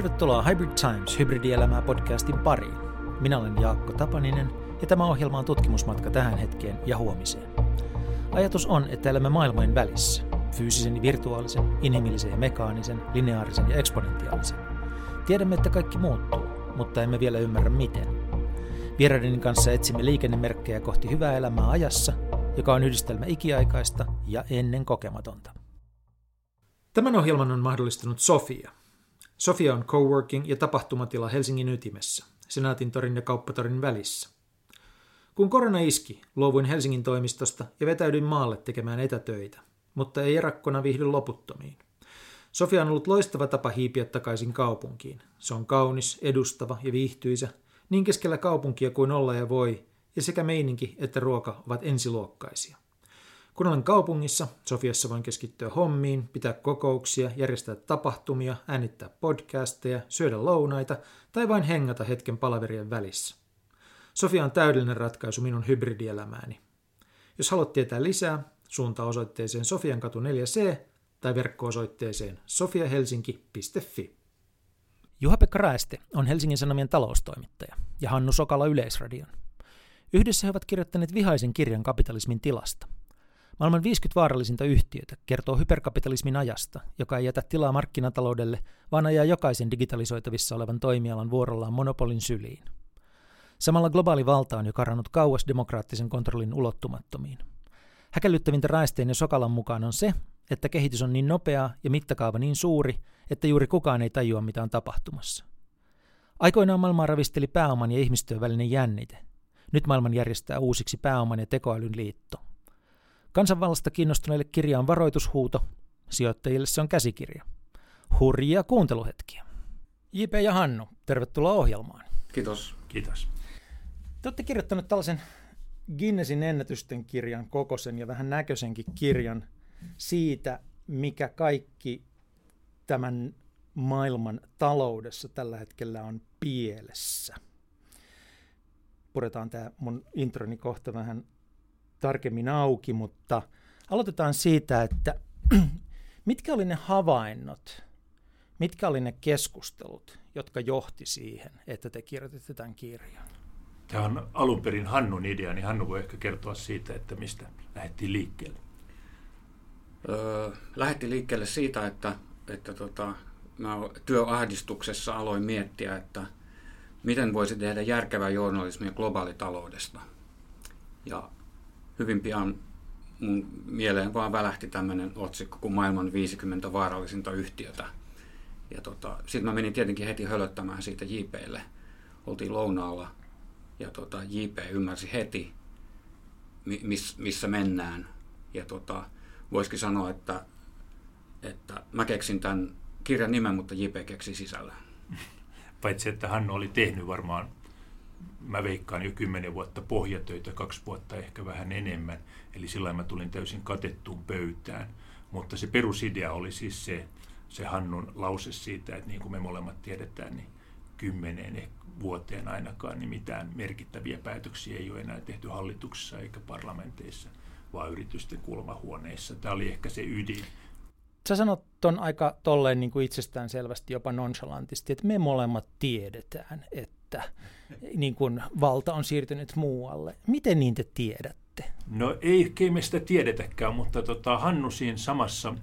Tervetuloa Hybrid Times hybridielämää podcastin pariin. Minä olen Jaakko Tapaninen ja tämä ohjelma on tutkimusmatka tähän hetkeen ja huomiseen. Ajatus on, että elämme maailmojen välissä. Fyysisen virtuaalisen, inhimillisen ja mekaanisen, lineaarisen ja eksponentiaalisen. Tiedämme, että kaikki muuttuu, mutta emme vielä ymmärrä miten. Vieraiden kanssa etsimme liikennemerkkejä kohti hyvää elämää ajassa, joka on yhdistelmä ikiaikaista ja ennen kokematonta. Tämän ohjelman on mahdollistanut Sofia. Sofia on coworking ja tapahtumatila Helsingin ytimessä, Senaatintorin ja Kauppatorin välissä. Kun korona iski, luovuin Helsingin toimistosta ja vetäydyin maalle tekemään etätöitä, mutta ei erakkona viihdy loputtomiin. Sofia on ollut loistava tapa hiipiä takaisin kaupunkiin. Se on kaunis, edustava ja viihtyisä, niin keskellä kaupunkia kuin olla ja voi, ja sekä meininki että ruoka ovat ensiluokkaisia. Kun olen kaupungissa, Sofiassa voin keskittyä hommiin, pitää kokouksia, järjestää tapahtumia, äänittää podcasteja, syödä lounaita tai vain hengata hetken palaverien välissä. Sofia on täydellinen ratkaisu minun hybridielämääni. Jos haluat tietää lisää, suunta osoitteeseen Sofiankatu 4C tai verkko-osoitteeseen sofiahelsinki.fi. Juha-Pekka Raeste on Helsingin Sanomien taloustoimittaja ja Hannu Sokala Yleisradion. Yhdessä he ovat kirjoittaneet vihaisen kirjan kapitalismin tilasta – Maailman 50 vaarallisinta yhtiötä kertoo hyperkapitalismin ajasta, joka ei jätä tilaa markkinataloudelle, vaan ajaa jokaisen digitalisoitavissa olevan toimialan vuorollaan monopolin syliin. Samalla globaali valta on jo karannut kauas demokraattisen kontrollin ulottumattomiin. Häkellyttävintä Raisteen ja Sokalan mukaan on se, että kehitys on niin nopeaa ja mittakaava niin suuri, että juuri kukaan ei tajua, mitä on tapahtumassa. Aikoinaan maailmaa ravisteli pääoman ja ihmistyön välinen jännite. Nyt maailman järjestää uusiksi pääoman ja tekoälyn liitto – Kansanvallasta kiinnostuneille kirja on varoitushuuto, sijoittajille se on käsikirja. Hurjia kuunteluhetkiä. J.P. ja Hannu, tervetuloa ohjelmaan. Kiitos. Kiitos. Te olette kirjoittanut tällaisen Guinnessin ennätysten kirjan kokoisen ja vähän näköisenkin kirjan siitä, mikä kaikki tämän maailman taloudessa tällä hetkellä on pielessä. Puretaan tämä mun introni kohta vähän tarkemmin auki, mutta aloitetaan siitä, että mitkä oli ne havainnot, mitkä oli ne keskustelut, jotka johti siihen, että te kirjoititte tämän kirjan? Tämä on alun perin Hannun idea, niin Hannu voi ehkä kertoa siitä, että mistä lähdettiin liikkeelle. Öö, lähdettiin liikkeelle siitä, että, että tota, mä työahdistuksessa aloin miettiä, että miten voisi tehdä järkevää journalismia globaalitaloudesta. Ja hyvin pian mun mieleen vaan välähti tämmöinen otsikko kuin maailman 50 vaarallisinta yhtiötä. Ja tota, sitten mä menin tietenkin heti hölöttämään siitä JPlle. Oltiin lounaalla ja tota, JP ymmärsi heti, miss, missä mennään. Ja tota, voisikin sanoa, että, että mä keksin tämän kirjan nimen, mutta JP keksi sisällä. Paitsi, että Hannu oli tehnyt varmaan mä veikkaan jo kymmenen vuotta pohjatöitä, kaksi vuotta ehkä vähän enemmän. Eli silloin mä tulin täysin katettuun pöytään. Mutta se perusidea oli siis se, se Hannun lause siitä, että niin kuin me molemmat tiedetään, niin kymmeneen vuoteen ainakaan niin mitään merkittäviä päätöksiä ei ole enää tehty hallituksessa eikä parlamenteissa, vaan yritysten kulmahuoneissa. Tämä oli ehkä se ydin. Sä sanot ton aika tolleen niin kuin itsestään selvästi, jopa nonchalantisti, että me molemmat tiedetään, että niin kuin valta on siirtynyt muualle. Miten niin te tiedätte? No ei, ei me sitä tiedetäkään, mutta tota, Hannu siinä samassa, me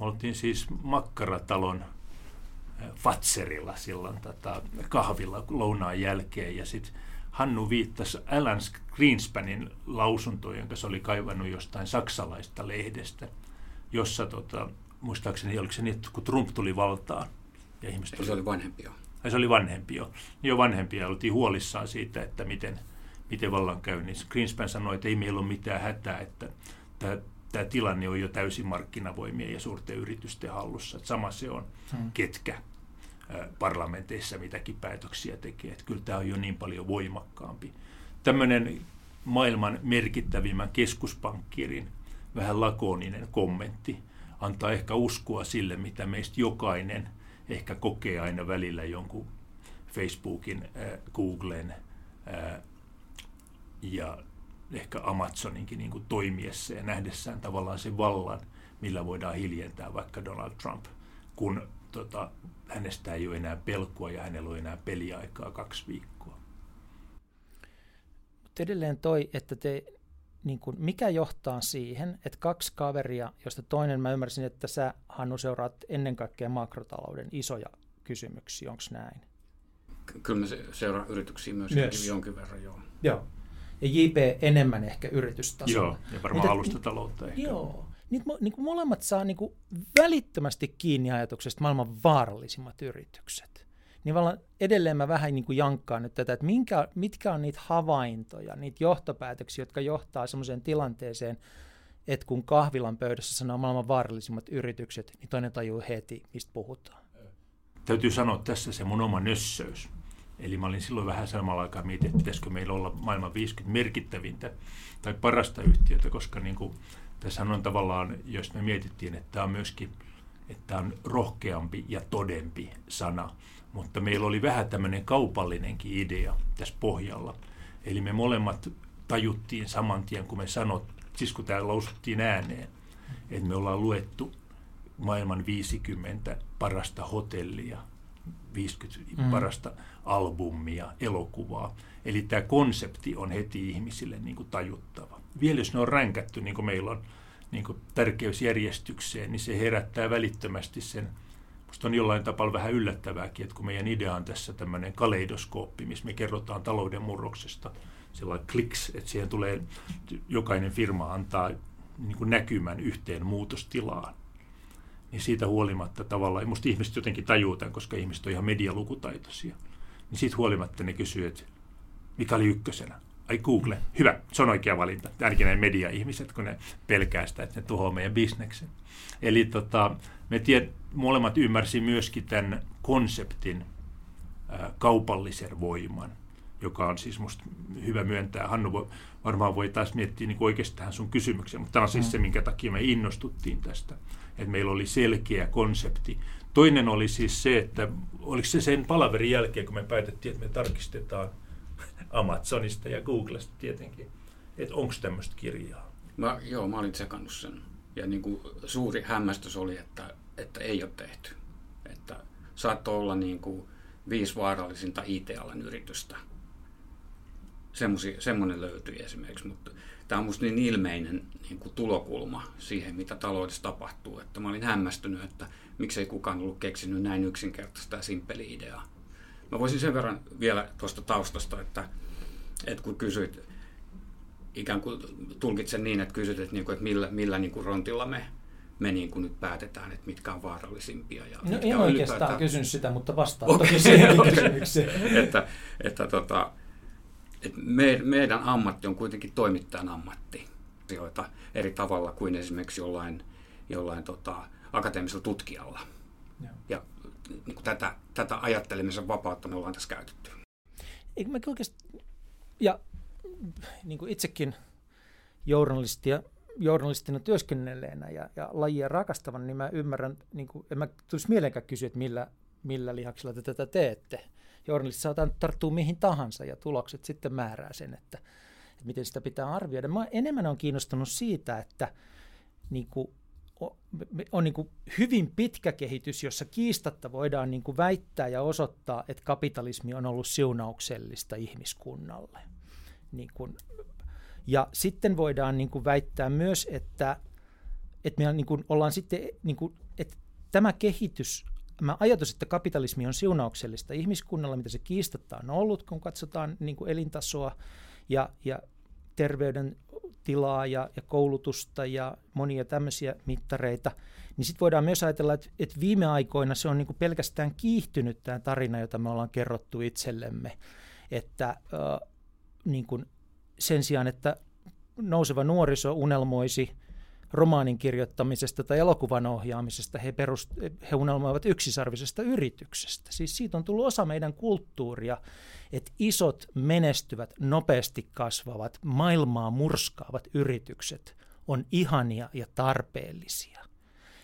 oltiin siis Makkaratalon Fatserilla silloin tota, kahvilla lounaan jälkeen ja sitten Hannu viittasi Alan Greenspanin lausuntoon, jonka se oli kaivannut jostain saksalaista lehdestä, jossa tota, muistaakseni, oliko se niin, että kun Trump tuli valtaan. Ja ihmiset se oli vanhempi jo. Ja se oli vanhempi jo. Jo vanhempi ja oltiin huolissaan siitä, että miten, miten vallan käy. Niin Greenspan sanoi, että ei meillä ole mitään hätää, että tämä, tämä tilanne on jo täysin markkinavoimien ja suurten yritysten hallussa. Että sama se on, hmm. ketkä parlamenteissa mitäkin päätöksiä tekee. Että kyllä tämä on jo niin paljon voimakkaampi. Tämmöinen maailman merkittävimmän keskuspankkirin vähän lakoninen kommentti antaa ehkä uskoa sille, mitä meistä jokainen ehkä kokee aina välillä jonkun Facebookin, äh, Googlen äh, ja ehkä Amazoninkin niin toimiessa ja nähdessään tavallaan sen vallan, millä voidaan hiljentää vaikka Donald Trump, kun tota, hänestä ei ole enää pelkoa ja hänellä on enää peliaikaa kaksi viikkoa. Mutta edelleen toi, että te, niin kun, mikä johtaa siihen, että kaksi kaveria, josta toinen mä ymmärsin, että sä Hannu seuraat ennen kaikkea makrotalouden isoja kysymyksiä, onko näin? Kyllä mä seuraan yrityksiä myös, Myös. jonkin verran, joo. Joo. Ja JP enemmän ehkä yritystasolla. Joo, ja varmaan Mutta- alustataloutta ehkä. Joo. Niin, mo- niin kuin molemmat saa niin kuin välittömästi kiinni ajatuksesta maailman vaarallisimmat yritykset. Niin edelleen mä vähän niin kuin jankkaan nyt tätä, että minkä, mitkä on niitä havaintoja, niitä johtopäätöksiä, jotka johtaa sellaiseen tilanteeseen, että kun kahvilan pöydässä sanoo maailman vaarallisimmat yritykset, niin toinen tajuu heti, mistä puhutaan. Täytyy sanoa tässä se mun oma nössöys. Eli mä olin silloin vähän samalla aikaa mietin, että pitäisikö meillä olla maailman 50 merkittävintä tai parasta yhtiötä, koska niin kuin tässä on tavallaan, jos me mietittiin, että tämä on myöskin että tämä on rohkeampi ja todempi sana, mutta meillä oli vähän tämmöinen kaupallinenkin idea tässä pohjalla. Eli me molemmat tajuttiin saman tien, kun me sanot, siis kun tämä lausuttiin ääneen, että me ollaan luettu maailman 50 parasta hotellia, 50 Mm. mm. parasta albumia, elokuvaa. Eli tämä konsepti on heti ihmisille niin kuin tajuttava. Vielä jos ne on ränkätty, niin kuin meillä on niin kuin tärkeysjärjestykseen, niin se herättää välittömästi sen, Musta on jollain tapaa vähän yllättävääkin, että kun meidän idea on tässä tämmöinen kaleidoskooppi, missä me kerrotaan talouden murroksesta, sellainen kliks, että siihen tulee, jokainen firma antaa niin kuin näkymän yhteen muutostilaan. Niin siitä huolimatta tavallaan, musta ihmiset jotenkin tajuu tämän, koska ihmiset on ihan medialukutaitoisia, niin siitä huolimatta ne kysyy, että mikä oli ykkösenä? Ai Google, hyvä, se on oikea valinta. Ainakin ne media-ihmiset, kun ne pelkää sitä, että ne tuhoaa meidän bisneksen. Eli tota, me tied, molemmat ymmärsi myöskin tämän konseptin ää, kaupallisen voiman, joka on siis musta hyvä myöntää. Hannu voi, varmaan voi taas miettiä niin oikeastaan sun kysymykseen, mutta tämä on siis Mm. se, minkä takia me innostuttiin tästä, että meillä oli selkeä konsepti. Toinen oli siis se, että oliko se sen palaverin jälkeen, kun me päätettiin, että me tarkistetaan Amazonista ja Googlesta tietenkin, että onko tämmöistä kirjaa. Mä, joo, mä olin tsekannut sen. Ja niin kuin suuri hämmästys oli, että, että ei ole tehty. Että saattoi olla niin kuin viisi vaarallisinta IT-alan yritystä. Semmosi, semmoinen löytyi esimerkiksi, mutta tämä on musta niin ilmeinen niin kuin tulokulma siihen, mitä taloudessa tapahtuu, että mä olin hämmästynyt, että miksei kukaan ollut keksinyt näin yksinkertaista ja simppeli ideaa. Mä voisin sen verran vielä tuosta taustasta, että, että kun kysyit, ikään kuin tulkitsen niin, että kysyt, että, niin kuin, että millä, millä niin kuin rontilla me, me niin kuin nyt päätetään, että mitkä on vaarallisimpia. Ja No en oikeastaan ylipäätään- kysynyt sitä, mutta vastaan Okei, toki siihen okei. kysymykseen. että, että, tota, että me, meidän ammatti on kuitenkin toimittajan ammatti asioita eri tavalla kuin esimerkiksi jollain, jollain tota, akateemisella tutkijalla. Joo. Ja niin tätä, tätä ajattelemisen vapautta me ollaan tässä käytetty. Eikö mä oikeasti, ja niin kuin itsekin journalistia, journalistina työskennelleenä ja, ja lajia rakastavan, niin mä ymmärrän, niin kuin, en mä tulisi mieleenkään kysyä, että millä, millä lihaksilla te tätä teette. Journalisti saattaa tarttua mihin tahansa ja tulokset sitten määrää sen, että, että miten sitä pitää arvioida. Mä enemmän on kiinnostunut siitä, että niin kuin, on niin kuin hyvin pitkä kehitys, jossa kiistatta voidaan niin kuin väittää ja osoittaa, että kapitalismi on ollut siunauksellista ihmiskunnalle. Niin kuin, ja sitten voidaan niin kuin väittää myös, että, että me niin kuin ollaan sitten, niin kuin, että tämä kehitys, tämä ajatus, että kapitalismi on siunauksellista ihmiskunnalle, mitä se kiistatta on ollut, kun katsotaan niin kuin elintasoa ja, ja terveyden tilaa ja, ja koulutusta ja monia tämmöisiä mittareita, niin sitten voidaan myös ajatella, että, että viime aikoina se on niin kuin pelkästään kiihtynyt tämä tarina, jota me ollaan kerrottu itsellemme, että äh, niin kuin sen sijaan, että nouseva nuoriso unelmoisi romaanin kirjoittamisesta tai elokuvan ohjaamisesta, he, perust, he unelmoivat yksisarvisesta yrityksestä. Siis siitä on tullut osa meidän kulttuuria, että isot, menestyvät, nopeasti kasvavat, maailmaa murskaavat yritykset on ihania ja tarpeellisia.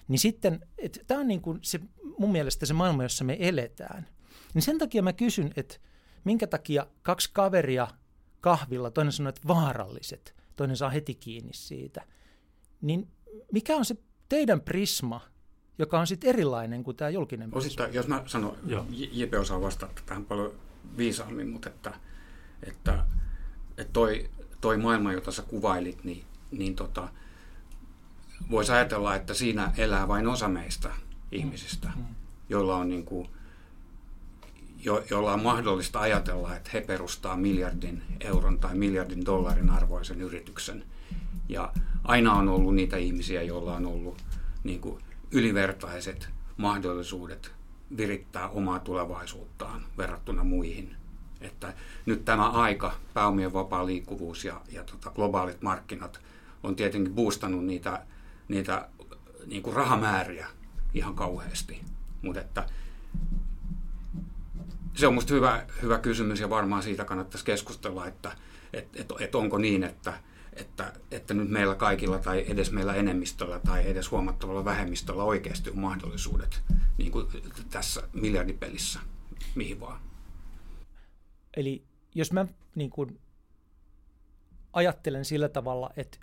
Niin sitten, tämä on niin kuin se, mun mielestä se maailma, jossa me eletään. Niin sen takia mä kysyn, että minkä takia kaksi kaveria kahvilla, toinen sanoo, että vaaralliset, toinen saa heti kiinni siitä. Niin mikä on se teidän prisma, joka on sitten erilainen kuin tämä julkinen peli. Osittain, jos mä sanon, Jepe osaa vastata tähän paljon viisaammin, mutta että, että, että toi, toi maailma, jota sä kuvailit, niin, niin tota, voisi ajatella, että siinä elää vain osa meistä ihmisistä, mm. joilla on niin kuin, jo, jolla on mahdollista ajatella, että he perustaa miljardin euron tai miljardin dollarin arvoisen yrityksen. Ja aina on ollut niitä ihmisiä, joilla on ollut niin kuin ylivertaiset mahdollisuudet virittää omaa tulevaisuuttaan verrattuna muihin. Että nyt tämä aika, pääomien vapaa liikkuvuus ja, ja tota, globaalit markkinat on tietenkin boostannut niitä, niitä niin kuin rahamääriä ihan kauheasti. Mutta että se on minusta hyvä, hyvä kysymys ja varmaan siitä kannattaisi keskustella, että et, et, et onko niin, että, että, että nyt meillä kaikilla tai edes meillä enemmistöllä tai edes huomattavalla vähemmistöllä oikeasti on mahdollisuudet niin kuin tässä miljardipelissä, mihin vaan. Eli jos mä niin kuin ajattelen sillä tavalla, että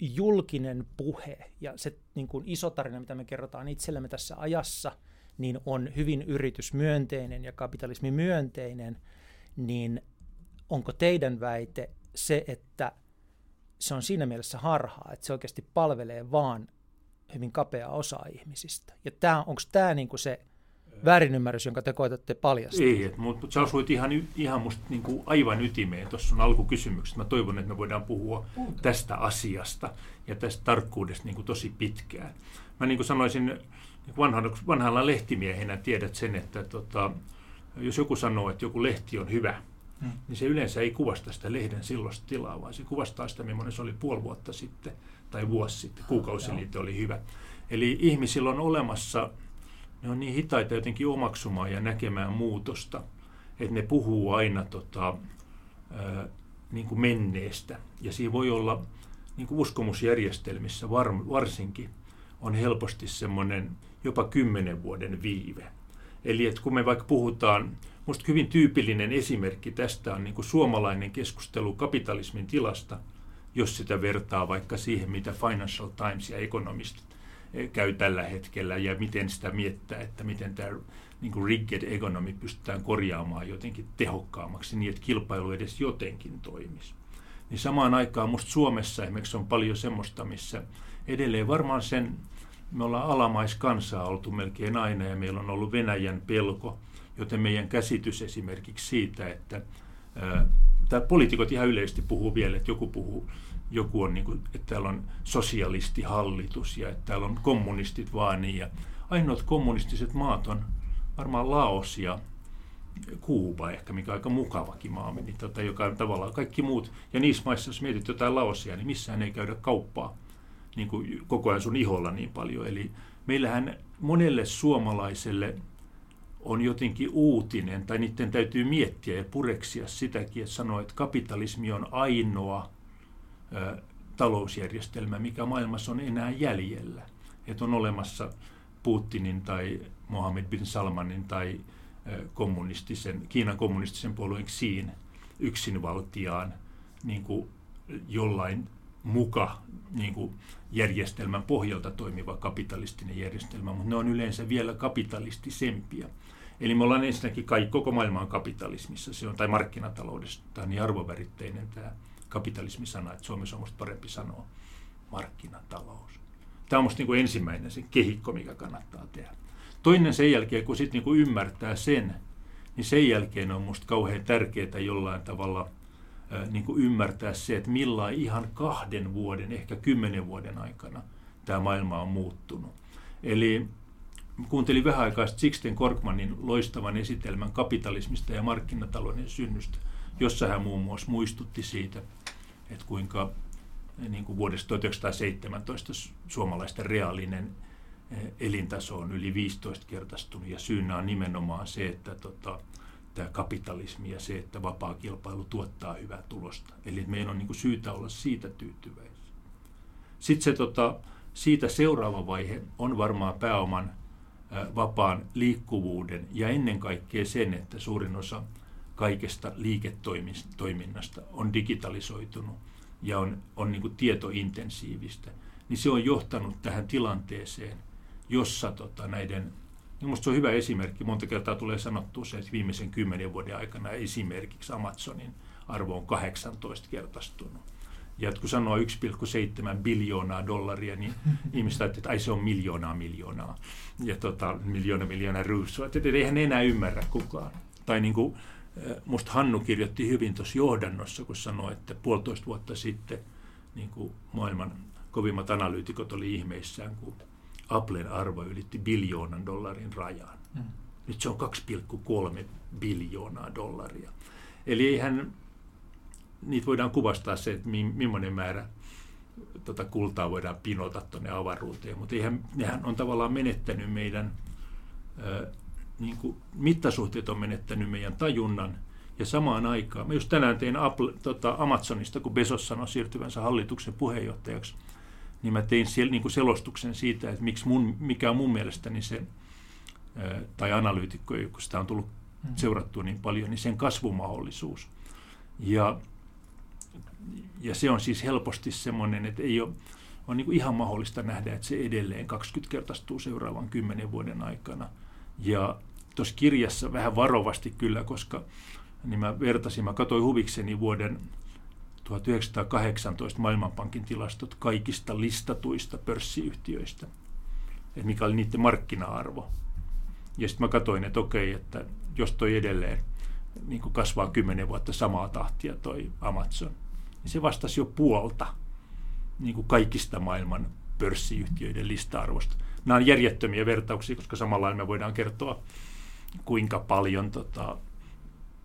julkinen puhe ja se niin kuin iso tarina, mitä me kerrotaan itsellemme tässä ajassa, niin on hyvin yritysmyönteinen ja kapitalismimyönteinen, niin onko teidän väite se, että se on siinä mielessä harhaa, että se oikeasti palvelee vaan hyvin kapea osa ihmisistä. Ja onko tämä niinku se väärinymmärrys, jonka te koetatte paljastaa? Ei, mutta sä osuit ihan, ihan musta niinku aivan ytimeen tuossa on alkukysymyksessä. Mä toivon, että me voidaan puhua tästä asiasta ja tästä tarkkuudesta niinku tosi pitkään. Mä niin kuin sanoisin, niin vanhana, vanhalla lehtimiehenä tiedät sen, että tota, jos joku sanoo, että joku lehti on hyvä, hmm. niin se yleensä ei kuvasta sitä lehden silloista tilaa, vaan se kuvastaa sitä, millainen se oli puoli vuotta sitten tai vuosi sitten, kuukausiliite oli hyvä. Eli ihmisillä on olemassa, ne on niin hitaita jotenkin omaksumaan ja näkemään muutosta, että ne puhuu aina tota, ää, niin kuin menneestä. Ja siinä voi olla niin kuin uskomusjärjestelmissä var, varsinkin on helposti semmoinen jopa kymmenen vuoden viive. Eli että kun me vaikka puhutaan, minusta hyvin tyypillinen esimerkki tästä on niin kuin suomalainen keskustelu kapitalismin tilasta, jos sitä vertaa vaikka siihen, mitä Financial Times ja Economist eh, käy tällä hetkellä ja miten sitä miettää, että miten tämä niin kuin rigged economy pystytään korjaamaan jotenkin tehokkaammaksi niin, että kilpailu edes jotenkin toimisi. Niin samaan aikaan minusta Suomessa esimerkiksi on paljon semmoista, missä edelleen varmaan sen me ollaan alamaiskansaa oltu melkein aina ja meillä on ollut Venäjän pelko, joten meidän käsitys esimerkiksi siitä, että tämä poliitikot ihan yleisesti puhuu vielä, että joku puhuu, joku on niin kuin, että täällä on sosialistihallitus ja että täällä on kommunistit vaan niin ja ainoat kommunistiset maat on varmaan Laos ja Kuuba ehkä, mikä on aika mukavakin maa, niin tota, joka on tavallaan kaikki muut. Ja niissä maissa, jos mietit jotain Laosia, niin missään ei käydä kauppaa niin kuin koko ajan sun iholla niin paljon. Eli meillähän monelle suomalaiselle on jotenkin uutinen, tai niiden täytyy miettiä ja pureksia sitäkin, että sanoa, että kapitalismi on ainoa ö, talousjärjestelmä, mikä maailmassa on enää jäljellä. Että on olemassa Putinin tai Mohammed bin Salmanin tai ö, kommunistisen, Kiinan kommunistisen puolueen Xiin yksinvaltiaan niin kuin jollain muka niin kuin järjestelmän pohjalta toimiva kapitalistinen järjestelmä, mutta ne on yleensä vielä kapitalistisempia. Eli me ollaan ensinnäkin kaikki, koko maailma on kapitalismissa, se on, tai markkinataloudessa, tämä on niin arvoväritteinen tämä kapitalismisana, että Suomessa on minusta parempi sanoa markkinatalous. Tämä on minusta niin ensimmäinen se kehikko, mikä kannattaa tehdä. Toinen sen jälkeen, kun sitten niin ymmärtää sen, niin sen jälkeen on minusta kauhean tärkeää jollain tavalla – niin kuin ymmärtää se, että millä ihan kahden vuoden, ehkä kymmenen vuoden aikana tämä maailma on muuttunut. Eli kuuntelin vähän aikaa Sixten Korkmanin loistavan esitelmän kapitalismista ja markkinatalouden synnystä, jossa hän muun muassa muistutti siitä, että kuinka niin kuin vuodesta 1917 suomalaisten reaalinen elintaso on yli 15 kertaistunut ja syynä on nimenomaan se, että tota, tämä kapitalismi ja se, että vapaa kilpailu tuottaa hyvää tulosta. Eli meidän on niin kuin syytä olla siitä tyytyväisiä. Sitten se, tota, siitä seuraava vaihe on varmaan pääoman vapaan liikkuvuuden ja ennen kaikkea sen, että suurin osa kaikesta liiketoiminnasta on digitalisoitunut ja on, on niin kuin tietointensiivistä, niin se on johtanut tähän tilanteeseen, jossa tota, näiden Minusta se on hyvä esimerkki. Monta kertaa tulee sanottua se, että viimeisen kymmenen vuoden aikana esimerkiksi Amazonin arvo on 18 kertaistunut. Ja kun sanoo 1,7 biljoonaa dollaria, niin ihmiset ajattelevat, että ai se on miljoonaa miljoonaa. Ja tota, miljoona miljoonaa ruusua. Että eihän enää ymmärrä kukaan. Tai niin kuin, eh, musta Hannu kirjoitti hyvin tuossa johdannossa, kun sanoi, että puolitoista vuotta sitten niin kuin maailman kovimmat analyytikot oli ihmeissään, kun Applen arvo ylitti biljoonan dollarin rajan. Mm. Nyt se on 2,3 biljoonaa dollaria. Eli eihän, niitä voidaan kuvastaa se, että millainen määrä tota kultaa voidaan pinota tuonne avaruuteen, mutta eihän, nehän on tavallaan menettänyt meidän, ää, niin kuin, mittasuhteet on menettänyt meidän tajunnan, ja samaan aikaan, mä just tänään tein Apple, tota Amazonista, kun Bezos sanoi siirtyvänsä hallituksen puheenjohtajaksi, niin mä tein siellä niin kuin selostuksen siitä, että miksi mun, mikä on mun mielestäni se, tai analyytikko, kun sitä on tullut mm. seurattua niin paljon, niin sen kasvumahdollisuus. Ja, ja se on siis helposti semmoinen, että ei ole, on niin ihan mahdollista nähdä, että se edelleen 20-kertaistuu seuraavan kymmenen vuoden aikana. Ja tuossa kirjassa vähän varovasti kyllä, koska niin mä vertasin, mä katsoin huvikseni vuoden 1918 Maailmanpankin tilastot kaikista listatuista pörssiyhtiöistä, että mikä oli niiden markkina-arvo. Ja sitten mä katsoin, että okei, että jos toi edelleen niin kasvaa kymmenen vuotta samaa tahtia toi Amazon, niin se vastasi jo puolta niin kuin kaikista maailman pörssiyhtiöiden lista-arvosta. Nämä on järjettömiä vertauksia, koska samalla me voidaan kertoa, kuinka paljon tota,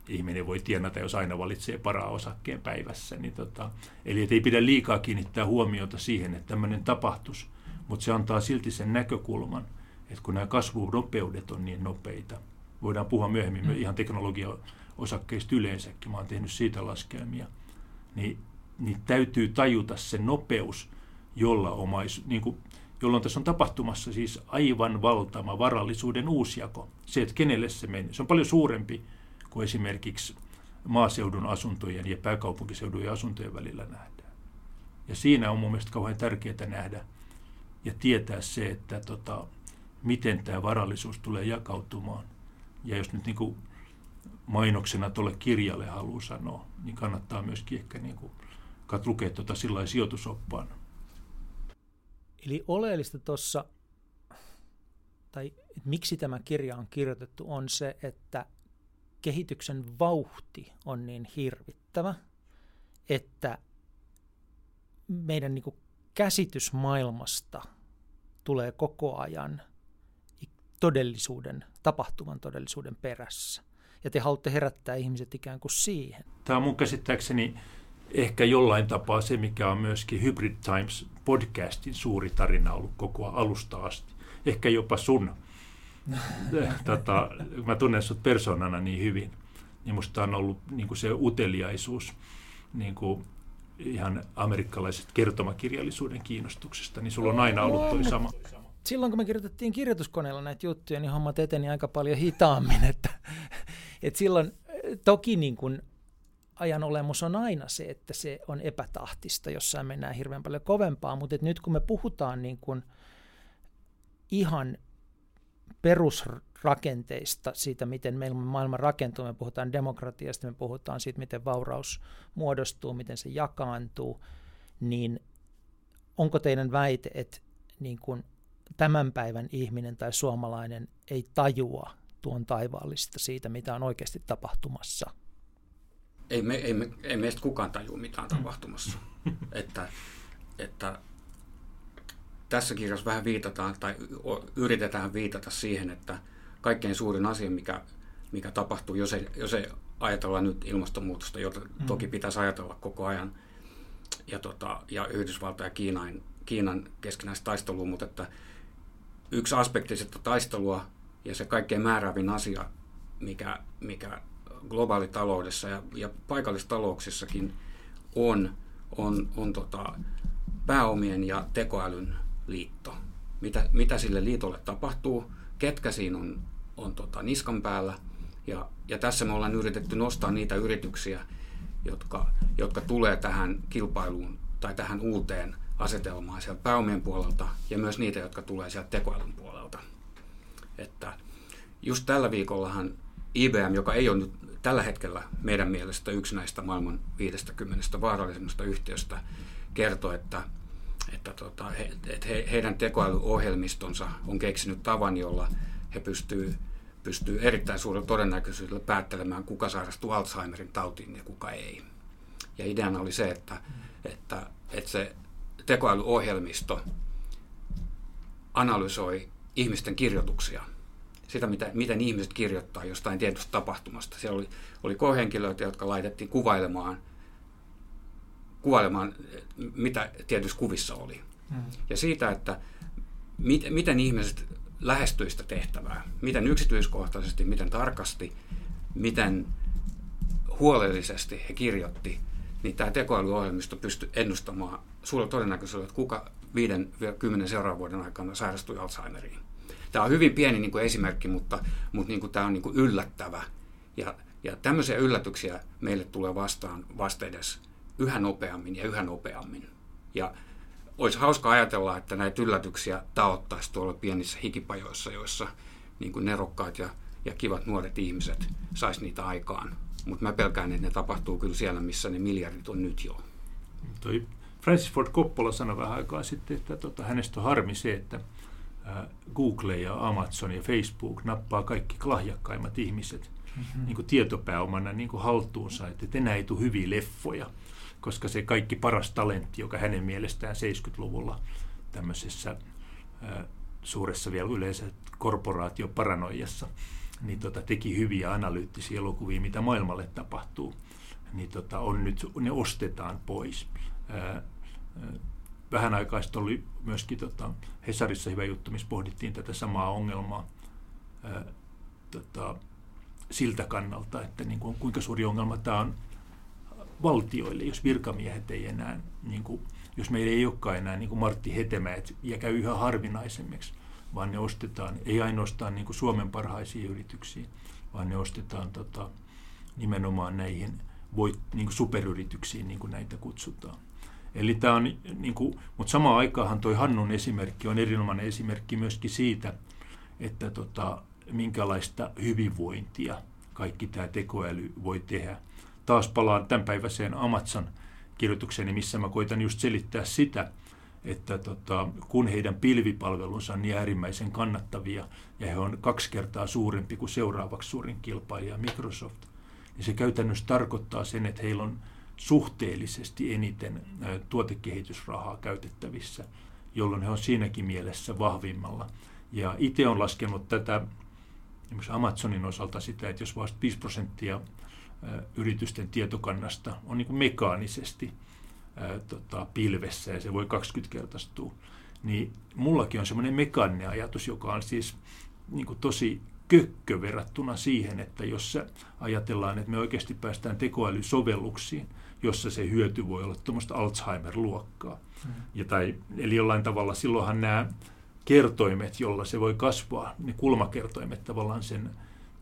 ihminen voi tienata, jos aina valitsee paraa osakkeen päivässä. Niin tota, eli ei pidä liikaa kiinnittää huomiota siihen, että tämmöinen tapahtus, mutta se antaa silti sen näkökulman, että kun nämä kasvunopeudet on niin nopeita, voidaan puhua myöhemmin mm. ihan teknologia-osakkeista yleensäkin, mä oon tehnyt siitä laskelmia, niin, niin täytyy tajuta se nopeus, jolla omais, niin kuin, jolloin tässä on tapahtumassa siis aivan valtama varallisuuden uusjako. Se, että kenelle se menee. Se on paljon suurempi kuin esimerkiksi maaseudun asuntojen ja pääkaupunkiseudun ja asuntojen välillä nähdään. Ja siinä on mun mielestä kauhean tärkeää nähdä ja tietää se, että tota, miten tämä varallisuus tulee jakautumaan. Ja jos nyt niin kuin mainoksena tuolle kirjalle haluaa sanoa, niin kannattaa myöskin ehkä niin kuin lukea tuota sillä sijoitusoppaan. Eli oleellista tuossa, tai miksi tämä kirja on kirjoitettu, on se, että kehityksen vauhti on niin hirvittävä, että meidän niin käsitys maailmasta tulee koko ajan todellisuuden, tapahtuvan todellisuuden perässä. Ja te haluatte herättää ihmiset ikään kuin siihen. Tämä on mun käsittääkseni ehkä jollain tapaa se, mikä on myöskin Hybrid Times podcastin suuri tarina ollut koko alusta asti. Ehkä jopa sun tota, mä tunnen sut persoonana niin hyvin, niin musta on ollut niin kuin se uteliaisuus niin kuin ihan amerikkalaiset kertomakirjallisuuden kiinnostuksesta, niin sulla on aina ollut toi sama. Silloin kun me kirjoitettiin kirjoituskoneella näitä juttuja, niin hommat eteni aika paljon hitaammin. Että, että silloin toki niin kuin ajan olemus on aina se, että se on epätahtista, jossain mennään hirveän paljon kovempaa, mutta nyt kun me puhutaan niin kuin ihan perusrakenteista, siitä miten meillä maailma rakentuu. Me puhutaan demokratiasta, me puhutaan siitä, miten vauraus muodostuu, miten se jakaantuu, niin onko teidän väite, että niin kuin tämän päivän ihminen tai suomalainen ei tajua tuon taivaallista siitä, mitä on oikeasti tapahtumassa? Ei, me, ei, me, ei meistä kukaan tajua, mitä on tapahtumassa. että, että tässä kirjassa vähän viitataan tai yritetään viitata siihen, että kaikkein suurin asia, mikä, mikä tapahtuu, jos ei, jos ei ajatella nyt ilmastonmuutosta, jota mm. toki pitäisi ajatella koko ajan, ja, tota, ja Yhdysvalta ja Kiinan, Kiinan keskinäistä taistelua, mutta että yksi aspekti sitä taistelua ja se kaikkein määrävin asia, mikä, mikä globaalitaloudessa ja, ja paikallistalouksissakin on, on, on tota, pääomien ja tekoälyn liitto. Mitä, mitä sille liitolle tapahtuu, ketkä siinä on, on tota niskan päällä. Ja, ja tässä me ollaan yritetty nostaa niitä yrityksiä, jotka, jotka tulee tähän kilpailuun tai tähän uuteen asetelmaa sieltä pääomien puolelta ja myös niitä, jotka tulee sieltä tekoälyn puolelta. Että just tällä viikollahan IBM, joka ei ole nyt tällä hetkellä meidän mielestä yksi näistä maailman 50 vaarallisimmasta yhtiöstä, kertoo, että, että tota, he, että he, heidän tekoälyohjelmistonsa on keksinyt tavan, jolla he pystyy, pystyy erittäin suurella todennäköisyydellä päättelemään, kuka sairastuu Alzheimerin tautiin ja kuka ei. Ja ideana oli se, että, että, että se tekoälyohjelmisto analysoi ihmisten kirjoituksia, sitä mitä, miten ihmiset kirjoittaa jostain tietystä tapahtumasta. Siellä oli, oli kohenkilöitä, jotka laitettiin kuvailemaan, kuvailemaan, mitä tietyissä kuvissa oli. Mm. Ja siitä, että mit, miten ihmiset lähestyivät sitä tehtävää, miten yksityiskohtaisesti, miten tarkasti, miten huolellisesti he kirjoitti, niin tämä tekoälyohjelmisto pystyi ennustamaan suurella todennäköisyydellä, että kuka 5-10 seuraavan vuoden aikana sairastui Alzheimeriin. Tämä on hyvin pieni niin kuin esimerkki, mutta, mutta niin kuin tämä on niin kuin yllättävä. Ja, ja tämmöisiä yllätyksiä meille tulee vastaan vastedes yhä nopeammin ja yhä nopeammin. Ja olisi hauska ajatella, että näitä yllätyksiä taottaisi tuolla pienissä hikipajoissa, joissa niin kuin nerokkaat ja, ja kivat nuoret ihmiset saisi niitä aikaan. Mutta mä pelkään, että ne tapahtuu kyllä siellä, missä ne miljardit on nyt jo. Toi Francis Ford Coppola sanoi vähän aikaa sitten, että tota, hänestä on harmi se, että Google ja Amazon ja Facebook nappaa kaikki lahjakkaimmat ihmiset mm-hmm. niin kuin tietopääomana niin kuin haltuunsa, että enää ei tule hyviä leffoja, koska se kaikki paras talentti, joka hänen mielestään 70-luvulla tämmöisessä ää, suuressa vielä yleensä korporaatioparanoijassa, niin tota, teki hyviä analyyttisiä elokuvia, mitä maailmalle tapahtuu, niin tota, on nyt, ne ostetaan pois. Ää, vähän aikaa sitten oli myöskin tota, Hesarissa hyvä juttu, missä pohdittiin tätä samaa ongelmaa ää, tota, siltä kannalta, että niin kuin, kuinka suuri ongelma tämä on valtioille, jos virkamiehet ei enää, niin kuin, jos meillä ei olekaan enää niin kuin Martti Hetemäet ja käy yhä harvinaisemmiksi, vaan ne ostetaan, ei ainoastaan niin kuin Suomen parhaisiin yrityksiin, vaan ne ostetaan tota, nimenomaan näihin voit, niin kuin superyrityksiin, niin kuin näitä kutsutaan. Eli tämä on, niin kuin, mutta samaan aikaanhan tuo Hannun esimerkki on erinomainen esimerkki myöskin siitä, että tota, minkälaista hyvinvointia kaikki tämä tekoäly voi tehdä. Taas palaan tämänpäiväiseen Amazon kirjoitukseen, missä mä koitan just selittää sitä, että tota, kun heidän pilvipalvelunsa on niin äärimmäisen kannattavia ja he on kaksi kertaa suurempi kuin seuraavaksi suurin kilpailija Microsoft, niin se käytännössä tarkoittaa sen, että heillä on suhteellisesti eniten tuotekehitysrahaa käytettävissä, jolloin he on siinäkin mielessä vahvimmalla. Ja itse on laskenut tätä esimerkiksi Amazonin osalta sitä, että jos vasta 5 prosenttia yritysten tietokannasta on niin mekaanisesti tota, pilvessä ja se voi 20-kertaistua, niin mullakin on semmoinen mekaaninen ajatus, joka on siis niin tosi kökkö verrattuna siihen, että jos ajatellaan, että me oikeasti päästään tekoälysovelluksiin, jossa se hyöty voi olla tuommoista Alzheimer-luokkaa. Mm. Ja tai, eli jollain tavalla silloinhan nämä kertoimet, jolla se voi kasvaa, ne kulmakertoimet tavallaan sen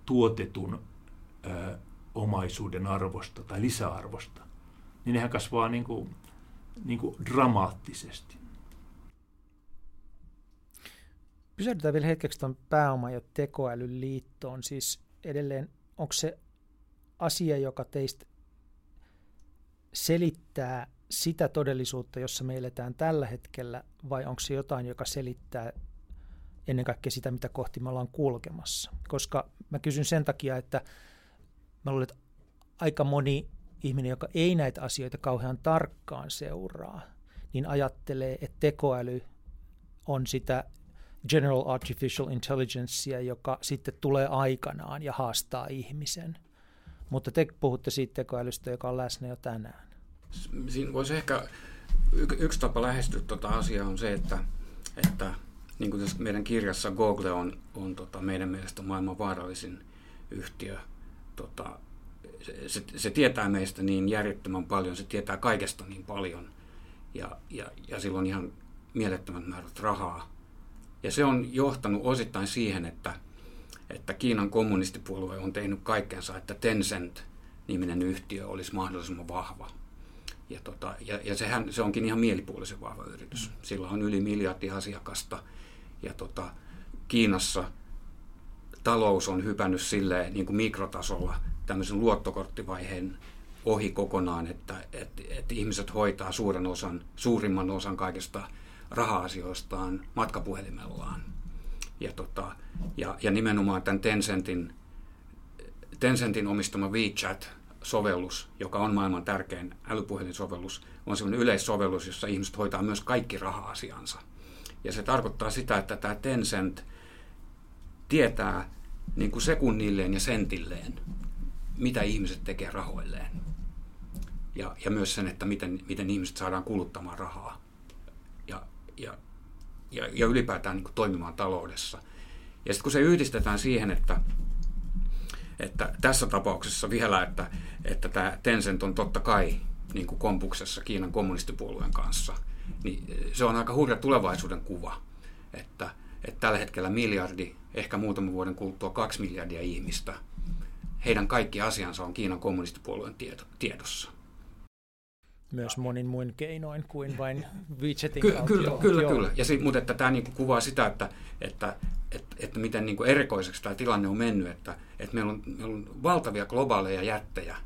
tuotetun ö, omaisuuden arvosta tai lisäarvosta, niin nehän kasvaa niin kuin, niin kuin dramaattisesti. Pysähdytään vielä hetkeksi tuon pääoma- ja tekoälyn liittoon. Siis edelleen, onko se asia, joka teistä selittää sitä todellisuutta, jossa me eletään tällä hetkellä, vai onko se jotain, joka selittää ennen kaikkea sitä, mitä kohti me ollaan kulkemassa? Koska mä kysyn sen takia, että mä luulen, että aika moni ihminen, joka ei näitä asioita kauhean tarkkaan seuraa, niin ajattelee, että tekoäly on sitä General Artificial Intelligencea, joka sitten tulee aikanaan ja haastaa ihmisen. Mutta te puhutte siitä tekoälystä, joka on läsnä jo tänään. Siinä voisi ehkä, yksi tapa lähestyä tuota asiaa on se, että, että niin kuin tässä meidän kirjassa Google on, on tota, meidän mielestä maailman vaarallisin yhtiö. Tota, se, se, tietää meistä niin järjettömän paljon, se tietää kaikesta niin paljon ja, ja, ja sillä on ihan mielettömät määrät rahaa. Ja se on johtanut osittain siihen, että, että Kiinan kommunistipuolue on tehnyt kaikkensa, että Tencent-niminen yhtiö olisi mahdollisimman vahva. Ja, tota, ja, ja sehän, se onkin ihan mielipuolisen vahva yritys. Sillä on yli miljardi asiakasta ja tota, Kiinassa talous on hypännyt silleen niin kuin mikrotasolla tämmöisen luottokorttivaiheen ohi kokonaan, että, että, että ihmiset hoitaa suuren osan, suurimman osan kaikista raha-asioistaan matkapuhelimellaan. Ja, tota, ja, ja nimenomaan tämän Tencentin, Tencentin omistama WeChat-sovellus, joka on maailman tärkein älypuhelinsovellus, on sellainen yleissovellus, jossa ihmiset hoitaa myös kaikki raha-asiansa. Ja se tarkoittaa sitä, että tämä Tencent tietää niin kuin sekunnilleen ja sentilleen, mitä ihmiset tekee rahoilleen. Ja, ja myös sen, että miten, miten ihmiset saadaan kuluttamaan rahaa ja, ja, ja, ja ylipäätään niin kuin toimimaan taloudessa. Ja sitten kun se yhdistetään siihen, että, että tässä tapauksessa vielä, että, että tämä Tencent on totta kai niin kuin kompuksessa Kiinan kommunistipuolueen kanssa, niin se on aika hurja tulevaisuuden kuva, että, että tällä hetkellä miljardi, ehkä muutaman vuoden kuluttua kaksi miljardia ihmistä, heidän kaikki asiansa on Kiinan kommunistipuolueen tiedossa myös monin muin keinoin kuin vain WeChatin Ky- kautta. Kyllä, joo, kyllä, joo. kyllä. Ja sit, mutta että tämä niinku kuvaa sitä, että, että, että, että miten niinku erikoiseksi tämä tilanne on mennyt, että, että meillä, on, meillä on valtavia globaaleja jättejä,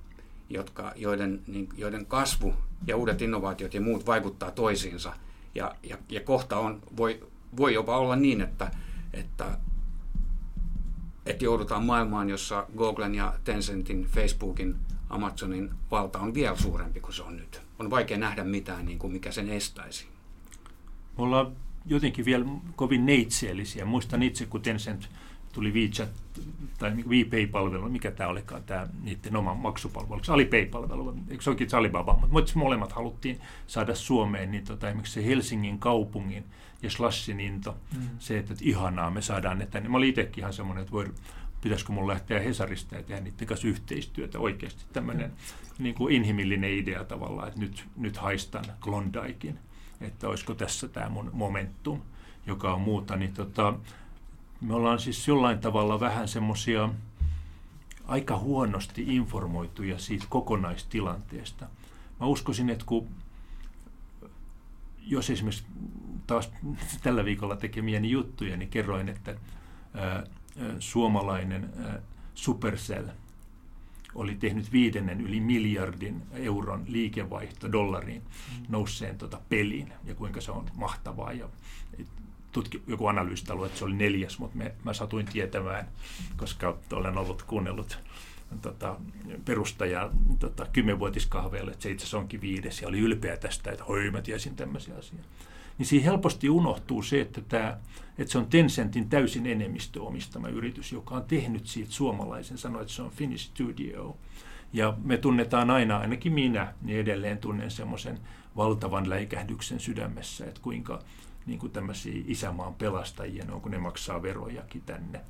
jotka, joiden, niin, joiden kasvu ja uudet innovaatiot ja muut vaikuttaa toisiinsa. Ja, ja, ja kohta on, voi, voi jopa olla niin, että, että, että joudutaan maailmaan, jossa Googlen ja Tencentin, Facebookin, Amazonin valta on vielä suurempi kuin se on nyt on vaikea nähdä mitään, niin kuin mikä sen estäisi. Me ollaan jotenkin vielä kovin neitseellisiä. Muistan itse, kun Tencent tuli WeChat tai WePay-palvelu, mikä tämä olikaan, tämä niiden oma maksupalvelu, se Alipay-palvelu, eikö se onkin Alibaba, mutta molemmat haluttiin saada Suomeen, niin tota, esimerkiksi se Helsingin kaupungin ja Slashin into, mm. se, että, että ihanaa, me saadaan ne tänne. Mä olin itsekin ihan semmoinen, että voi, pitäisikö mun lähteä Hesarista ja tehdä niiden kanssa yhteistyötä oikeasti. Tämmöinen niin kuin inhimillinen idea tavallaan, että nyt, nyt haistan Klondaikin, että olisiko tässä tämä mun momentum, joka on muuta. Niin tota, me ollaan siis jollain tavalla vähän semmoisia aika huonosti informoituja siitä kokonaistilanteesta. Mä uskoisin, että kun jos esimerkiksi taas tällä viikolla tekemiäni juttuja, niin kerroin, että suomalainen Supercell oli tehnyt viidennen yli miljardin euron liikevaihto dollariin mm. nousseen tota peliin ja kuinka se on mahtavaa. Ja tutki, joku analyysitalo, että se oli neljäs, mutta me, mä satuin tietämään, koska olen ollut kuunnellut tota, perustajaa tota, kymmenvuotiskahveelle, että se itse asiassa onkin viides ja oli ylpeä tästä, että hoi mä tiesin tämmöisiä asioita niin siinä helposti unohtuu se, että, tämä, että se on Tencentin täysin enemmistö omistama yritys, joka on tehnyt siitä suomalaisen, sanoi, että se on Finnish Studio. Ja me tunnetaan aina, ainakin minä, niin edelleen tunnen semmoisen valtavan läikähdyksen sydämessä, että kuinka niin kuin tämmöisiä isämaan pelastajia on, kun ne maksaa verojakin tänne.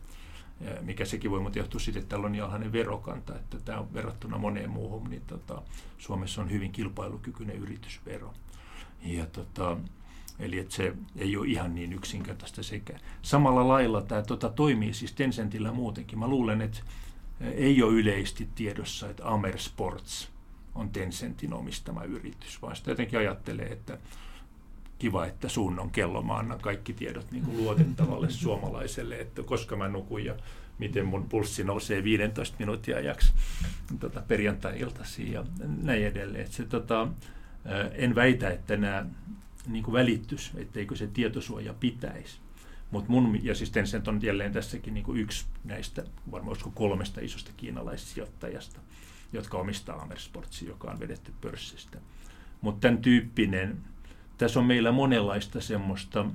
Mikä sekin voi mutta johtua siitä, että täällä on niin alhainen verokanta, että tämä on verrattuna moneen muuhun, niin tota, Suomessa on hyvin kilpailukykyinen yritysvero. Ja tota, Eli että se ei ole ihan niin yksinkertaista sekä. Samalla lailla tämä tota, toimii siis Tencentillä muutenkin. Mä luulen, että ei ole yleisesti tiedossa, että Amer Sports on Tencentin omistama yritys, vaan sitä jotenkin ajattelee, että kiva, että sun on kello, mä annan kaikki tiedot niin kuin luotettavalle suomalaiselle, että koska mä nukun ja miten mun pulssi nousee 15 minuutin ajaksi tota, perjantai-iltaisin ja näin edelleen. Että se, tota, en väitä, että nämä niin kuin välittys, etteikö se tietosuoja pitäisi. Mutta mun, ja siis Tencent on jälleen tässäkin niin kuin yksi näistä, varmaan olisiko kolmesta isosta kiinalaissijoittajasta, jotka omistaa Amersportsi, joka on vedetty pörssistä. Mutta tämän tyyppinen, tässä on meillä monenlaista semmoista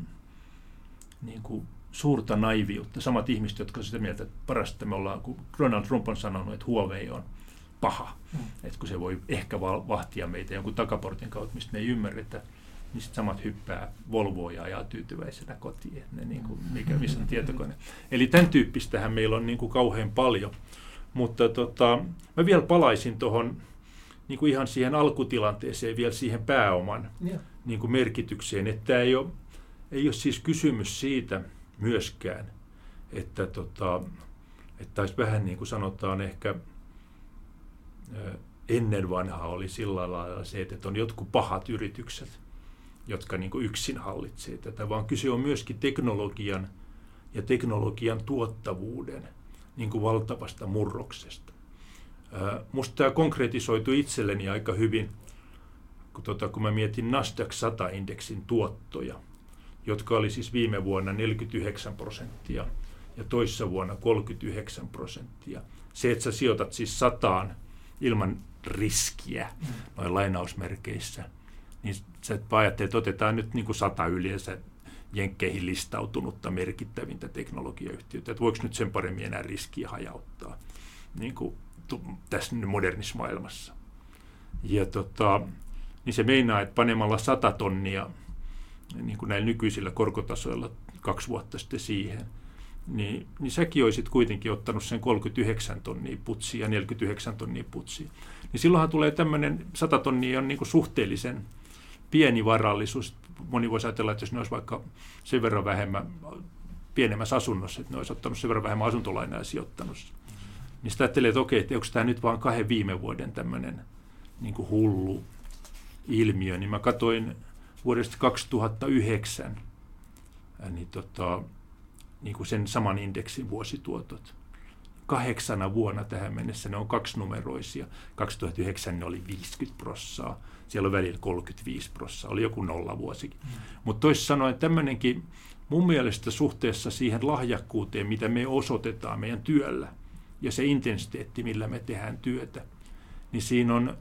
niin kuin suurta naiviutta. Samat ihmiset, jotka sitä mieltä, että parasta me ollaan, kun Donald Trump on sanonut, että Huawei on paha, mm. että kun se voi ehkä vahtia meitä jonkun takaportin kautta, mistä me ei ymmärretä, niin sitten samat hyppää Volvoa ja ajaa tyytyväisenä kotiin, että ne, niin kuin, mikä, missä on tietokone. Eli tämän tyyppistähän meillä on niin kuin kauhean paljon. Mutta tota, mä vielä palaisin tuohon niin kuin ihan siihen alkutilanteeseen, vielä siihen pääoman yeah. niin kuin merkitykseen, että ei ole, ei ole siis kysymys siitä myöskään, että, tota, että olisi vähän niin kuin sanotaan ehkä ennen vanhaa oli sillä lailla se, että on jotkut pahat yritykset, jotka niin yksin hallitsee tätä, vaan kyse on myöskin teknologian ja teknologian tuottavuuden niin kuin valtavasta murroksesta. Musta tämä konkretisoitu itselleni aika hyvin, kun, tota, kun mä mietin Nasdaq 100-indeksin tuottoja, jotka oli siis viime vuonna 49 prosenttia ja toissa vuonna 39 prosenttia. Se, että sä sijoitat siis sataan ilman riskiä mm. noin lainausmerkeissä, niin sä ajattelet, että otetaan nyt niin kuin sata yleensä jenkkeihin listautunutta merkittävintä teknologiayhtiötä, että voiko nyt sen paremmin enää riskiä hajauttaa niin kuin tässä modernissa maailmassa. Ja tota, niin se meinaa, että panemalla 100 tonnia niin kuin näillä nykyisillä korkotasoilla kaksi vuotta sitten siihen, niin, niin säkin olisit kuitenkin ottanut sen 39 tonnia putsia ja 49 tonnia putsia. Niin silloinhan tulee tämmöinen 100 tonnia on niin kuin suhteellisen pieni varallisuus. Moni voisi ajatella, että jos ne olisi vaikka sen verran vähemmän pienemmässä asunnossa, että ne olisi ottanut sen verran vähemmän asuntolainaa ja sijoittanut. Niin sitä ajattelee, että okei, että onko tämä nyt vain kahden viime vuoden tämmöinen niin hullu ilmiö, niin mä katsoin vuodesta 2009 niin tota, niin kuin sen saman indeksin vuosituotot. Kahdeksana vuonna tähän mennessä ne on kaksinumeroisia. 2009 ne oli 50 prossaa, siellä on välillä 35 prossaa, oli joku nolla vuosikin. Mm. Mutta toisin sanoen tämmöinenkin mun mielestä suhteessa siihen lahjakkuuteen, mitä me osoitetaan meidän työllä ja se intensiteetti, millä me tehdään työtä, niin siinä on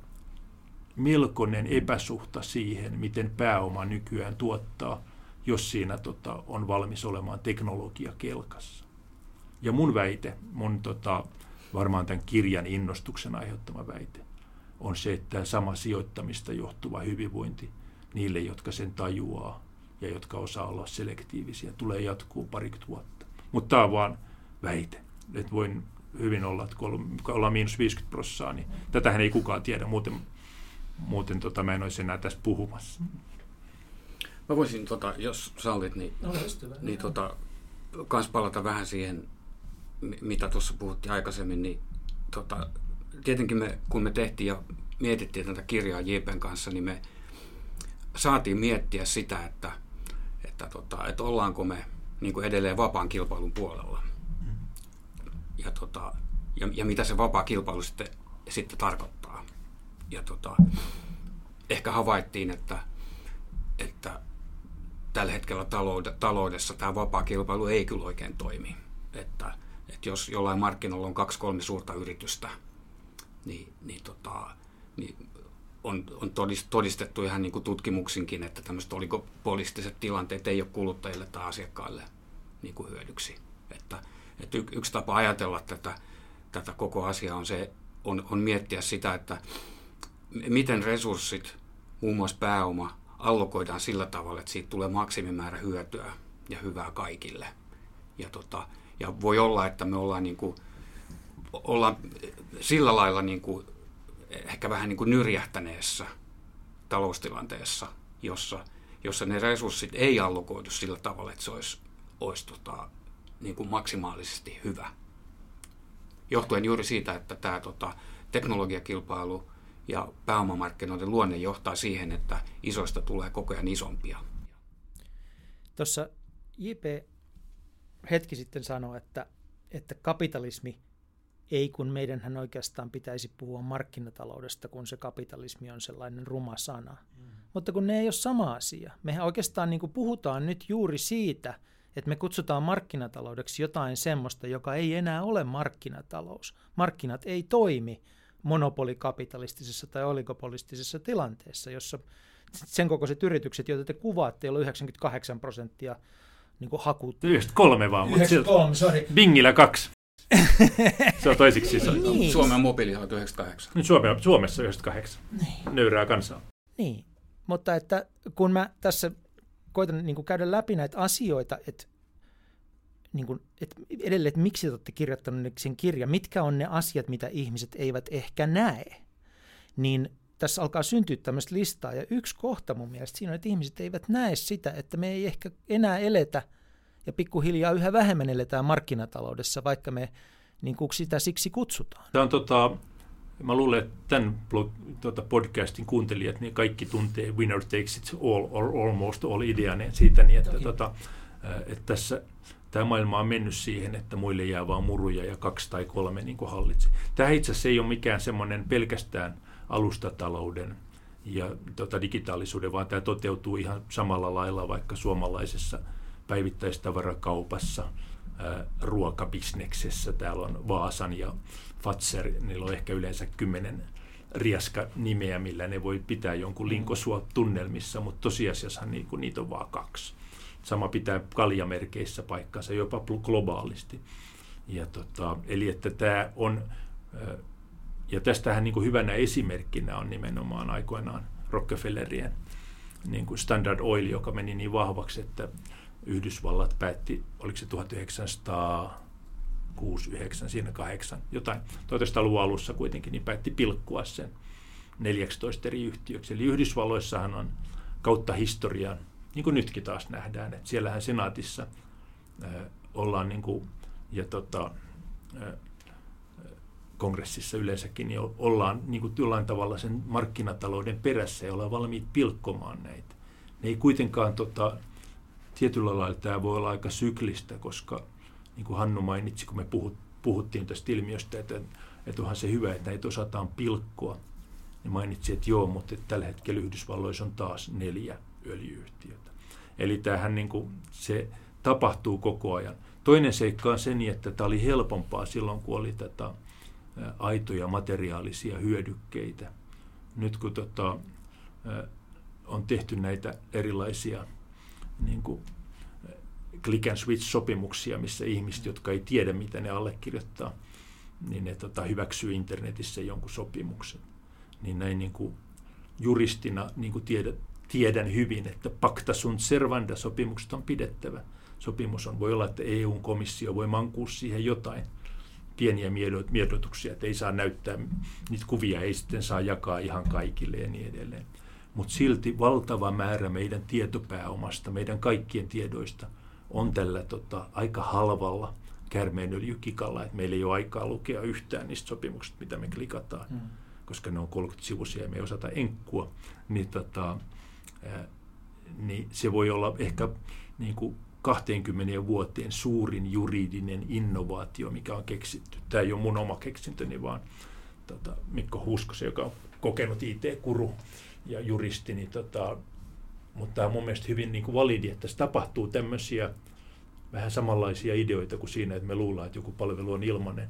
melkoinen epäsuhta siihen, miten pääoma nykyään tuottaa, jos siinä tota, on valmis olemaan teknologia kelkassa. Ja mun väite, mun tota, varmaan tämän kirjan innostuksen aiheuttama väite, on se, että sama sijoittamista johtuva hyvinvointi niille, jotka sen tajuaa ja jotka osaa olla selektiivisiä, tulee jatkuu parikymmentä vuotta. Mutta tämä on vaan väite. Että voin hyvin olla, että kun ollaan miinus 50 prosenttia, niin tätähän ei kukaan tiedä. Muuten muuten tota, mä en olisi enää tässä puhumassa. Mä voisin, tota, jos sallit, niin, no, niin tota, kans palata vähän siihen, mitä tuossa puhuttiin aikaisemmin, niin tota, tietenkin me, kun me tehtiin ja mietittiin tätä kirjaa JPn kanssa, niin me saatiin miettiä sitä, että, että, tota, että ollaanko me niin kuin edelleen vapaan kilpailun puolella. Ja, tota, ja, ja mitä se vapaa kilpailu sitten, sitten tarkoittaa ja tota, ehkä havaittiin, että, että tällä hetkellä taloudessa tämä vapaa kilpailu ei kyllä oikein toimi. Että, että jos jollain markkinoilla on kaksi kolme suurta yritystä, niin, niin, tota, niin on, on todistettu ihan niin kuin tutkimuksinkin, että tämmöiset oligopolistiset tilanteet ei ole kuluttajille tai asiakkaille niin kuin hyödyksi. Että, että yksi tapa ajatella tätä, tätä koko asiaa on, se, on, on miettiä sitä, että miten resurssit, muun muassa pääoma, allokoidaan sillä tavalla, että siitä tulee maksimimäärä hyötyä ja hyvää kaikille. Ja, tota, ja voi olla, että me ollaan, niin kuin, ollaan sillä lailla niin kuin, ehkä vähän niin kuin nyrjähtäneessä taloustilanteessa, jossa, jossa ne resurssit ei allokoidu sillä tavalla, että se olisi, olisi tota, niin kuin maksimaalisesti hyvä. Johtuen juuri siitä, että tämä tota, teknologiakilpailu ja pääomamarkkinoiden luonne johtaa siihen, että isoista tulee koko ajan isompia. Tuossa JP hetki sitten sanoi, että, että kapitalismi ei kun meidänhän oikeastaan pitäisi puhua markkinataloudesta, kun se kapitalismi on sellainen ruma sana. Mm. Mutta kun ne ei ole sama asia. Mehän oikeastaan niin puhutaan nyt juuri siitä, että me kutsutaan markkinataloudeksi jotain semmoista, joka ei enää ole markkinatalous. Markkinat ei toimi monopolikapitalistisessa tai oligopolistisessa tilanteessa, jossa sen kokoiset yritykset, joita te kuvaatte, joilla on 98 prosenttia niin kuin haku... 93 vaan, mutta 93, sorry. Bingillä kaksi. Se on toisiksi iso. niin. Suomen mobiili on 98. Nyt Suome, Suomessa 98. Niin. Nöyrää kansaa. Niin, mutta että kun mä tässä koitan niin kuin käydä läpi näitä asioita, että niin kuin, että edelleen, että miksi olette kirjoittaneet sen kirjan, mitkä on ne asiat, mitä ihmiset eivät ehkä näe, niin tässä alkaa syntyä tämmöistä listaa. Ja yksi kohta mun mielestä siinä on, että ihmiset eivät näe sitä, että me ei ehkä enää eletä ja pikkuhiljaa yhä vähemmän eletään markkinataloudessa, vaikka me niin kuin sitä siksi kutsutaan. Tämä on tota, mä luulen, että tämän blog, tuota podcastin kuuntelijat, niin kaikki tuntee Winner Takes It All or Almost All idean siitä, niin että, tuota, että tässä tämä maailma on mennyt siihen, että muille jää vain muruja ja kaksi tai kolme niin kuin hallitse. Tämä itse asiassa ei ole mikään semmoinen pelkästään alustatalouden ja tota, digitaalisuuden, vaan tämä toteutuu ihan samalla lailla vaikka suomalaisessa päivittäistavarakaupassa, ruokabisneksessä. Täällä on Vaasan ja Fatser, niillä on ehkä yleensä kymmenen riaska nimeä, millä ne voi pitää jonkun linkosua tunnelmissa, mutta tosiasiassa niin kuin, niitä on vain kaksi. Sama pitää kaljamerkeissä paikkansa jopa globaalisti. Ja tota, eli että tämä on, ja tästähän niin kuin hyvänä esimerkkinä on nimenomaan aikoinaan Rockefellerien niin kuin Standard Oil, joka meni niin vahvaksi, että Yhdysvallat päätti, oliko se 1906, 9, siinä 8, jotain, 1900-luvun alussa kuitenkin, niin päätti pilkkua sen 14 eri yhtiöksi. Eli Yhdysvalloissahan on kautta historian niin kuin nytkin taas nähdään, että siellähän senaatissa ollaan niin kuin, ja tota, kongressissa yleensäkin niin ollaan niin kuin jollain tavalla sen markkinatalouden perässä ja ollaan valmiit pilkkomaan näitä. Ne ei kuitenkaan tota, tietyllä lailla tämä voi olla aika syklistä, koska niin kuin Hannu mainitsi, kun me puhut, puhuttiin tästä ilmiöstä, että, että onhan se hyvä, että näitä osataan pilkkoa, niin mainitsi, että joo, mutta että tällä hetkellä Yhdysvalloissa on taas neljä öljyyhtiötä. Eli tämähän niin kuin, se tapahtuu koko ajan. Toinen seikka on se, niin, että tämä oli helpompaa silloin, kun oli tätä aitoja materiaalisia hyödykkeitä. Nyt kun tota, on tehty näitä erilaisia niin kuin, click and switch-sopimuksia, missä ihmiset, jotka ei tiedä, mitä ne allekirjoittaa, niin ne tota, hyväksyy internetissä jonkun sopimuksen. Niin näin niin kuin, juristina niin kuin tiedät, tiedän hyvin, että pacta sunt servanda sopimukset on pidettävä. Sopimus on, voi olla, että EU-komissio voi mankua siihen jotain pieniä miedotuksia, että ei saa näyttää, niitä kuvia ei sitten saa jakaa ihan kaikille ja niin edelleen. Mutta silti valtava määrä meidän tietopääomasta, meidän kaikkien tiedoista on tällä tota, aika halvalla kärmeenöljykikalla, että meillä ei ole aikaa lukea yhtään niistä sopimuksista, mitä me klikataan, mm. koska ne on 30 sivuisia ja me ei osata enkkua. Niin tota, niin se voi olla ehkä niin kuin 20 vuoteen suurin juridinen innovaatio, mikä on keksitty. Tämä ei ole mun oma keksintöni, vaan tota, Mikko Huskosen, joka on kokenut IT-kuru ja juristi, niin tota, mutta tämä on mun mielestä hyvin niin kuin validi, että tässä tapahtuu tämmöisiä vähän samanlaisia ideoita kuin siinä, että me luullaan, että joku palvelu on ilmainen.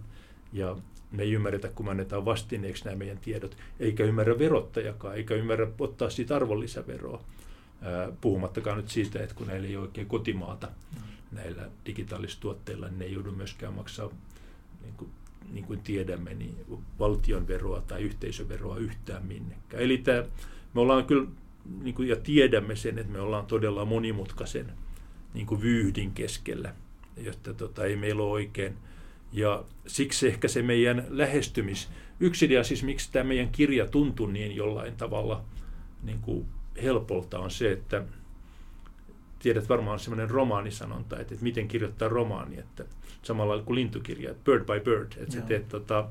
Ja me ei ymmärretä, kun me annetaan vastineeksi nämä meidän tiedot, eikä ymmärrä verottajakaan, eikä ymmärrä ottaa siitä arvonlisäveroa. Puhumattakaan nyt siitä, että kun näillä ei ole oikein kotimaata näillä digitaalistuotteilla, niin ne ei joudu myöskään maksaa, niin kuin, niin kuin tiedämme, niin valtion veroa tai yhteisöveroa yhtään minnekään. Eli tämä, me ollaan kyllä, niin kuin, ja tiedämme sen, että me ollaan todella monimutkaisen niin kuin vyyhdin keskellä, jotta tota, ei meillä ole oikein. Ja siksi ehkä se meidän lähestymis, yksi idea siis miksi tämä meidän kirja tuntuu niin jollain tavalla niin kuin helpolta on se, että tiedät varmaan semmoinen romaanisanonta, että, että miten kirjoittaa romaani, että samalla kuin lintukirja, että bird by bird, että sä teet, tota,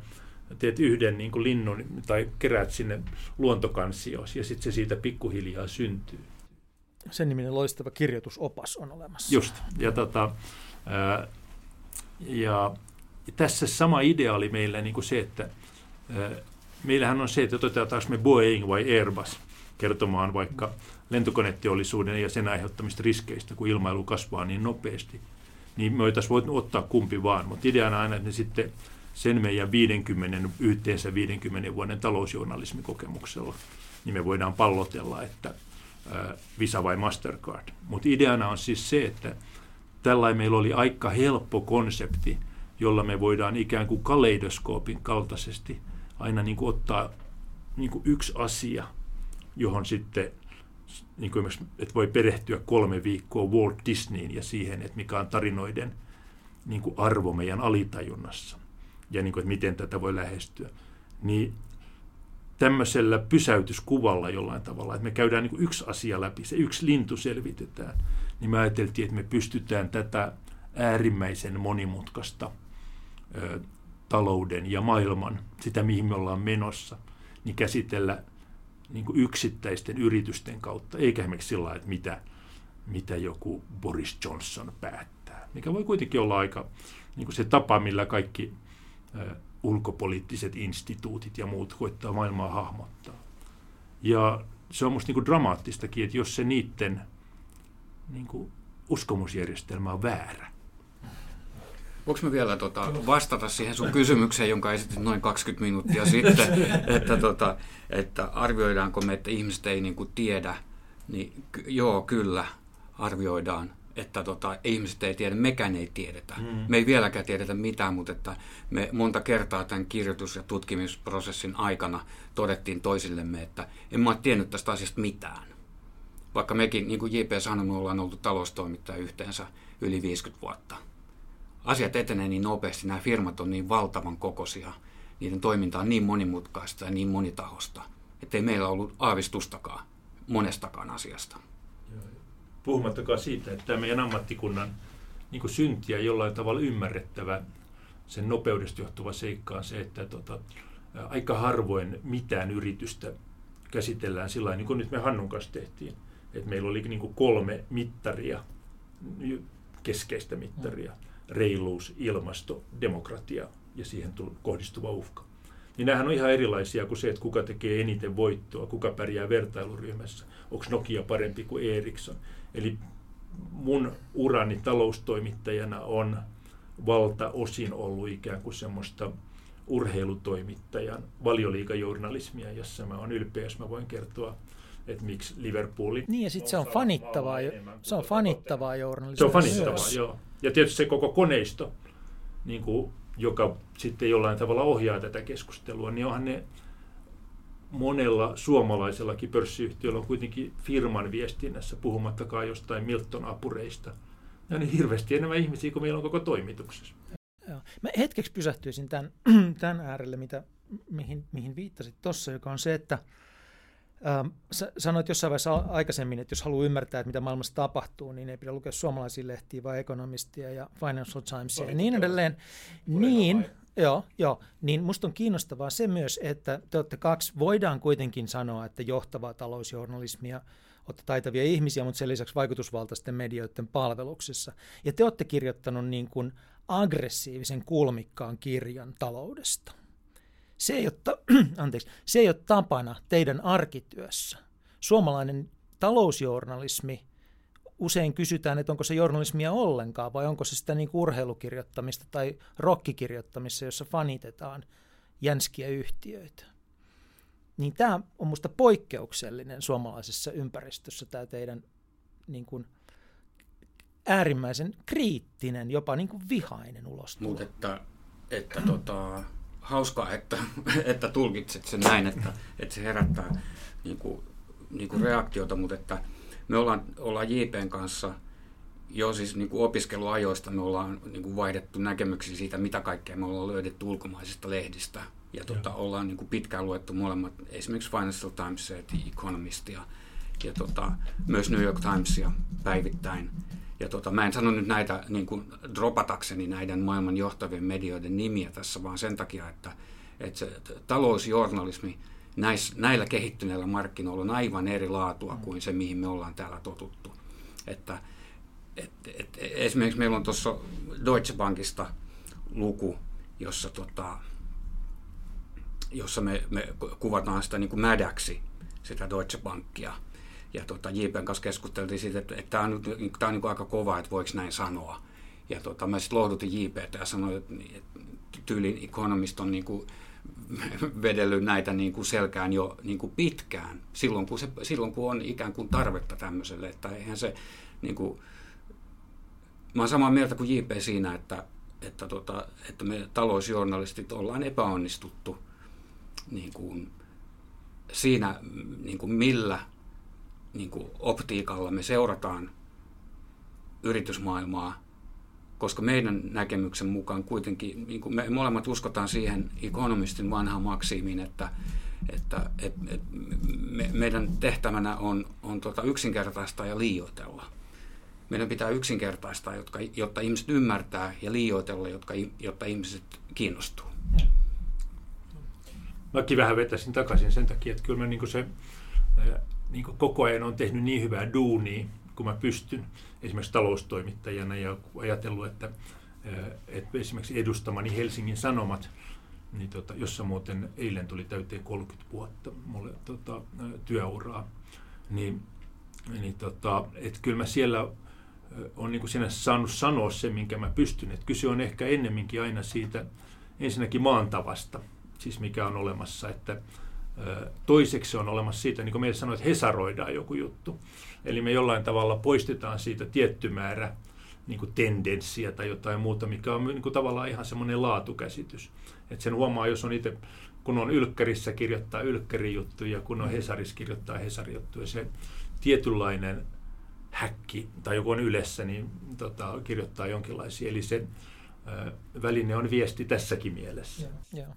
teet yhden niin kuin linnun tai keräät sinne luontokansioon ja sitten se siitä pikkuhiljaa syntyy. Sen niminen loistava kirjoitusopas on olemassa. Just, ja, tota, ää, ja tässä sama idea oli meillä niin kuin se, että meillähän on se, että otetaanko me Boeing vai Airbus kertomaan vaikka lentokoneteollisuuden ja sen aiheuttamista riskeistä, kun ilmailu kasvaa niin nopeasti. Niin me voitaisiin ottaa kumpi vaan, mutta ideana aina, että ne sitten sen meidän 50, yhteensä 50 vuoden talousjournalismikokemuksella, niin me voidaan pallotella, että Visa vai Mastercard. Mutta ideana on siis se, että tällainen meillä oli aika helppo konsepti – jolla me voidaan ikään kuin kaleidoskoopin kaltaisesti aina niin kuin ottaa niin kuin yksi asia, johon sitten niin kuin että voi perehtyä kolme viikkoa Walt Disneyin ja siihen, että mikä on tarinoiden niin kuin arvo meidän alitajunnassa ja niin kuin, että miten tätä voi lähestyä. Niin tämmöisellä pysäytyskuvalla jollain tavalla, että me käydään niin yksi asia läpi, se yksi lintu selvitetään, niin me ajateltiin, että me pystytään tätä äärimmäisen monimutkaista talouden ja maailman, sitä mihin me ollaan menossa, niin käsitellä niin yksittäisten yritysten kautta, eikä esimerkiksi sillä että mitä, mitä joku Boris Johnson päättää, mikä voi kuitenkin olla aika niin se tapa, millä kaikki ulkopoliittiset instituutit ja muut koittaa maailmaa hahmottaa. Ja se on minusta niin dramaattistakin, että jos se niiden niin kuin uskomusjärjestelmä on väärä, Voinko mä vielä tota, vastata siihen sun kysymykseen, jonka esitit noin 20 minuuttia sitten, että, tota, että arvioidaanko me, että ihmiset ei niin kuin tiedä, niin joo, kyllä arvioidaan, että tota, ihmiset ei tiedä, mekään ei tiedetä. Mm. Me ei vieläkään tiedetä mitään, mutta että me monta kertaa tämän kirjoitus- ja tutkimusprosessin aikana todettiin toisillemme, että en mä ole tiennyt tästä asiasta mitään. Vaikka mekin, niin kuin J.P. sanoi, me ollaan oltu taloustoimittaja yhteensä yli 50 vuotta asiat etenee niin nopeasti, nämä firmat on niin valtavan kokoisia, niiden toiminta on niin monimutkaista ja niin monitahosta, ettei meillä ollut aavistustakaan monestakaan asiasta. Puhumattakaan siitä, että meidän ammattikunnan niin syntiä jollain tavalla ymmärrettävä, sen nopeudesta johtuva seikka on se, että tota, aika harvoin mitään yritystä käsitellään sillä niin kuin nyt me Hannun kanssa tehtiin. Että meillä oli niin kuin kolme mittaria, keskeistä mittaria. Reiluus, ilmasto, demokratia ja siihen kohdistuva uhka. Niin nämähän on ihan erilaisia kuin se, että kuka tekee eniten voittoa, kuka pärjää vertailuryhmässä, onko Nokia parempi kuin Ericsson. Eli mun urani taloustoimittajana on valtaosin ollut ikään kuin semmoista urheilutoimittajan valioliikajournalismia, jossa mä oon ylpeä, jos mä voin kertoa että miksi Liverpooli... Niin ja sitten se on fanittavaa, se on fanittavaa journalismia. Se on fanittavaa, joo. Ja tietysti se koko koneisto, niin kuin, joka sitten jollain tavalla ohjaa tätä keskustelua, niin onhan ne monella suomalaisellakin pörssiyhtiöllä on kuitenkin firman viestinnässä, puhumattakaan jostain Milton-apureista. Ja niin hirveästi enemmän ihmisiä kuin meillä on koko toimituksessa. Joo. Mä hetkeksi pysähtyisin tämän, tämän äärelle, mitä, mihin, mihin viittasit tuossa, joka on se, että Ähm, sä sanoit jossain vaiheessa aikaisemmin, että jos haluaa ymmärtää, että mitä maailmassa tapahtuu, niin ei pidä lukea suomalaisia lehtiä, vaan Economistia ja Financial Timesia ja niin edelleen. Niin, joo, joo, niin musta on kiinnostavaa se myös, että te olette kaksi, voidaan kuitenkin sanoa, että johtavaa talousjournalismia, olette taitavia ihmisiä, mutta sen lisäksi vaikutusvaltaisten medioiden palveluksessa. Ja te olette kirjoittanut niin kuin aggressiivisen kulmikkaan kirjan taloudesta se ei, ole, ta- anteeksi, se ei ole tapana teidän arkityössä. Suomalainen talousjournalismi, usein kysytään, että onko se journalismia ollenkaan vai onko se sitä niin urheilukirjoittamista tai rokkikirjoittamista, jossa fanitetaan jänskiä yhtiöitä. Niin tämä on minusta poikkeuksellinen suomalaisessa ympäristössä tämä teidän niin kuin, äärimmäisen kriittinen, jopa niin kuin vihainen ulostulo. Mutta että, että tota, hauskaa, että, että tulkitset sen näin, että, että se herättää niin kuin, niin kuin reaktiota, mutta että me ollaan, ollaan JPn kanssa jo siis niin kuin opiskeluajoista me ollaan niin kuin vaihdettu näkemyksiä siitä, mitä kaikkea me ollaan löydetty ulkomaisista lehdistä. Ja tota, ollaan niin kuin pitkään luettu molemmat, esimerkiksi Financial Times ja Economistia ja tota, myös New York Timesia päivittäin. Ja tota, mä en sano nyt näitä niin kuin dropatakseni näiden maailman johtavien medioiden nimiä tässä, vaan sen takia, että, että se talousjournalismi näis, näillä kehittyneillä markkinoilla on aivan eri laatua kuin se, mihin me ollaan täällä totuttu. Että, et, et, esimerkiksi meillä on tuossa Deutsche Bankista luku, jossa, tota, jossa me, me kuvataan sitä niin kuin mädäksi, sitä Deutsche Bankia – ja tota, JPn kanssa keskusteltiin siitä, että, että tämä on, tämä on niin aika kova, että voiko näin sanoa. Ja tota, mä sitten lohdutin JPtä ja sanoin, että, tyylin Economist on niin kuin vedellyt näitä niin kuin selkään jo niin kuin pitkään, silloin kun, se, silloin kun on ikään kuin tarvetta tämmöiselle. Että eihän se, niin kuin, mä olen samaa mieltä kuin JP siinä, että, että, tota, että me talousjournalistit ollaan epäonnistuttu niin kuin, siinä, niin kuin millä niin kuin optiikalla me seurataan yritysmaailmaa, koska meidän näkemyksen mukaan kuitenkin, niin kuin me molemmat uskotaan siihen ekonomistin vanhaan maksiimiin, että, että et, et me, meidän tehtävänä on, on tota yksinkertaistaa ja liioitella. Meidän pitää yksinkertaistaa, jotka, jotta ihmiset ymmärtää, ja liioitella, jotka, jotta ihmiset kiinnostuu. Mäkin vähän vetäisin takaisin sen takia, että kyllä mä niin se niin koko ajan on tehnyt niin hyvää duunia, kun mä pystyn esimerkiksi taloustoimittajana ja ajatellut, että, että esimerkiksi edustamani Helsingin Sanomat, niin tota, jossa muuten eilen tuli täyteen 30 vuotta mulle tota, työuraa, niin, niin tota, että kyllä mä siellä on niin sinä saanut sanoa se, minkä mä pystyn. Että kyse on ehkä ennemminkin aina siitä ensinnäkin maantavasta, siis mikä on olemassa, että toiseksi on olemassa siitä, niin kuin meille sanoit, että hesaroidaan joku juttu. Eli me jollain tavalla poistetaan siitä tietty määrä niin kuin tendenssiä tai jotain muuta, mikä on niin kuin tavallaan ihan semmoinen laatukäsitys. Että sen huomaa, jos on itse, kun on ylkkärissä kirjoittaa ylkkärijuttuja, kun on Hesarissa kirjoittaa Hesarijuttuja, se tietynlainen häkki tai joku on ylessä, niin tota, kirjoittaa jonkinlaisia. Eli se ö, väline on viesti tässäkin mielessä. Joo, joo.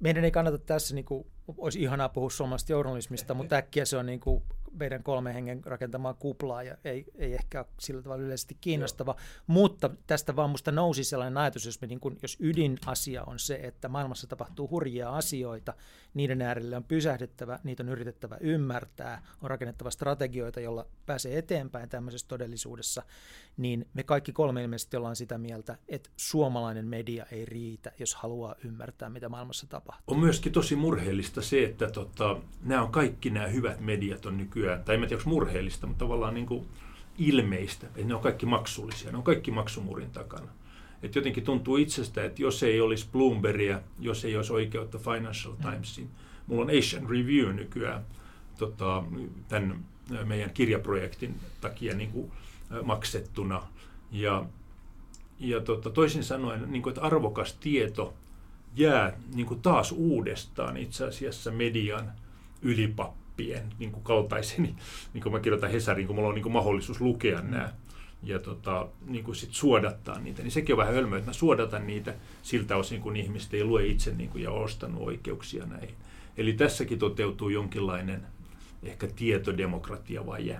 Meidän ei kannata tässä, niin kuin, olisi ihanaa puhua suomalaisesta journalismista, mutta äkkiä se on niin kuin meidän kolmen hengen rakentamaa kuplaa ja ei, ei ehkä ole sillä tavalla yleisesti kiinnostava. Joo. Mutta tästä vaan musta nousi sellainen ajatus, jos, me niin kun, jos ydinasia on se, että maailmassa tapahtuu hurjia asioita, niiden äärelle on pysähdettävä, niitä on yritettävä ymmärtää, on rakennettava strategioita, jolla pääsee eteenpäin tämmöisessä todellisuudessa, niin me kaikki kolme ilmeisesti ollaan sitä mieltä, että suomalainen media ei riitä, jos haluaa ymmärtää, mitä maailmassa tapahtuu. On myöskin tosi murheellista se, että tota, nämä on kaikki nämä hyvät mediat on nykyään, tai en tiedä, onko murheellista, mutta tavallaan niin kuin ilmeistä, että ne on kaikki maksullisia, ne on kaikki maksumurin takana. Et jotenkin tuntuu itsestä, että jos ei olisi Bloombergia, jos ei olisi oikeutta Financial mm. Timesin, mulla on Asian Review nykyään tota, tämän meidän kirjaprojektin takia niin kuin, maksettuna. Ja, ja tota, toisin sanoen, niin kuin, että arvokas tieto jää niin kuin taas uudestaan itse asiassa median ylipappien niin kuin kaltaiseni, niin kuin mä kirjoitan Hesarin, kun mulla on niin kuin mahdollisuus lukea mm. nämä ja tota, niin kuin sit suodattaa niitä, niin sekin on vähän hölmöä, että mä suodatan niitä siltä osin, kun ihmiset ei lue itse niin kuin, ja ostanut oikeuksia näihin. Eli tässäkin toteutuu jonkinlainen ehkä tietodemokratia vai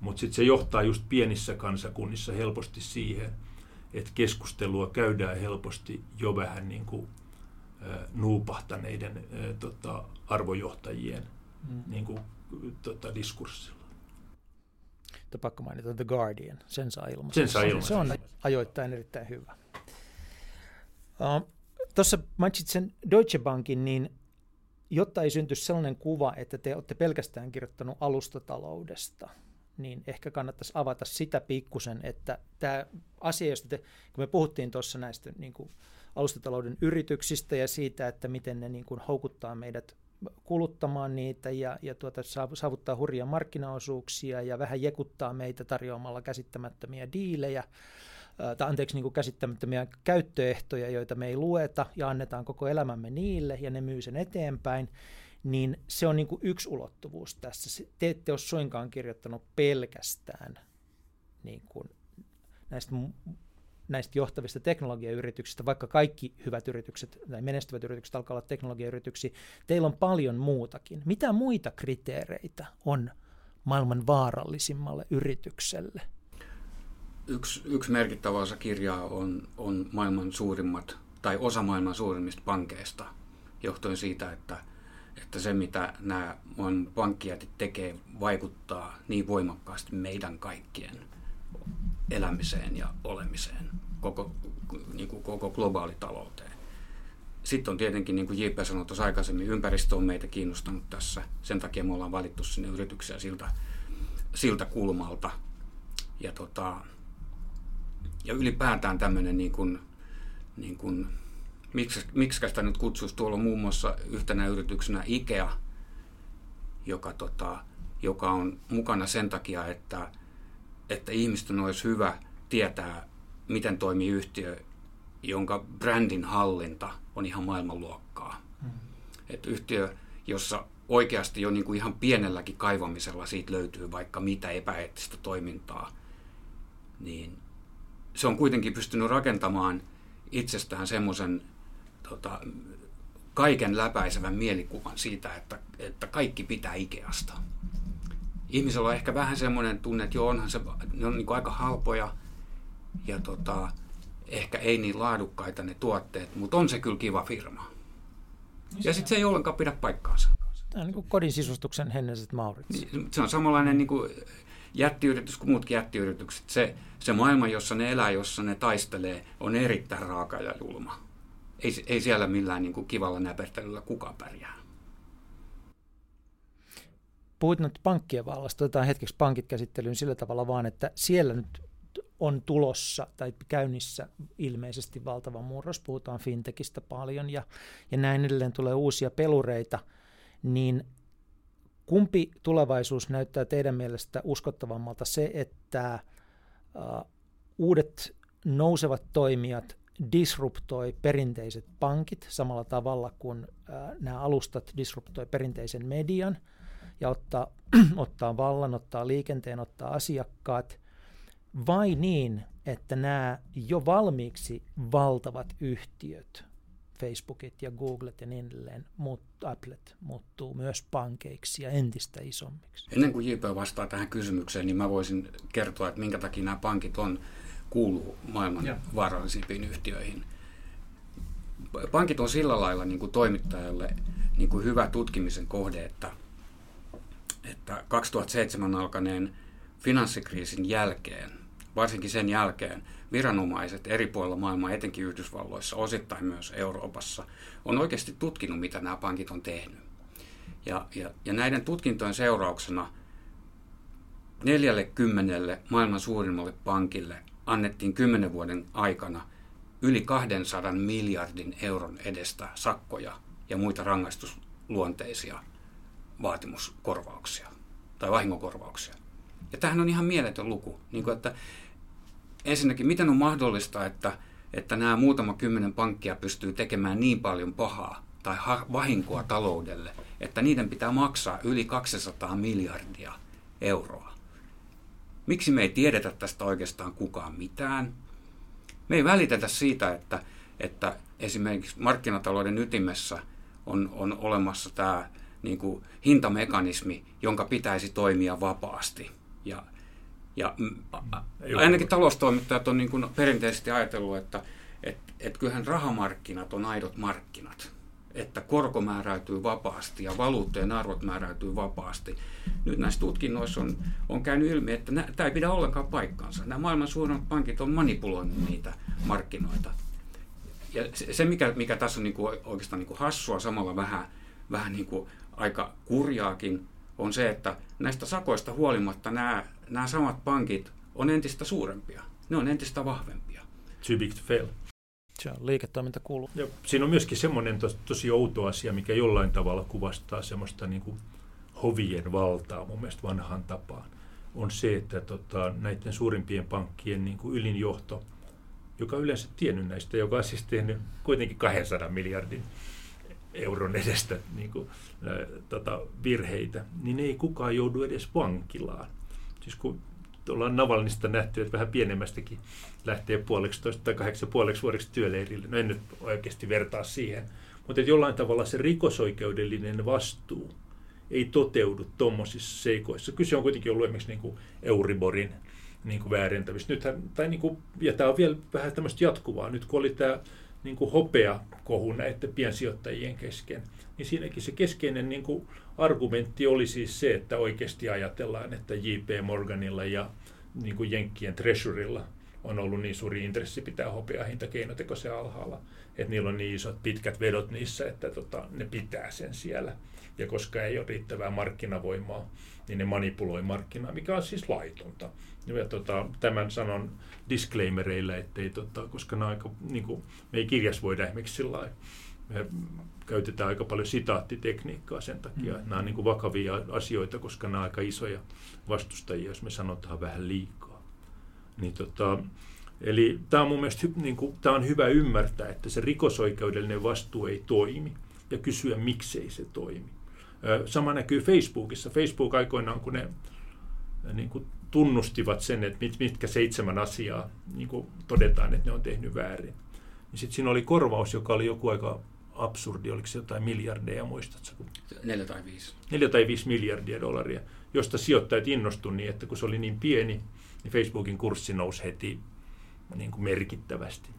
Mutta sitten se johtaa just pienissä kansakunnissa helposti siihen, että keskustelua käydään helposti jo vähän niin kuin, nuupahtaneiden tota, arvojohtajien mm. niin kuin, tota, diskurssilla mutta pakko mainita The Guardian, sen saa ilmaiseksi. Sen saa ilmaiseksi. Se on ajoittain erittäin hyvä. Uh, Tuossa mainitsit sen Deutsche Bankin, niin jotta ei syntyisi sellainen kuva, että te olette pelkästään kirjoittanut alustataloudesta, niin ehkä kannattaisi avata sitä pikkusen, että tämä asia, josta te, kun me puhuttiin tuossa näistä niin kuin alustatalouden yrityksistä ja siitä, että miten ne niin kuin houkuttaa meidät kuluttamaan niitä ja, ja tuota, saavuttaa hurjia markkinaosuuksia ja vähän jekuttaa meitä tarjoamalla käsittämättömiä diilejä, tai anteeksi, niin kuin käsittämättömiä käyttöehtoja, joita me ei lueta ja annetaan koko elämämme niille ja ne myy sen eteenpäin, niin se on niin kuin yksi ulottuvuus tässä. Te ette ole suinkaan kirjoittanut pelkästään niin kuin näistä näistä johtavista teknologiayrityksistä, vaikka kaikki hyvät yritykset tai menestyvät yritykset alkaa olla teknologiayrityksiä, teillä on paljon muutakin. Mitä muita kriteereitä on maailman vaarallisimmalle yritykselle? Yksi, yksi merkittävä osa kirjaa on, on maailman suurimmat tai osa maailman suurimmista pankeista, johtuen siitä, että, että se mitä nämä pankkijätit tekee vaikuttaa niin voimakkaasti meidän kaikkien elämiseen ja olemiseen, koko, niin kuin koko globaalitalouteen. Sitten on tietenkin, niin kuin JP sanoi tuossa aikaisemmin, ympäristö on meitä kiinnostanut tässä. Sen takia me ollaan valittu sinne yrityksiä siltä, siltä kulmalta. Ja, tota, ja ylipäätään tämmöinen, niin kuin, niin kuin, miksi, miksi sitä nyt kutsuisi, tuolla on muun muassa yhtenä yrityksenä IKEA, joka, tota, joka on mukana sen takia, että että ihmisten olisi hyvä tietää, miten toimii yhtiö, jonka brändin hallinta on ihan maailmanluokkaa. Mm. Että yhtiö, jossa oikeasti jo niin kuin ihan pienelläkin kaivamisella siitä löytyy vaikka mitä epäeettistä toimintaa, niin se on kuitenkin pystynyt rakentamaan itsestään semmoisen tota, kaiken läpäisevän mielikuvan siitä, että, että kaikki pitää Ikeasta ihmisellä on ehkä vähän semmoinen tunne, että joo, onhan se, ne on niin aika halpoja ja tota, ehkä ei niin laadukkaita ne tuotteet, mutta on se kyllä kiva firma. Ja sitten se ei ollenkaan pidä paikkaansa. Tämä on niin kuin kodin sisustuksen Henneset Maurit. Niin, se on samanlainen niin kuin jättiyritys kuin muutkin jättiyritykset. Se, se maailma, jossa ne elää, jossa ne taistelee, on erittäin raaka ja julma. Ei, ei siellä millään niin kuin kivalla näpertelyllä kukaan pärjää. Puhuit nyt pankkien vallasta, otetaan hetkeksi pankit käsittelyyn sillä tavalla vaan, että siellä nyt on tulossa tai käynnissä ilmeisesti valtava murros, puhutaan fintechistä paljon ja, ja näin edelleen tulee uusia pelureita, niin kumpi tulevaisuus näyttää teidän mielestä uskottavammalta? Se, että uh, uudet nousevat toimijat disruptoi perinteiset pankit samalla tavalla kuin uh, nämä alustat disruptoi perinteisen median ja ottaa, ottaa vallan, ottaa liikenteen, ottaa asiakkaat – vai niin, että nämä jo valmiiksi valtavat yhtiöt, Facebookit ja Googlet ja niin edelleen, muut, Applet muuttuu myös pankeiksi ja entistä isommiksi? Ennen kuin JP vastaa tähän kysymykseen, niin mä voisin kertoa, että minkä takia nämä pankit on kuuluu maailman ja. vaarallisimpiin yhtiöihin. Pankit on sillä lailla niin kuin toimittajalle niin kuin hyvä tutkimisen kohde, että, että 2007 alkaneen finanssikriisin jälkeen varsinkin sen jälkeen viranomaiset eri puolilla maailmaa, etenkin Yhdysvalloissa, osittain myös Euroopassa, on oikeasti tutkinut, mitä nämä pankit on tehnyt. Ja, ja, ja näiden tutkintojen seurauksena 40 maailman suurimmalle pankille annettiin 10 vuoden aikana yli 200 miljardin euron edestä sakkoja ja muita rangaistusluonteisia vaatimuskorvauksia tai vahingokorvauksia. Ja tämähän on ihan mieletön luku. Niin kuin, että ensinnäkin, miten on mahdollista, että, että nämä muutama kymmenen pankkia pystyy tekemään niin paljon pahaa tai vahinkoa taloudelle, että niiden pitää maksaa yli 200 miljardia euroa. Miksi me ei tiedetä tästä oikeastaan kukaan mitään? Me ei välitetä siitä, että, että esimerkiksi markkinatalouden ytimessä on, on olemassa tämä niin kuin hintamekanismi, jonka pitäisi toimia vapaasti. Ja ja ainakin taloustoimittajat on niin kuin perinteisesti ajatellut, että et, et kyllähän rahamarkkinat on aidot markkinat. Että korko määräytyy vapaasti ja valuuttojen arvot määräytyy vapaasti. Nyt näissä tutkinnoissa on, on käynyt ilmi, että tämä ei pidä ollenkaan paikkaansa. Nämä maailman suurimmat pankit on manipuloinut niitä markkinoita. Ja se, se mikä, mikä tässä on niin kuin oikeastaan niin kuin hassua, samalla vähän, vähän niin kuin aika kurjaakin, on se, että näistä sakoista huolimatta nämä, nämä samat pankit on entistä suurempia. Ne on entistä vahvempia. Too big to fail. Se on liiketoiminta kuuluu. Ja siinä on myöskin semmoinen tos, tosi outo asia, mikä jollain tavalla kuvastaa semmoista niin kuin hovien valtaa mun mielestä vanhaan tapaan. On se, että tota, näiden suurimpien pankkien niin kuin ylinjohto, joka on yleensä tiennyt näistä, joka on siis tehnyt kuitenkin 200 miljardin euron edestä niin kuin, ä, tota, virheitä, niin ei kukaan joudu edes vankilaan. Siis kun ollaan Navalnista nähty, että vähän pienemmästäkin lähtee puoleksi toista tai kahdeksan puoleksi vuodeksi työleirille. No en nyt oikeasti vertaa siihen. Mutta jollain tavalla se rikosoikeudellinen vastuu ei toteudu tuommoisissa seikoissa. Kyse on kuitenkin ollut esimerkiksi niin kuin Euriborin niin kuin väärentämistä. Nythän, tai niin kuin, ja tämä on vielä vähän tämmöistä jatkuvaa. Nyt kun oli tämä niin kuin hopea kohu näiden piensijoittajien kesken, niin siinäkin se keskeinen niin kuin argumentti oli siis se, että oikeasti ajatellaan, että J.P. Morganilla ja niin kuin Jenkkien Treasurylla on ollut niin suuri intressi pitää hopeahinta keinotekoisen alhaalla, että niillä on niin isot pitkät vedot niissä, että tota, ne pitää sen siellä. Ja koska ei ole riittävää markkinavoimaa, niin ne manipuloi markkinaa, mikä on siis laitonta. Ja tota, tämän sanon disclaimereillä, ettei, tota, koska nämä aika, niin kuin, me ei kirjas voida esimerkiksi sillä me käytetään aika paljon sitaattitekniikkaa sen takia, mm. että nämä on niin kuin vakavia asioita, koska nämä on aika isoja vastustajia, jos me sanotaan vähän liikaa. Niin tota, eli tämä on mun mielestä niin kuin, tämä on hyvä ymmärtää, että se rikosoikeudellinen vastuu ei toimi ja kysyä, miksei se toimi. Sama näkyy Facebookissa. Facebook aikoinaan, kun ne niin kuin tunnustivat sen, että mit, mitkä seitsemän asiaa niin kuin todetaan, että ne on tehnyt väärin. Niin sitten siinä oli korvaus, joka oli joku aika absurdi, oliko se jotain miljardeja, muistatko? Neljä tai viisi. Neljä tai viisi miljardia dollaria, josta sijoittajat innostuivat niin, että kun se oli niin pieni, niin Facebookin kurssi nousi heti niin kuin merkittävästi.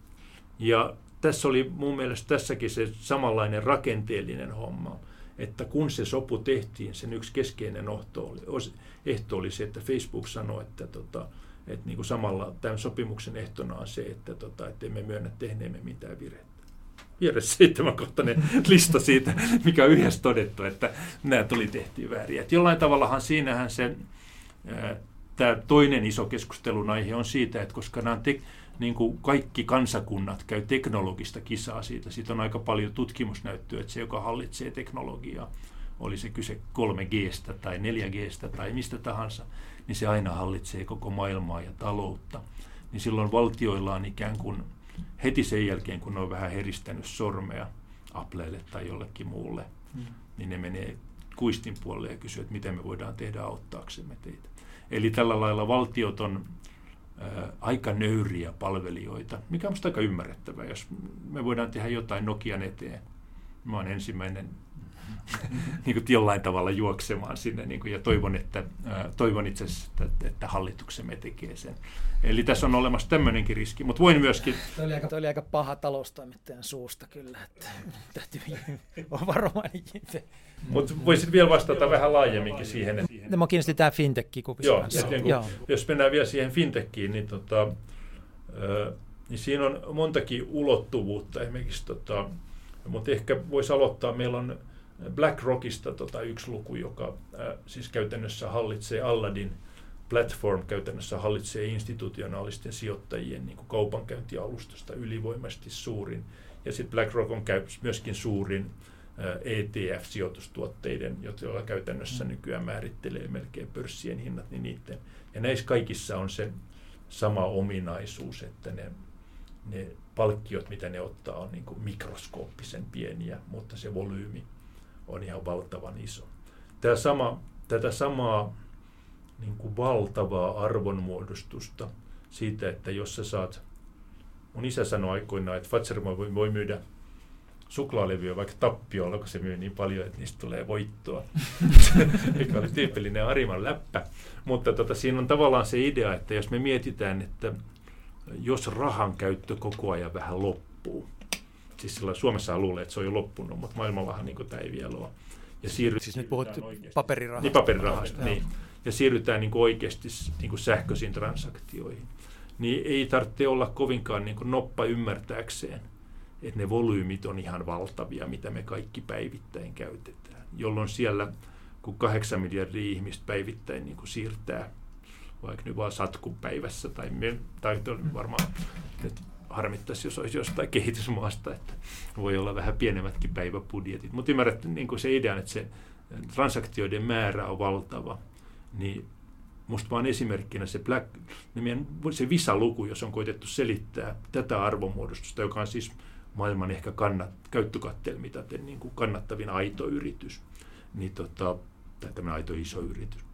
Ja tässä oli mun mielestä tässäkin se samanlainen rakenteellinen homma, että kun se sopu tehtiin, sen yksi keskeinen ohto oli, ehto oli se, että Facebook sanoi, että, tota, että niin kuin samalla tämän sopimuksen ehtona on se, että, tota, että emme myönnä tehneemme mitään virhettä. Vieressä seitsemänkohtainen lista siitä, mikä on yhdessä todettu, että nämä tuli tehtiin väärin. Että jollain tavallahan siinähän se, tämä toinen iso keskustelun aihe on siitä, että koska nämä te, niin kuin kaikki kansakunnat käy teknologista kisaa siitä. Siitä on aika paljon tutkimusnäyttöä, että se, joka hallitsee teknologiaa, oli se kyse 3Gstä tai 4Gstä tai mistä tahansa, niin se aina hallitsee koko maailmaa ja taloutta. Niin silloin valtioilla on ikään kuin heti sen jälkeen, kun ne on vähän heristänyt sormea Applelle tai jollekin muulle, mm. niin ne menee kuistin puolelle ja kysyy, että miten me voidaan tehdä auttaaksemme teitä. Eli tällä lailla valtiot on aika nöyriä palvelijoita, mikä on aika ymmärrettävää, jos me voidaan tehdä jotain Nokian eteen. Mä olen ensimmäinen niin kuin jollain tavalla juoksemaan sinne niin kuin, ja toivon, että, toivon itse asiassa, että, että hallituksemme tekee sen. Eli tässä on olemassa tämmöinenkin riski, mutta voin myöskin... Tuo oli aika, toi oli aika paha taloustoimittajan suusta kyllä, että täytyy olla varovainen. Mutta voisit vielä vastata vähän laajemminkin siihen. Että... No, mä kiinnosti tämä fintech Joo, niin Joo. jos mennään vielä siihen fintechiin, niin, tota, niin siinä on montakin ulottuvuutta. Esimerkiksi, tota, mutta ehkä voisi aloittaa, meillä on BlackRockista tota, yksi luku, joka äh, siis käytännössä hallitsee Alladin platform, käytännössä hallitsee institutionaalisten sijoittajien niin kuin kaupankäyntialustosta ylivoimaisesti suurin. Ja sitten BlackRock on käy, myöskin suurin ETF-sijoitustuotteiden, joilla käytännössä mm. nykyään määrittelee melkein pörssien hinnat, niin niiden. Ja näissä kaikissa on se sama ominaisuus, että ne, ne palkkiot, mitä ne ottaa, on niin mikroskooppisen pieniä, mutta se volyymi on ihan valtavan iso. Tämä sama, tätä samaa niin kuin valtavaa arvonmuodostusta siitä, että jos sä saat, mun isä sanoi aikoinaan, että Fatser voi, voi myydä suklaalevyä vaikka tappiolla, kun se myy niin paljon, että niistä tulee voittoa. Mikä oli tyypillinen Ariman läppä. Mutta tota, siinä on tavallaan se idea, että jos me mietitään, että jos rahan käyttö koko ajan vähän loppuu, siis sillä Suomessa luulee, että se on jo loppunut, mutta maailmallahan niin tämä ei vielä ole. Ja siis nyt puhut paperirahasta. Niin, paperirahasta, niin. Ja siirrytään niin kuin oikeasti niin kuin sähköisiin transaktioihin. Niin ei tarvitse olla kovinkaan niin kuin noppa ymmärtääkseen, että ne volyymit on ihan valtavia, mitä me kaikki päivittäin käytetään. Jolloin siellä, kun kahdeksan miljardia ihmistä päivittäin niin kuin siirtää vaikka nyt vaan satkun päivässä, tai, me, tai varmaan että harmittaisi, jos olisi jostain kehitysmaasta, että voi olla vähän pienemmätkin päiväbudjetit. Mutta ymmärrät niin se idea, että se transaktioiden määrä on valtava, niin musta vaan esimerkkinä se, black, se Visa-luku, jos on koitettu selittää tätä arvomuodostusta, joka on siis maailman ehkä kannat, käyttökattelmitaten niin kuin kannattavin aito yritys, niin tota, tai tämmöinen aito iso yritys,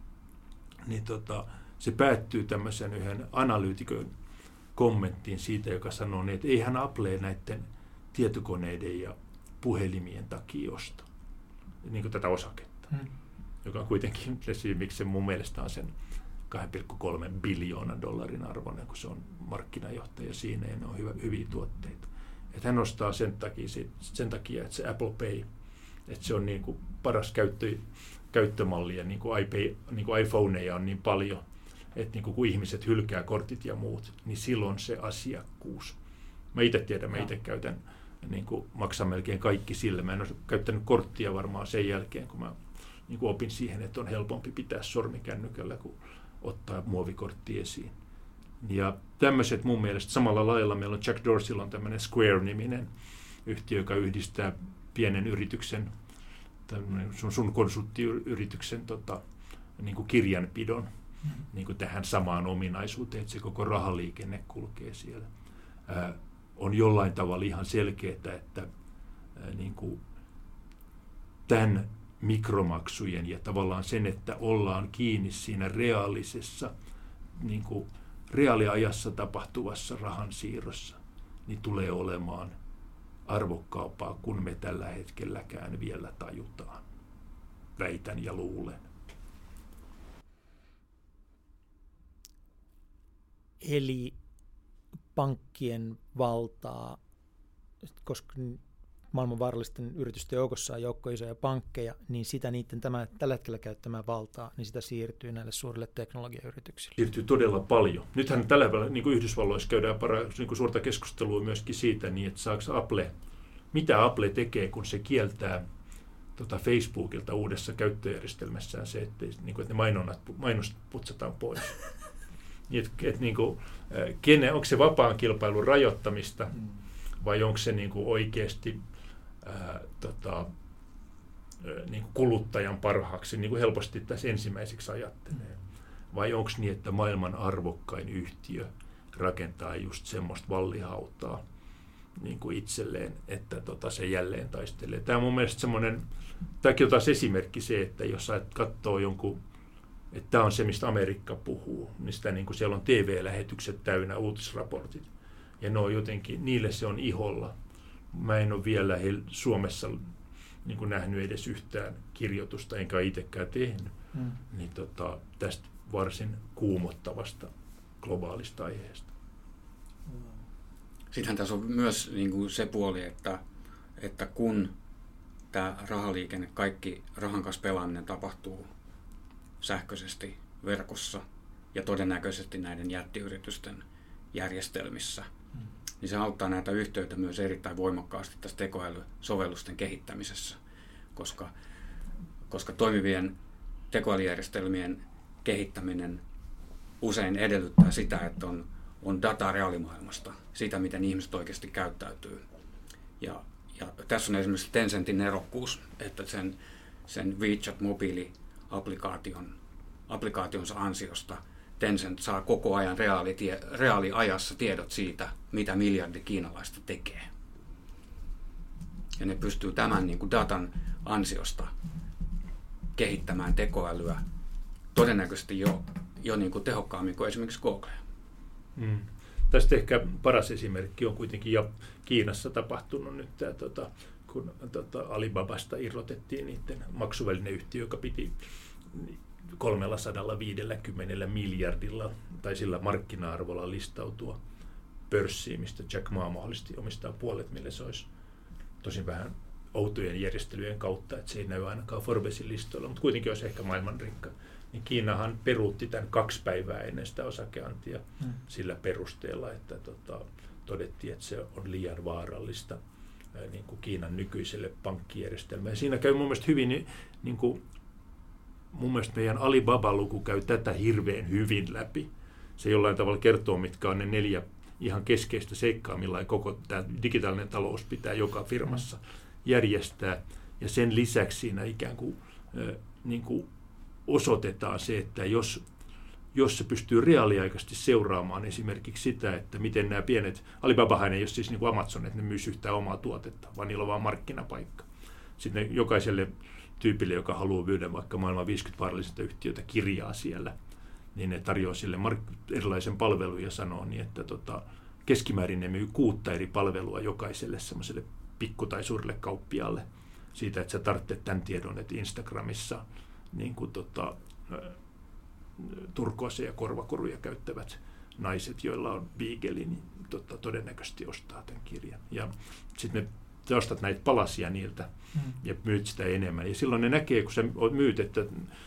niin tota, se päättyy tämmöisen yhden analyytikon kommenttiin siitä, joka sanoo, niin, että eihän Apple näiden tietokoneiden ja puhelimien takia osta niin kuin tätä osaketta, hmm. joka on kuitenkin se syy, miksi se mun mielestä on sen 2,3 biljoonan dollarin arvoinen, kun se on markkinajohtaja siinä ja ne on hyvä, hyviä tuotteita. Että hän ostaa sen takia, sen takia, että se Apple Pay, että se on niin kuin paras käyttö, käyttömalli ja niin kuin, iPay, niin kuin iPhoneja on niin paljon, että niin kun ihmiset hylkää kortit ja muut, niin silloin se asiakkuus. Mä itse tiedän, mä itse käytän, niin kuin maksan melkein kaikki sillä. Mä en ole käyttänyt korttia varmaan sen jälkeen, kun mä niin kuin opin siihen, että on helpompi pitää sormi kännykällä kuin ottaa muovikortti esiin. Ja tämmöiset mun mielestä samalla lailla meillä on Jack Dorseylla on tämmöinen Square-niminen yhtiö, joka yhdistää pienen yrityksen, sun, sun konsulttiyrityksen tota, niin kuin kirjanpidon niin kuin tähän samaan ominaisuuteen, että se koko rahaliikenne kulkee siellä. Ää, on jollain tavalla ihan selkeää, että ää, niin kuin tämän mikromaksujen ja tavallaan sen, että ollaan kiinni siinä reaalisessa, niin kuin reaaliajassa tapahtuvassa rahansiirrossa, niin tulee olemaan arvokkaampaa kuin me tällä hetkelläkään vielä tajutaan. Väitän ja luulen. Eli pankkien valtaa koska maailman vaarallisten yritysten joukossa on joukko isoja pankkeja, niin sitä niiden tämä, tällä hetkellä käyttämään valtaa, niin sitä siirtyy näille suurille teknologiayrityksille. Siirtyy todella paljon. Nythän tällä hetkellä niin kuin Yhdysvalloissa käydään para, niin kuin suurta keskustelua myöskin siitä, niin että saako Apple, mitä Apple tekee, kun se kieltää tota Facebookilta uudessa käyttöjärjestelmässään se, että, niin kuin, että ne mainonnat, mainostat putsataan pois. niin, että, että, niin kuin, kenen, onko se vapaan kilpailun rajoittamista mm. vai onko se niin kuin oikeasti ää, tota, niin kuin kuluttajan parhaaksi, niin kuin helposti tässä ensimmäiseksi ajattelee. Vai onko niin, että maailman arvokkain yhtiö rakentaa just semmoista vallihautaa niin kuin itselleen, että tota, se jälleen taistelee. Tämä on mun mielestä semmoinen, tämäkin on taas esimerkki se, että jos sä katsoo jonkun, että tämä on se, mistä Amerikka puhuu, sitä niin kuin siellä on TV-lähetykset täynnä, uutisraportit, ja ne on jotenkin, niille se on iholla mä en ole vielä he, Suomessa niin kuin nähnyt edes yhtään kirjoitusta, enkä itsekään tehnyt, mm. niin tota, tästä varsin kuumottavasta globaalista aiheesta. Sittenhän tässä on myös niin kuin se puoli, että, että kun tämä rahaliikenne, kaikki rahan kanssa pelaaminen tapahtuu sähköisesti verkossa ja todennäköisesti näiden jättiyritysten järjestelmissä – niin se auttaa näitä yhteyttä myös erittäin voimakkaasti tässä tekoälysovellusten kehittämisessä, koska, koska toimivien tekoälyjärjestelmien kehittäminen usein edellyttää sitä, että on, on dataa reaalimaailmasta, siitä miten ihmiset oikeasti käyttäytyy. Ja, ja tässä on esimerkiksi Tencentin erokkuus, että sen, sen WeChat mobiili-applikaation applikaationsa ansiosta – Tencent saa koko ajan reaalitie, reaaliajassa tiedot siitä, mitä miljardi kiinalaista tekee. Ja ne pystyy tämän niin kuin datan ansiosta kehittämään tekoälyä todennäköisesti jo, jo niin kuin tehokkaammin kuin esimerkiksi Google. Mm. Tästä ehkä paras esimerkki on kuitenkin jo Kiinassa tapahtunut nyt tämä, tota, kun tota, Alibabasta irrotettiin niiden maksuvälineyhtiö, joka piti 350 miljardilla tai sillä markkina-arvolla listautua pörssiin, mistä Jack Ma mahdollisesti omistaa puolet, mille se olisi tosin vähän outojen järjestelyjen kautta, että se ei näy ainakaan Forbesin listoilla, mutta kuitenkin olisi ehkä maailman rikka. Niin Kiinahan peruutti tämän kaksi päivää ennen sitä osakeantia hmm. sillä perusteella, että tota, todettiin, että se on liian vaarallista niin kuin Kiinan nykyiselle pankkijärjestelmälle. Siinä käy mun mielestä hyvin niin kuin mun mielestä meidän Alibaba-luku käy tätä hirveän hyvin läpi. Se jollain tavalla kertoo, mitkä on ne neljä ihan keskeistä seikkaa, millä koko tämä digitaalinen talous pitää joka firmassa järjestää. Ja sen lisäksi siinä ikään kuin, niin kuin osoitetaan se, että jos, jos se pystyy reaaliaikaisesti seuraamaan esimerkiksi sitä, että miten nämä pienet, Alibabahan ei ole siis niin kuin Amazon, että ne myy yhtään omaa tuotetta, vaan niillä on vain markkinapaikka. Sitten jokaiselle tyypille, joka haluaa myydä vaikka maailman 50 vaarallisinta yhtiötä kirjaa siellä, niin ne tarjoaa sille mark- erilaisen palvelun ja sanoo niin, että tota, keskimäärin ne myy kuutta eri palvelua jokaiselle semmoiselle pikku- tai suurelle kauppialle siitä, että sä tarvitset tämän tiedon, että Instagramissa niin kuin tota, turkoasia ja korvakoruja käyttävät naiset, joilla on beagle, niin tota, todennäköisesti ostaa tämän kirjan. Ja sitten me sä ostat näitä palasia niiltä mm. ja myyt sitä enemmän. Ja silloin ne näkee, kun sä myyt, että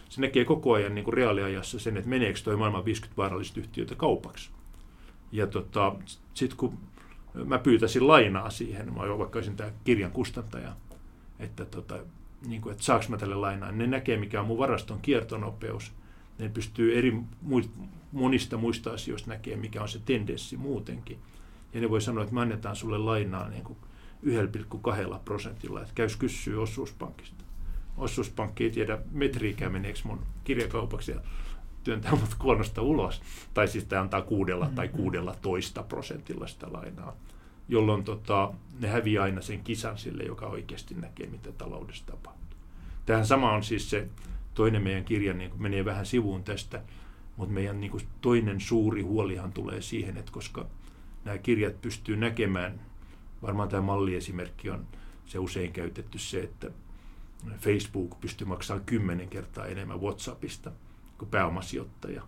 se näkee koko ajan niin kuin reaaliajassa sen, että meneekö toi maailman 50 vaarallista yhtiötä kaupaksi. Ja tota, sitten kun mä pyytäisin lainaa siihen, mä vaikka olisin tämä kirjan kustantaja, että, tota, niin kuin, että saaks mä tälle lainaa, ne näkee mikä on mun varaston kiertonopeus, ne pystyy eri monista muista asioista näkee, mikä on se tendenssi muutenkin. Ja ne voi sanoa, että me annetaan sulle lainaa niin kuin 1,2 prosentilla, että käys kysyy osuuspankista. Osuuspankki ei tiedä metriikään meneekö mun kirjakaupaksi ja työntää mut kuonosta ulos. Tai siis tämä antaa kuudella tai mm-hmm. kuudella toista prosentilla sitä lainaa, jolloin tota, ne häviää aina sen kisan sille, joka oikeasti näkee, mitä taloudessa tapahtuu. Tähän sama on siis se toinen meidän kirja, niin menee vähän sivuun tästä, mutta meidän niin kuin toinen suuri huolihan tulee siihen, että koska nämä kirjat pystyy näkemään varmaan tämä malliesimerkki on se usein käytetty se, että Facebook pystyy maksamaan kymmenen kertaa enemmän WhatsAppista kuin pääomasijoittaja.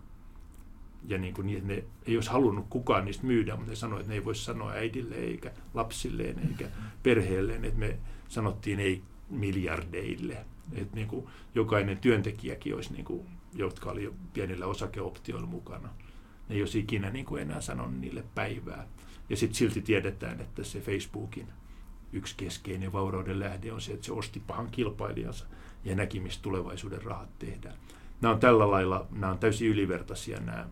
ja niin kuin, ne ei olisi halunnut kukaan niistä myydä, mutta ne sanoi, että ne ei voi sanoa äidille eikä lapsilleen eikä perheelleen, että me sanottiin ei miljardeille. Että niin kuin jokainen työntekijäkin olisi, niin kuin, jotka oli jo pienillä osakeoptioilla mukana, ne ei olisi ikinä niin kuin enää sanonut niille päivää. Ja sitten silti tiedetään, että se Facebookin yksi keskeinen vaurauden lähde on se, että se osti pahan kilpailijansa ja näki, mistä tulevaisuuden rahat tehdään. Nämä on tällä lailla, nämä on täysin ylivertaisia nämä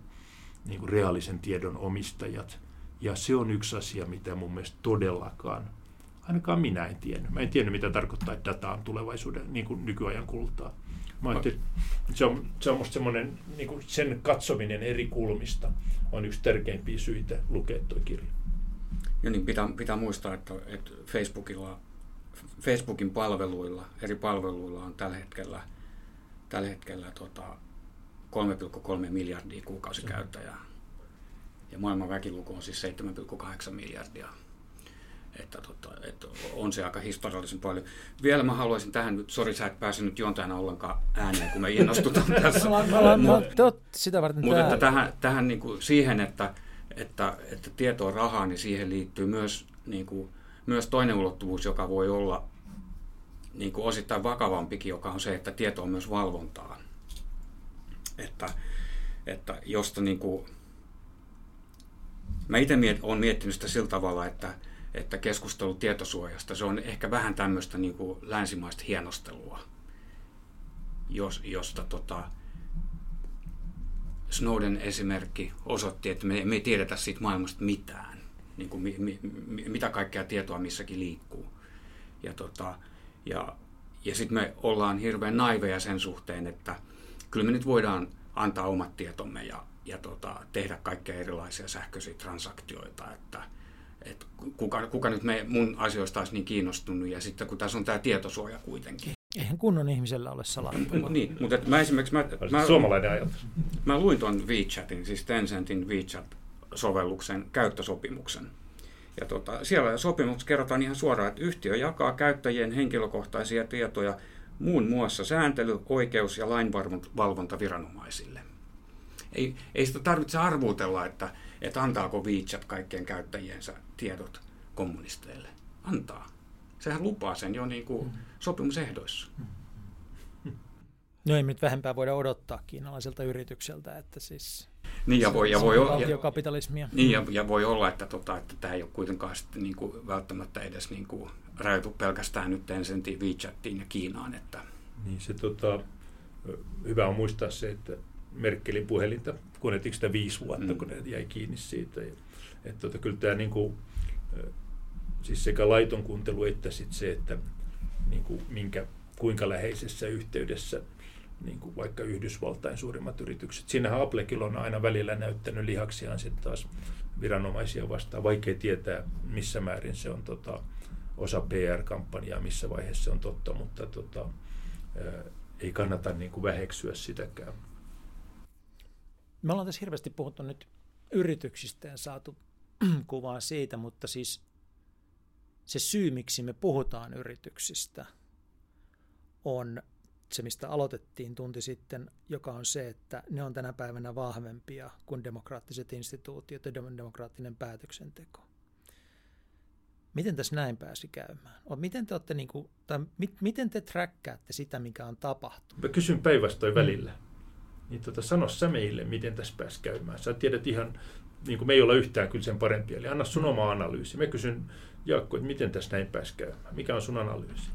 niin kuin reaalisen tiedon omistajat. Ja se on yksi asia, mitä mun mielestä todellakaan, ainakaan minä en tiennyt. Mä en tiennyt, mitä tarkoittaa, että data on tulevaisuuden niin kuin nykyajan kultaa. Mä se on, se on musta semmoinen, niin kuin sen katsominen eri kulmista on yksi tärkeimpiä syitä lukea tuo kirja. Ja niin pitää, pitää muistaa, että, että Facebookilla, Facebookin palveluilla, eri palveluilla on tällä hetkellä, tällä hetkellä tota, 3,3 miljardia kuukausikäyttäjää. Ja maailman väkiluku on siis 7,8 miljardia. Että, tota, että on se aika historiallisen paljon. Vielä mä haluaisin tähän, sori sä et pääse nyt juontajana ollenkaan ääneen, kun me innostutaan tässä. sitä varten Mutta että tähän, tähän niin kuin siihen, että, että, että tieto on rahaa, niin siihen liittyy myös, niin kuin, myös toinen ulottuvuus, joka voi olla niin kuin osittain vakavampikin, joka on se, että tieto on myös valvontaa. Että, että josta niin kuin, mä itse miet, olen miettinyt sitä sillä tavalla, että, että keskustelu tietosuojasta, se on ehkä vähän tämmöistä niin kuin länsimaista hienostelua, jos, josta tota, Snowden esimerkki osoitti, että me, me ei tiedetä siitä maailmasta mitään, niin kuin mi, mi, mitä kaikkea tietoa missäkin liikkuu. Ja, tota, ja, ja sitten me ollaan hirveän naiveja sen suhteen, että kyllä me nyt voidaan antaa omat tietomme ja, ja tota, tehdä kaikkea erilaisia sähköisiä transaktioita, että, että kuka, kuka nyt me, mun asioista olisi niin kiinnostunut, ja sitten kun tässä on tämä tietosuoja kuitenkin. Eihän kunnon ihmisellä ole salaa. niin, mutta mä esimerkiksi... Mä, mä, Suomalainen ajatus. Mä luin tuon WeChatin, siis Tencentin WeChat-sovelluksen käyttösopimuksen. Ja tota, siellä sopimuksessa kerrotaan ihan suoraan, että yhtiö jakaa käyttäjien henkilökohtaisia tietoja muun muassa sääntely, oikeus ja lainvalvontaviranomaisille. Ei, ei sitä tarvitse arvuutella, että, että antaako WeChat kaikkien käyttäjiensä tiedot kommunisteille. Antaa. Sehän lupaa sen jo niin kuin sopimusehdoissa. No ei nyt vähempää voida odottaa kiinalaiselta yritykseltä, että siis niin ja voi, ja voi, valtiokapitalismia. Niin ja, ja voi olla, että, tota, että tämä ei ole kuitenkaan sitten niin kuin välttämättä edes niin kuin rajoitu pelkästään nyt Tencentiin, WeChatiin ja Kiinaan. Että. Niin se tota, hyvä on muistaa se, että Merkelin puhelinta kuunneltiinko sitä viisi vuotta, mm. kun ne jäi kiinni siitä. Ja, että tota, kyllä tämä niin kuin, siis sekä laiton kuuntelu että sit se, että niin kuin, minkä, kuinka läheisessä yhteydessä niin kuin vaikka Yhdysvaltain suurimmat yritykset. Siinähän Applekin on aina välillä näyttänyt lihaksiaan sitten taas viranomaisia vastaan. Vaikea tietää, missä määrin se on tota, osa PR-kampanjaa, missä vaiheessa se on totta, mutta tota, ei kannata niin kuin väheksyä sitäkään. Me ollaan tässä hirveästi puhuttu nyt yrityksistä ja saatu kuvaa siitä, mutta siis se syy, miksi me puhutaan yrityksistä, on se, mistä aloitettiin tunti sitten, joka on se, että ne on tänä päivänä vahvempia kuin demokraattiset instituutiot ja demokraattinen päätöksenteko. Miten tässä näin pääsi käymään? Miten te, olette, niin kuin, tai mit, miten te träkkäätte sitä, mikä on tapahtunut? Mä kysyn päinvastoin välillä. Niin tota, sano sä meille, miten tässä pääsi käymään. Sä tiedät ihan, niin kuin me ei olla yhtään kyllä sen parempia. Eli anna sun oma analyysi. Mä kysyn Jaakko, että miten tässä näin pääsi käymään. Mikä on sun analyysi?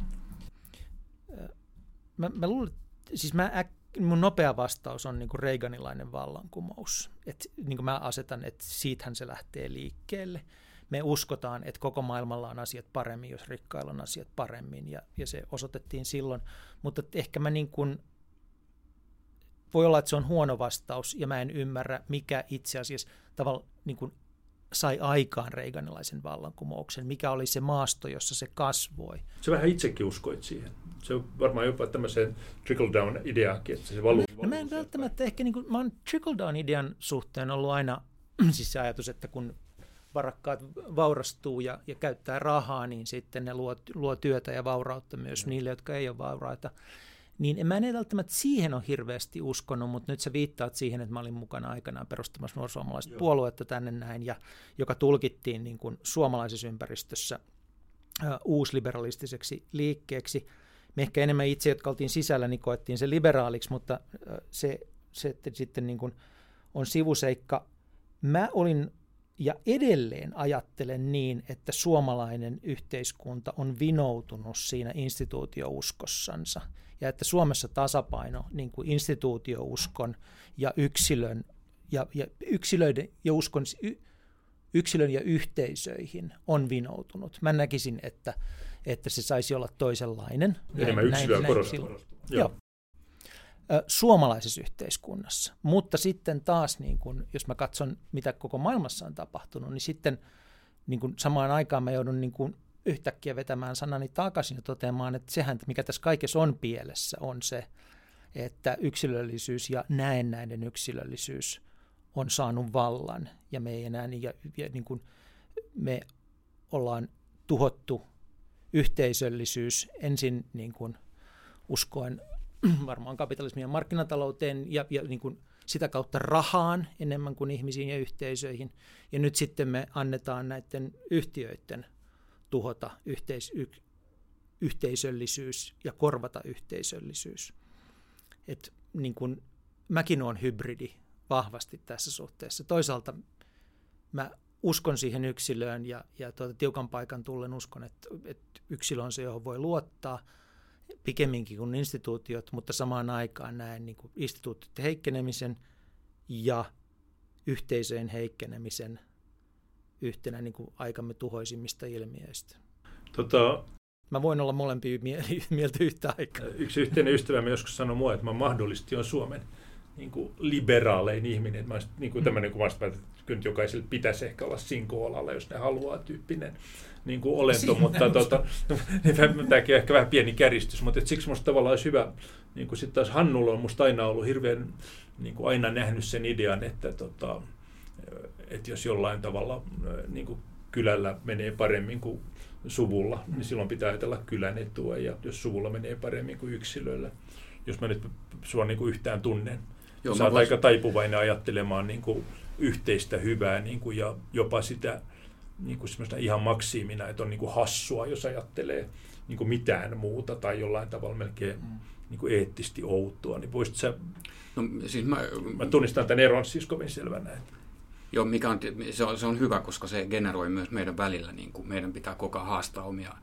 Mä, mä luulen, siis mä äk, mun nopea vastaus on niin kuin Reaganilainen vallankumous. Et, niin kuin mä asetan, että siitähän se lähtee liikkeelle. Me uskotaan, että koko maailmalla on asiat paremmin, jos rikkailla on asiat paremmin, ja, ja se osoitettiin silloin. Mutta ehkä mä niin kuin, voi olla, että se on huono vastaus, ja mä en ymmärrä, mikä itse asiassa tavallaan niin kuin sai aikaan Reaganilaisen vallankumouksen, mikä oli se maasto, jossa se kasvoi. Se vähän itsekin uskoit siihen. Se on varmaan jopa tämmöiseen trickle-down-ideaankin, että se valuu. No mä en välttämättä ehkä, niin kuin, mä oon trickle-down-idean suhteen ollut aina siis se ajatus, että kun varakkaat vaurastuu ja, ja käyttää rahaa, niin sitten ne luo, luo työtä ja vaurautta myös no. niille, jotka ei ole vauraita. Niin en mä en välttämättä siihen ole hirveästi uskonut, mutta nyt sä viittaat siihen, että mä olin mukana aikanaan perustamassa nuorsuomalaista Joo. puoluetta tänne näin, ja joka tulkittiin niin kuin suomalaisessa ympäristössä ä, uusliberalistiseksi liikkeeksi. Me ehkä enemmän itse, jotka oltiin sisällä, niin koettiin se liberaaliksi, mutta ä, se, se että sitten niin kuin on sivuseikka. Mä olin ja edelleen ajattelen niin, että suomalainen yhteiskunta on vinoutunut siinä instituutioukossansa ja että Suomessa tasapaino niin kuin instituutiouskon ja yksilön ja, ja yksilöiden ja uskon y, yksilön ja yhteisöihin on vinoutunut. Mä näkisin, että, että se saisi olla toisenlainen. Enemmän yksilöä korostuu. Joo suomalaisessa yhteiskunnassa. Mutta sitten taas, niin kun, jos mä katson, mitä koko maailmassa on tapahtunut, niin sitten niin kun samaan aikaan mä joudun niin kun yhtäkkiä vetämään sanani takaisin ja toteamaan, että sehän, mikä tässä kaikessa on pielessä, on se, että yksilöllisyys ja näennäinen yksilöllisyys on saanut vallan ja me ei enää, ja, ja niin kuin me ollaan tuhottu yhteisöllisyys ensin niin kuin uskoen varmaan kapitalismiin ja markkinatalouteen ja, ja niin kuin sitä kautta rahaan enemmän kuin ihmisiin ja yhteisöihin. Ja nyt sitten me annetaan näiden yhtiöiden tuhota yhteis, y, yhteisöllisyys ja korvata yhteisöllisyys. Et niin kuin mäkin olen hybridi vahvasti tässä suhteessa. Toisaalta mä uskon siihen yksilöön ja, ja tuota, tiukan paikan tullen uskon, että, että yksilö on se, johon voi luottaa – pikemminkin kuin instituutiot, mutta samaan aikaan näen niin instituutioiden heikkenemisen ja yhteisöjen heikkenemisen yhtenä niin kuin aikamme tuhoisimmista ilmiöistä. Tota, Mä voin olla molempia mieltä yhtä aikaa. Yksi yhteinen ystävämme joskus sanoi mua, että mä mahdollisesti on Suomen niin kuin liberaalein ihminen. Mä olisin, niin kuin mm. tämmöinen, kun että kyllä jokaiselle pitäisi ehkä olla sinkoalalla, jos ne haluaa tyyppinen niin kuin olento, Siinä mutta tota, tämäkin on ehkä vähän pieni käristys, mutta et siksi minusta tavallaan olisi hyvä, niin kuin sitten taas Hannulla on minusta aina ollut hirveän, niin kuin aina nähnyt sen idean, että, tota, että jos jollain tavalla niin kuin kylällä menee paremmin kuin suvulla, niin silloin pitää ajatella kylän etua, ja jos suvulla menee paremmin kuin yksilöllä, jos mä nyt sua niin kuin yhtään tunnen, Joo, sä oot vois... aika taipuvainen ajattelemaan niin kuin yhteistä hyvää niin kuin, ja jopa sitä niin kuin ihan maksiimina, että on niin kuin hassua, jos ajattelee niin kuin mitään muuta tai jollain tavalla melkein mm. niin kuin eettisesti outoa, niin voisit sä... No, siis mä, mä tunnistan tämän eron siis kovin selvänä. Että... Joo, mikä on, se, on, se on hyvä, koska se generoi myös meidän välillä, niin kuin meidän pitää koko ajan haastaa omia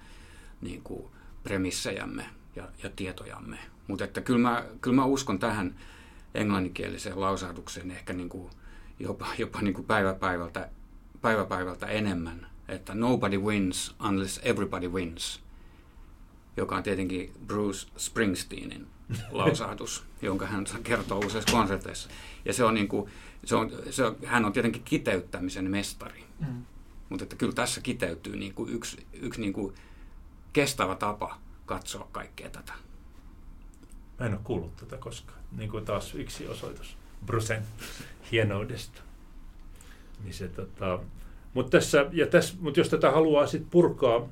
niin kuin premissejämme ja, ja tietojamme. Mutta että kyllä mä, kyllä mä uskon tähän englanninkieliseen lausahdukseen ehkä niin kuin jopa, jopa niin kuin päivä päivältä päivä päivältä enemmän, että nobody wins unless everybody wins, joka on tietenkin Bruce Springsteenin lausahdus, jonka hän kertoo useissa konserteissa. Ja se on niin kuin, se on, se on, hän on tietenkin kiteyttämisen mestari. Mm. Mutta että kyllä tässä kiteytyy niin kuin yksi, yksi niin kuin kestävä tapa katsoa kaikkea tätä. Mä en ole kuullut tätä koskaan. Niin kuin taas yksi osoitus Brucen hienoudesta. Niin se, tota, mutta, tässä, ja tässä, mutta jos tätä haluaa sit purkaa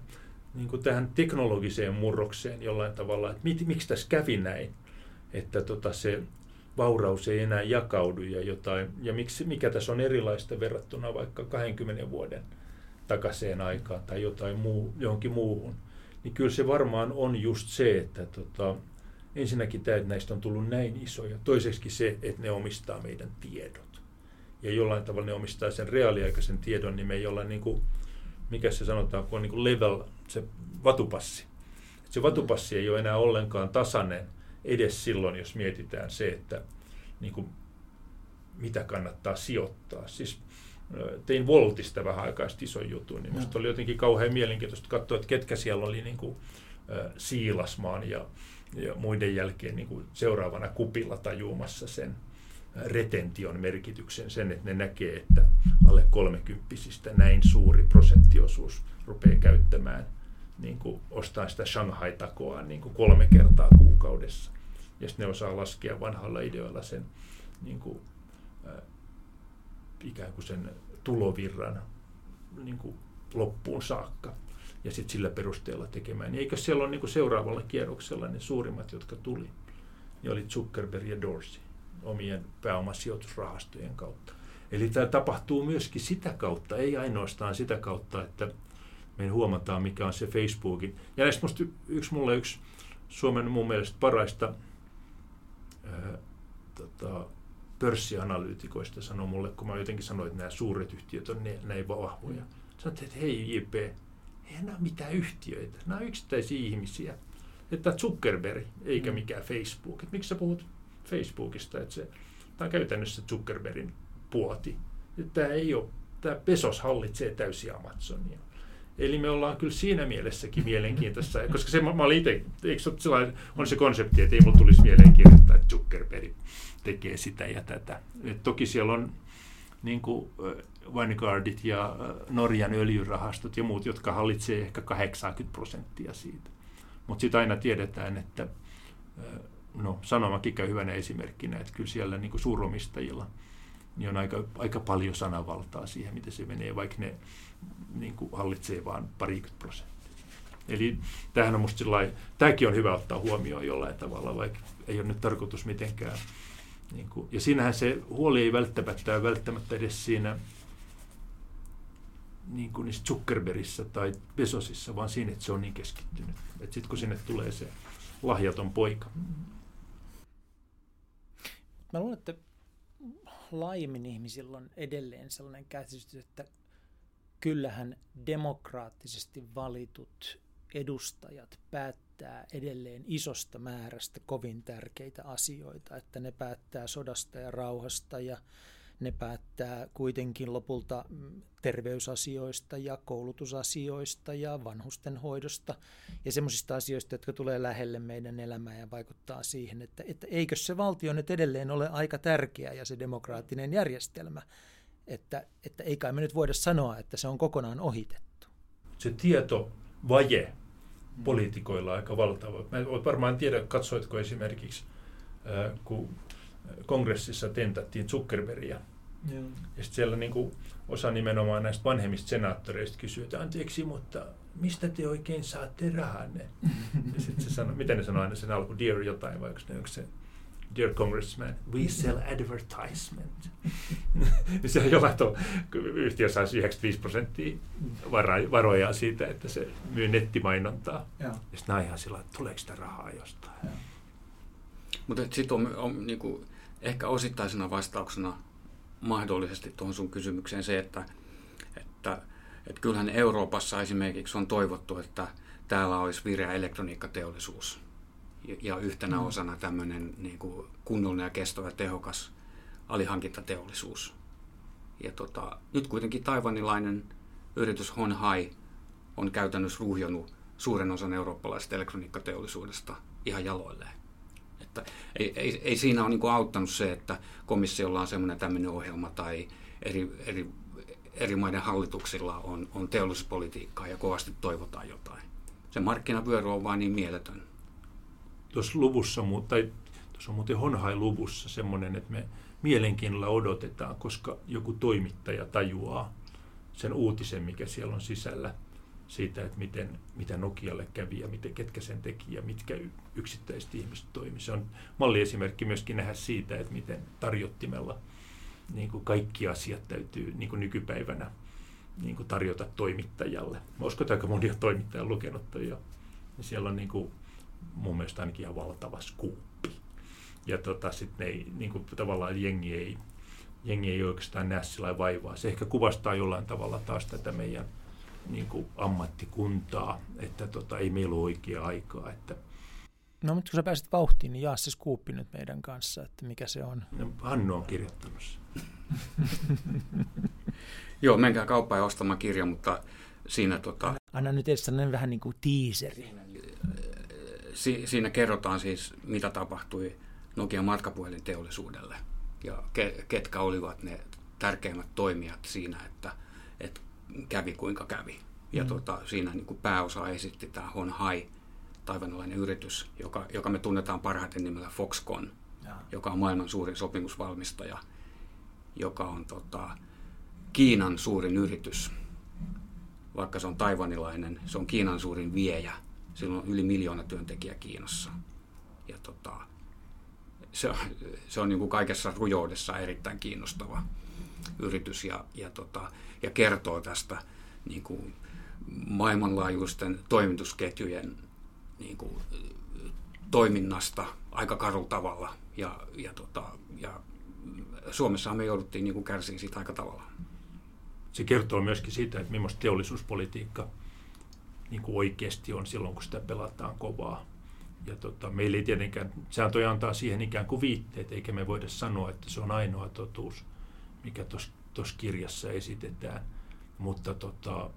niin kuin tähän teknologiseen murrokseen jollain tavalla, että mit, miksi tässä kävi näin, että tota se vauraus ei enää jakaudu ja jotain, ja miksi, mikä tässä on erilaista verrattuna vaikka 20 vuoden takaseen aikaan tai jotain muu, johonkin muuhun, niin kyllä se varmaan on just se, että tota, ensinnäkin tämä, että näistä on tullut näin isoja, toiseksi se, että ne omistaa meidän tiedot. Ja jollain tavalla ne omistaa sen reaaliaikaisen tiedon, niin me ei olla niin kuin, mikä se sanotaan, kun on niin kuin level, se vatupassi. Se vatupassi ei ole enää ollenkaan tasainen edes silloin, jos mietitään se, että niin kuin, mitä kannattaa sijoittaa. Siis tein Voltista vähän aikaa ison jutun, niin minusta oli jotenkin kauhean mielenkiintoista katsoa, että ketkä siellä oli niin kuin, Siilasmaan ja, ja muiden jälkeen niin kuin seuraavana kupilla tajuumassa sen retention merkityksen, sen, että ne näkee, että alle kolmekymppisistä näin suuri prosenttiosuus rupeaa käyttämään, niin kuin ostaa sitä Shanghai-takoa niin kuin kolme kertaa kuukaudessa. Ja sitten ne osaa laskea vanhalla ideoilla sen niin kuin, äh, ikään kuin sen tulovirran niin kuin loppuun saakka ja sitten sillä perusteella tekemään. Niin eikö siellä ole niin kuin seuraavalla kierroksella ne suurimmat, jotka tuli? niin oli Zuckerberg ja Dorsey omien pääomasijoitusrahastojen kautta. Eli tämä tapahtuu myöskin sitä kautta, ei ainoastaan sitä kautta, että me huomataan, mikä on se Facebookin. Ja näistä musta yksi mulle yksi Suomen mun mielestä paraista ää, tota, pörssianalyytikoista sanoi mulle, kun mä jotenkin sanoin, että nämä suuret yhtiöt on ne, näin vahvoja. Sanoin, että hei JP, eihän nämä ole mitään yhtiöitä, nämä on yksittäisiä ihmisiä. Että Zuckerberg, eikä mm. mikään Facebook. Että miksi sä puhut Facebookista, että se, tämä on käytännössä Zuckerbergin puoti. Että tämä ei ole, tämä Pesos hallitsee täysin Amazonia. Eli me ollaan kyllä siinä mielessäkin mielenkiintoista, koska se, mä, olin itse, eikö se on se konsepti, että ei mulla tulisi mieleen kirjoittaa, että Zuckerberg tekee sitä ja tätä. Et toki siellä on niin kuin Vanguardit ja Norjan öljyrahastot ja muut, jotka hallitsee ehkä 80 prosenttia siitä. Mutta sitten aina tiedetään, että no, sanomakin käy hyvänä esimerkkinä, että kyllä siellä niin kuin suuromistajilla niin on aika, aika paljon sananvaltaa siihen, miten se menee, vaikka ne niin kuin hallitsee vain parikymmentä prosenttia. Eli tämähän on musta sillai, tämäkin on hyvä ottaa huomioon jollain tavalla, vaikka ei ole nyt tarkoitus mitenkään. Niin kuin, ja siinähän se huoli ei välttämättä ole välttämättä edes siinä niin kuin niissä Zuckerbergissa tai Bezosissa, vaan siinä, että se on niin keskittynyt. Että sitten kun sinne tulee se lahjaton poika. Mä luulen, että laajemmin ihmisillä on edelleen sellainen käsitys, että kyllähän demokraattisesti valitut edustajat päättää edelleen isosta määrästä kovin tärkeitä asioita, että ne päättää sodasta ja rauhasta ja ne päättää kuitenkin lopulta mm, terveysasioista ja koulutusasioista ja vanhustenhoidosta ja semmoisista asioista, jotka tulee lähelle meidän elämää ja vaikuttaa siihen, että, että eikö se valtio nyt edelleen ole aika tärkeä ja se demokraattinen järjestelmä, että, että ei kai me nyt voida sanoa, että se on kokonaan ohitettu. Se tietovaje poliitikoilla on aika valtava. Mä varmaan tiedä, katsoitko esimerkiksi, kun kongressissa tentattiin Zuckerbergia. Ja, ja sitten siellä niin kuin osa nimenomaan näistä vanhemmista senaattoreista kysyy, että anteeksi, mutta mistä te oikein saatte rahanne? ja sitten se sanoo, miten ne sanoo aina sen alku, dear jotain, vai onko se Dear Congressman, we sell advertisement. se on jollain tuo, yhtiö saa 95 prosenttia varoja siitä, että se myy nettimainontaa. Ja, ja sitten on ihan sillä että tuleeko sitä rahaa jostain. Mutta sitten on, on niin kuin, ehkä osittaisena vastauksena mahdollisesti tuohon sun kysymykseen se, että, että, että kyllähän Euroopassa esimerkiksi on toivottu, että täällä olisi vireä elektroniikkateollisuus ja yhtenä mm. osana tämmöinen niin kuin kunnollinen ja kestävä tehokas alihankintateollisuus. Ja tota, nyt kuitenkin taivanilainen yritys Honhai on käytännössä ruhjonut suuren osan eurooppalaisesta elektroniikkateollisuudesta ihan jaloilleen. Että ei, ei, ei siinä ole niin kuin auttanut se, että komissiolla on semmoinen tämmöinen ohjelma tai eri, eri, eri maiden hallituksilla on, on teollisuuspolitiikkaa ja kovasti toivotaan jotain. Se markkinavyöry on vain niin mieletön tuossa luvussa, tai tuossa on muuten Honhai-luvussa semmoinen, että me mielenkiinnolla odotetaan, koska joku toimittaja tajuaa sen uutisen, mikä siellä on sisällä siitä, että miten, mitä Nokialle kävi ja miten, ketkä sen teki ja mitkä yksittäiset ihmiset toimi. Se on malliesimerkki myöskin nähdä siitä, että miten tarjottimella niin kuin kaikki asiat täytyy niin kuin nykypäivänä niin kuin tarjota toimittajalle. Mä uskon, että aika toimittajia on lukenut jo. Ja siellä on niin kuin mun mielestä ainakin ihan valtava skuuppi. Ja tota, sitten ei, niin kuin, tavallaan jengi ei, jengi ei oikeastaan näe sillä vaivaa. Se ehkä kuvastaa jollain tavalla taas tätä meidän niin kuin ammattikuntaa, että tota, ei meillä ole oikea aikaa. Että No mutta kun sä pääsit vauhtiin, niin jaa se skuuppi nyt meidän kanssa, että mikä se on. No, Hannu on kirjoittanut Joo, menkää kauppaan ja ostamaan kirja, mutta siinä tota... Anna nyt edes vähän niin kuin tiiseri si, siinä kerrotaan siis, mitä tapahtui Nokian matkapuhelinteollisuudelle ja ke, ketkä olivat ne tärkeimmät toimijat siinä, että, että kävi kuinka kävi. Ja mm. tota, siinä niin kuin pääosa esitti tämä Honhai, taivanilainen yritys, joka, joka me tunnetaan parhaiten nimellä Foxconn, ja. joka on maailman suurin sopimusvalmistaja, joka on tota, Kiinan suurin yritys. Vaikka se on taivanilainen, se on Kiinan suurin viejä Silloin on yli miljoona työntekijää Kiinassa. Ja tota, se on, se on niin kuin kaikessa rujoudessa erittäin kiinnostava yritys ja, ja, tota, ja kertoo tästä niin kuin maailmanlaajuisten toimitusketjujen niin kuin, toiminnasta aika karulla tavalla. Ja, ja, tota, ja Suomessa me jouduttiin niin kärsiin siitä aika tavalla. Se kertoo myöskin siitä, että millaista teollisuuspolitiikka niin kuin oikeasti on silloin, kun sitä pelataan kovaa. Ja tota, meillä ei tietenkään, toi antaa siihen ikään kuin viitteet, eikä me voida sanoa, että se on ainoa totuus, mikä tuossa kirjassa esitetään. Mutta tota,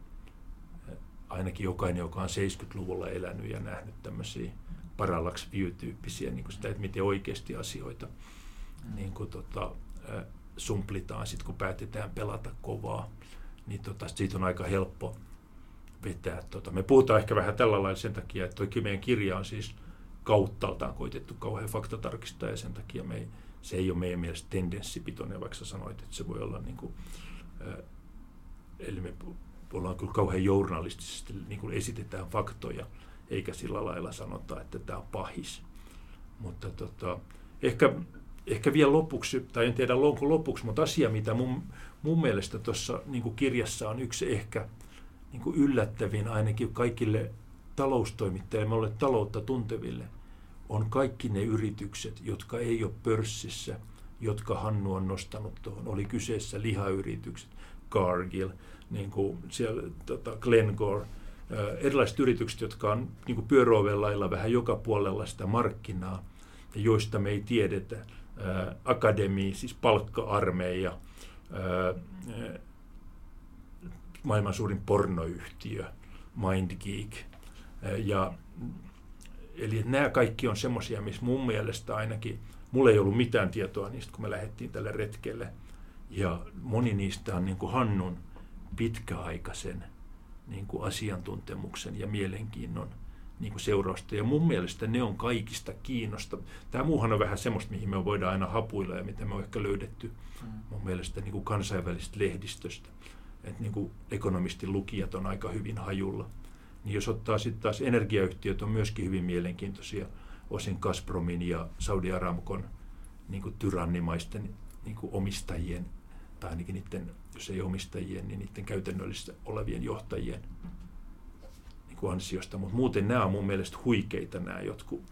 ainakin jokainen, joka on 70-luvulla elänyt ja nähnyt tämmöisiä parallax view-tyyppisiä, niin kuin sitä, että miten oikeasti asioita niin kuin tota, sumplitaan sitten, kun päätetään pelata kovaa, niin tota, siitä on aika helppo vetää. Tota. Me puhutaan ehkä vähän tällä lailla sen takia, että tuo meidän kirja on siis kauttaaltaan koitettu kauhean faktatarkistaa ja sen takia me ei, se ei ole meidän mielestä tendenssipitoinen, vaikka sä sanoit, että se voi olla niin kuin, äh, eli me ollaan kyllä kauhean journalistisesti niin kuin esitetään faktoja, eikä sillä lailla sanota, että tämä on pahis. Mutta tota, ehkä, ehkä vielä lopuksi, tai en tiedä onko lopuksi, mutta asia, mitä mun, mun mielestä tuossa niin kirjassa on yksi ehkä niin kuin yllättävin ainakin kaikille taloustoimittajille, taloutta tunteville, on kaikki ne yritykset, jotka ei ole pörssissä, jotka Hannu on nostanut tuohon. Oli kyseessä lihayritykset, Cargill, niin kuin siellä, tota Glencore, erilaiset yritykset, jotka on niin kuin pyöröoven vähän joka puolella sitä markkinaa, ja joista me ei tiedetä. Akademi, siis palkka-armeija, maailman suurin pornoyhtiö, MindGeek. Ja, eli nämä kaikki on semmoisia, missä mun mielestä ainakin, mulla ei ollut mitään tietoa niistä, kun me lähdettiin tälle retkelle. Ja moni niistä on niin kuin Hannun pitkäaikaisen niin kuin asiantuntemuksen ja mielenkiinnon niin kuin seurausta. Ja mun mielestä ne on kaikista kiinnosta. Tämä muuhan on vähän semmoista, mihin me voidaan aina hapuilla ja mitä me on ehkä löydetty mm. mun mielestä niin kuin kansainvälisestä lehdistöstä. Että niin kuin ekonomistin lukijat on aika hyvin hajulla. Niin jos ottaa sitten taas energiayhtiöt on myöskin hyvin mielenkiintoisia, osin Gazpromin ja Saudi Aramkon niin kuin tyrannimaisten niin kuin omistajien tai ainakin niiden, jos ei omistajien, niin niiden käytännöllisesti olevien johtajien niin kuin ansiosta. Mutta muuten nämä on mun mielestä huikeita nämä jotkut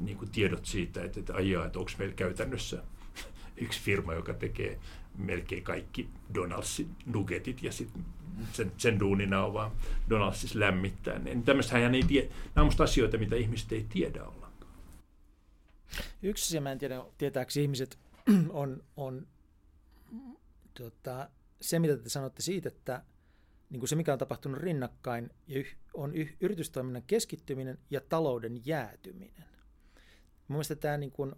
niin kuin tiedot siitä, että, että ajaa, että onko meillä käytännössä yksi firma, joka tekee melkein kaikki Donaldsin nuggetit ja sitten sen, sen duunina on vaan Donaldsis lämmittää. Niin tämmöistähän ei tiedä. Nämä on asioita, mitä ihmiset ei tiedä ollenkaan. Yksi asia, mä en tiedä, tietääkö ihmiset, on, on tota, se, mitä te sanotte siitä, että niin kuin se, mikä on tapahtunut rinnakkain, on yritystoiminnan keskittyminen ja talouden jäätyminen. Mielestäni tämä niin kuin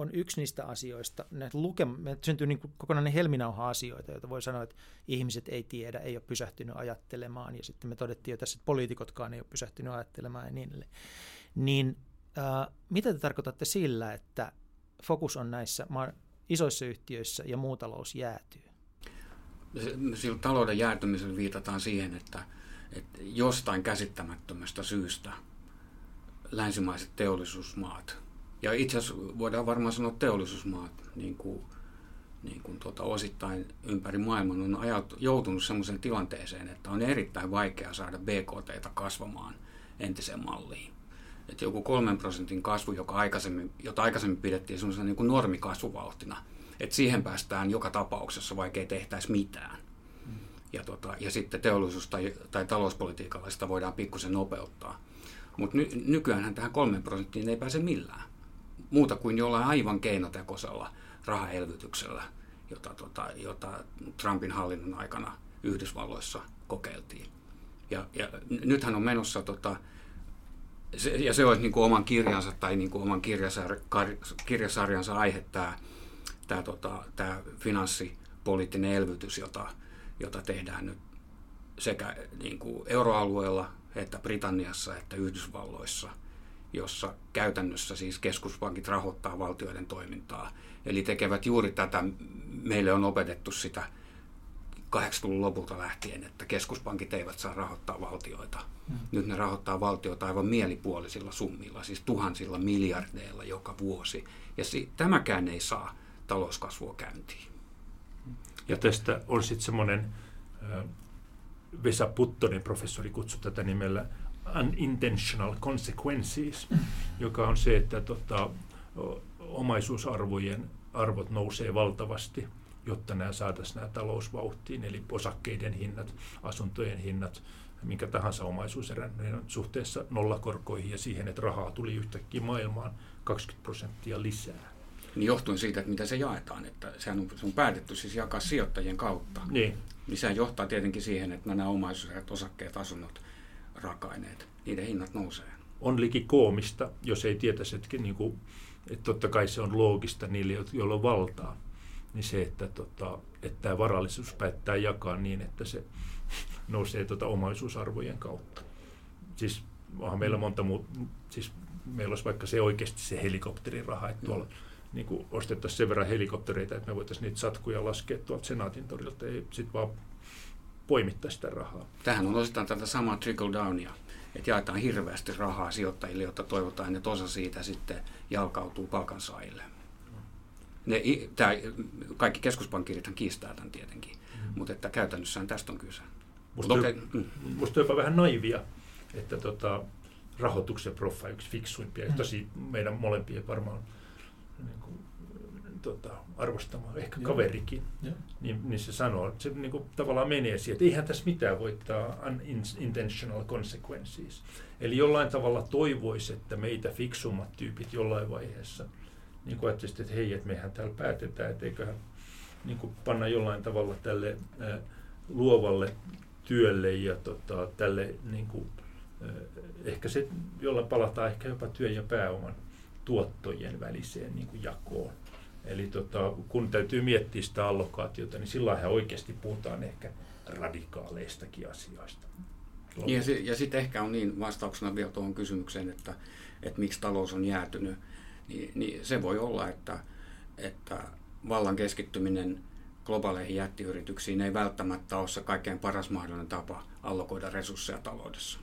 on yksi niistä asioista. Näitä lukema, syntyy niin kuin kokonainen helminauha-asioita, joita voi sanoa, että ihmiset ei tiedä, ei ole pysähtynyt ajattelemaan. Ja sitten me todettiin jo tässä, että poliitikotkaan ei ole pysähtynyt ajattelemaan ja niin edelleen. Niin äh, mitä te tarkoitatte sillä, että fokus on näissä isoissa yhtiöissä ja muu talous jäätyy? Sillä talouden jäätymisellä viitataan siihen, että, että jostain käsittämättömästä syystä länsimaiset teollisuusmaat, ja itse asiassa voidaan varmaan sanoa teollisuusmaat, niin kuin, niin kuin tuota, osittain ympäri maailman on ajat, joutunut sellaiseen tilanteeseen, että on erittäin vaikea saada BKT kasvamaan entiseen malliin. Että joku kolmen prosentin kasvu, joka aikaisemmin, jota aikaisemmin pidettiin sellaisena niin kuin normikasvuvauhtina – että siihen päästään joka tapauksessa, vaikka ei tehtäisi mitään. Mm. Ja, tota, ja sitten teollisuus- tai, tai talouspolitiikalla sitä voidaan pikkusen nopeuttaa. Mutta ny, nykyään tähän kolmen prosenttiin ei pääse millään. Muuta kuin jollain aivan keinotekoisella rahaelvytyksellä, jota, tota, jota Trumpin hallinnon aikana Yhdysvalloissa kokeiltiin. Ja, ja nythän on menossa, tota, se, ja se olisi niin kuin oman kirjansa tai niin kuin oman kirjasar, kirjasarjansa aihe tämä tämä, tota, tämä finanssipoliittinen elvytys, jota, jota tehdään nyt sekä niin kuin euroalueella että Britanniassa että Yhdysvalloissa, jossa käytännössä siis keskuspankit rahoittaa valtioiden toimintaa. Eli tekevät juuri tätä, meille on opetettu sitä 80-luvun lopulta lähtien, että keskuspankit eivät saa rahoittaa valtioita. Mm. Nyt ne rahoittaa valtioita aivan mielipuolisilla summilla, siis tuhansilla miljardeilla joka vuosi. Ja si- tämäkään ei saa talouskasvua käyntiin. Ja tästä on sitten semmoinen, Vesa Puttonen professori kutsui tätä nimellä unintentional consequences, joka on se, että tota, omaisuusarvojen arvot nousee valtavasti, jotta nämä saataisiin nämä talousvauhtiin, eli osakkeiden hinnat, asuntojen hinnat, minkä tahansa omaisuuserän suhteessa nollakorkoihin ja siihen, että rahaa tuli yhtäkkiä maailmaan 20 prosenttia lisää. Niin johtuen siitä, että mitä se jaetaan, että sehän on, se on päätetty siis jakaa sijoittajien kautta. Niin. Niin sehän johtaa tietenkin siihen, että nämä omaisuuserät, osakkeet, asunnot, raaka-aineet, niiden hinnat nousee. On liki koomista, jos ei tietäisi, että, niin kuin, että totta kai se on loogista niille, joilla on valtaa. Niin se, että, tota, että tämä varallisuus päättää jakaa niin, että se nousee tuota omaisuusarvojen kautta. Siis onhan meillä monta muuta, siis meillä olisi vaikka se oikeasti se helikopteriraha, että tuolla mm niin kuin ostettaisiin sen verran helikoptereita, että me voitaisiin niitä satkuja laskea tuolta Senaatin torilta, ei sitten vaan poimittaisi sitä rahaa. Tähän on osittain tätä samaa trickle downia, että jaetaan hirveästi rahaa sijoittajille, jotta toivotaan, että osa siitä sitten jalkautuu palkansaajille. Ne, tämä, kaikki keskuspankkirithan kiistää tämän tietenkin, mm. mutta että käytännössään tästä on kyse. Musta, okay. mm. musta jopa vähän naivia, että tota, rahoituksen proffa yksi fiksuimpia, mm. tosi meidän molempien varmaan niin kuin, tota, arvostama, ehkä Joo. kaverikin, Joo. Niin, niin se sanoo, että se niin kuin, tavallaan menee siihen, että eihän tässä mitään voittaa unintentional consequences. Eli jollain tavalla toivoisi, että meitä fiksummat tyypit jollain vaiheessa niin kuin että hei, että mehän täällä päätetään, että eiköhän niin kuin panna jollain tavalla tälle ää, luovalle työlle ja tota, tälle niin kuin, ää, ehkä se, jolla palataan ehkä jopa työn ja pääoman tuottojen väliseen niin kuin jakoon. Eli tota, kun täytyy miettiä sitä allokaatiota, niin silloin oikeasti puhutaan ehkä radikaaleistakin asioista. Ja, si- ja sitten ehkä on niin vastauksena vielä tuohon kysymykseen, että, että miksi talous on jäätynyt, niin, niin se voi olla, että, että vallan keskittyminen globaaleihin jättiyrityksiin ei välttämättä ole se kaikkein paras mahdollinen tapa allokoida resursseja taloudessa.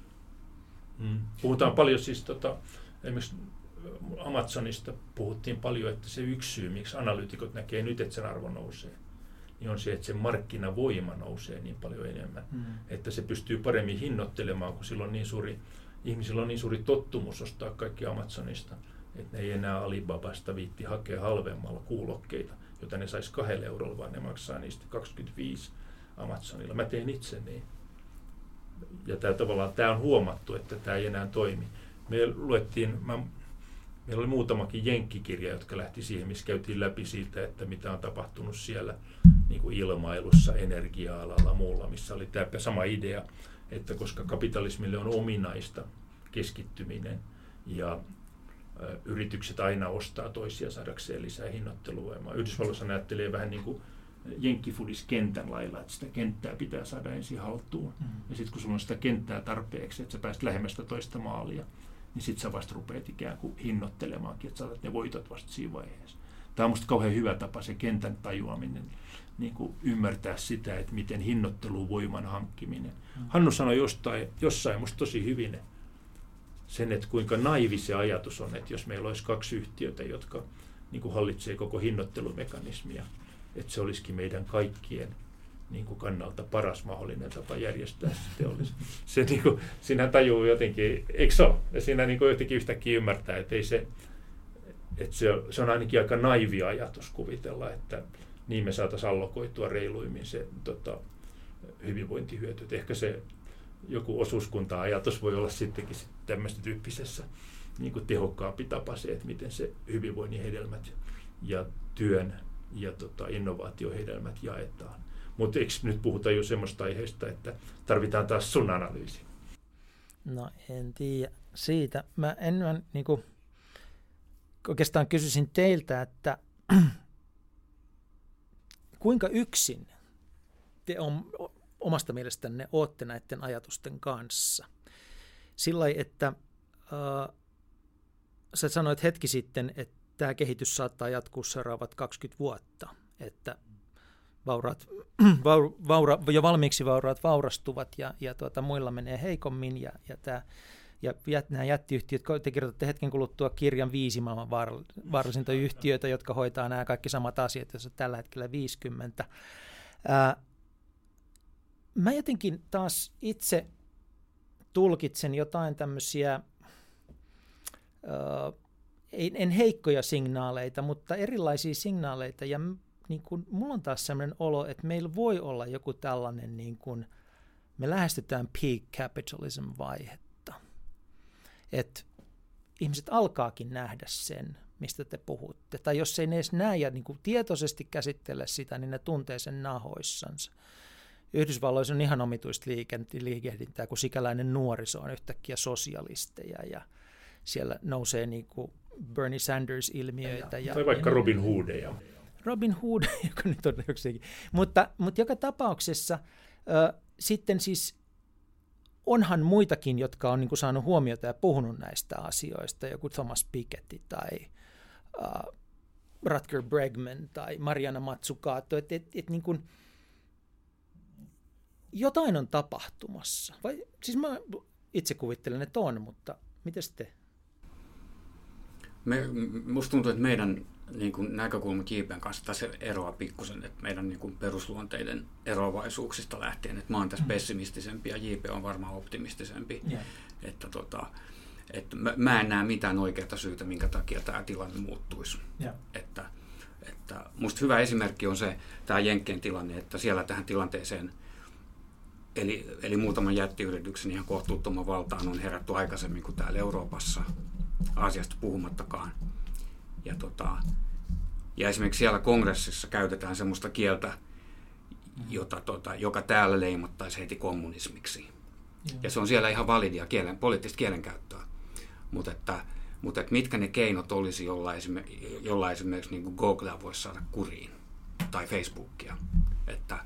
Mm. Puhutaan paljon siis tota, esimerkiksi Amazonista puhuttiin paljon, että se yksi syy, miksi analyytikot näkee nyt, että sen arvo nousee, niin on se, että se markkinavoima nousee niin paljon enemmän. Mm. Että se pystyy paremmin hinnoittelemaan, kun silloin niin suuri, ihmisillä on niin suuri tottumus ostaa kaikki Amazonista, että ne ei enää Alibabasta viitti hakea halvemmalla kuulokkeita, jota ne saisi kahdella eurolla, vaan ne maksaa niistä 25 Amazonilla. Mä teen itse niin. Ja tämä tavallaan tämä on huomattu, että tämä ei enää toimi. Me luettiin, mä Meillä oli muutamakin jenkkikirja, jotka lähti siihen, missä käytiin läpi siitä, että mitä on tapahtunut siellä niin kuin ilmailussa, energia-alalla, muulla, missä oli tämä sama idea, että koska kapitalismille on ominaista keskittyminen ja yritykset aina ostaa toisia saadakseen lisää hinnoitteluvoimaa. Yhdysvalloissa näyttelee vähän niin kuin jenkkifudis kentän lailla, että sitä kenttää pitää saada ensin haltuun. Mm. Ja sitten kun sulla on sitä kenttää tarpeeksi, että sä pääset lähemmästä toista maalia, niin sitten sä vasta rupeat ikään kuin hinnoittelemaankin, että saatat ne voitot vasta siinä vaiheessa. Tämä on minusta kauhean hyvä tapa se kentän tajuaminen, niin kuin ymmärtää sitä, että miten hinnoittelu voiman hankkiminen. Mm. Hannu sanoi jostain, jossain musta tosi hyvin sen, että kuinka naivi se ajatus on, että jos meillä olisi kaksi yhtiötä, jotka niin kuin hallitsee koko hinnoittelumekanismia, että se olisikin meidän kaikkien niin kuin kannalta paras mahdollinen tapa järjestää se teollisuus. Se, niin kuin, siinä tajuu jotenkin, eikö se ole? Ja siinä niin kuin jotenkin yhtäkkiä ymmärtää, että, ei se, että se, se on ainakin aika naivi ajatus kuvitella, että niin me saataisiin allokoitua reiluimmin se tota, hyvinvointihyöty. Et ehkä se joku osuuskunta-ajatus voi olla sittenkin sit tämmöistä tyyppisessä niin kuin tehokkaampi tapa se, että miten se hyvinvoinnin hedelmät ja työn ja tota, innovaatiohedelmät jaetaan. Mutta eikö nyt puhuta jo semmoista aiheesta, että tarvitaan taas sun analyysi? No en tiedä siitä. Mä en mä, niin kuin, oikeastaan kysyisin teiltä, että kuinka yksin te on, omasta mielestänne olette näiden ajatusten kanssa? Sillä että äh, sä sanoit hetki sitten, että tämä kehitys saattaa jatkuu seuraavat 20 vuotta, että vauraat, vaura, jo valmiiksi vauraat vaurastuvat ja, ja tuota, muilla menee heikommin ja, ja tämä ja nämä jättiyhtiöt, te kirjoitatte hetken kuluttua kirjan viisi maailman vaarallisinta yhtiöitä, jotka hoitaa nämä kaikki samat asiat, joissa tällä hetkellä 50. Ää, mä jotenkin taas itse tulkitsen jotain tämmöisiä, ää, en heikkoja signaaleita, mutta erilaisia signaaleita. Ja niin kuin, mulla on taas sellainen olo, että meillä voi olla joku tällainen, niin kuin, me lähestytään peak capitalism-vaihetta. Että ihmiset alkaakin nähdä sen, mistä te puhutte. Tai jos ei ne edes näe ja niin kuin tietoisesti käsittele sitä, niin ne tuntee sen nahoissansa. Yhdysvalloissa on ihan omituista liikehdintää, kun sikäläinen nuoriso on yhtäkkiä sosialisteja ja siellä nousee niin kuin Bernie Sanders-ilmiöitä. Ja, tai vaikka Robin Hoodeja. Robin Hood, joka nyt on jokseenkin. Mutta, mutta joka tapauksessa äh, sitten siis onhan muitakin, jotka on niin kuin saanut huomiota ja puhunut näistä asioista, joku Thomas Piketty tai äh, Rutger Bregman tai Mariana Matsukato, että et, et niin kuin, jotain on tapahtumassa. Vai, siis mä itse kuvittelen, että on, mutta miten te? Me, musta tuntuu, että meidän niin kuin näkökulma JPn kanssa tässä eroaa pikkusen, että meidän niin kuin perusluonteiden eroavaisuuksista lähtien, että mä oon tässä mm. pessimistisempi ja JP on varmaan optimistisempi. Yeah. Että tota, että mä, mä en näe mitään oikeaa syytä, minkä takia tämä tilanne muuttuisi. Yeah. Että, että musta hyvä esimerkki on se, tämä Jenkkien tilanne, että siellä tähän tilanteeseen – Eli, eli muutaman jättiyrityksen ihan kohtuuttoman valtaan on herätty aikaisemmin kuin täällä Euroopassa, Aasiasta puhumattakaan. Ja, tota, ja esimerkiksi siellä kongressissa käytetään sellaista kieltä, jota, tota, joka täällä leimattaisi heti kommunismiksi. Ja se on siellä ihan validia kielen, poliittista kielenkäyttöä. Mutta että, mutta että mitkä ne keinot olisi, jolla, esimerkiksi, jolla esimerkiksi niin Googlea voisi saada kuriin tai Facebookia. Että,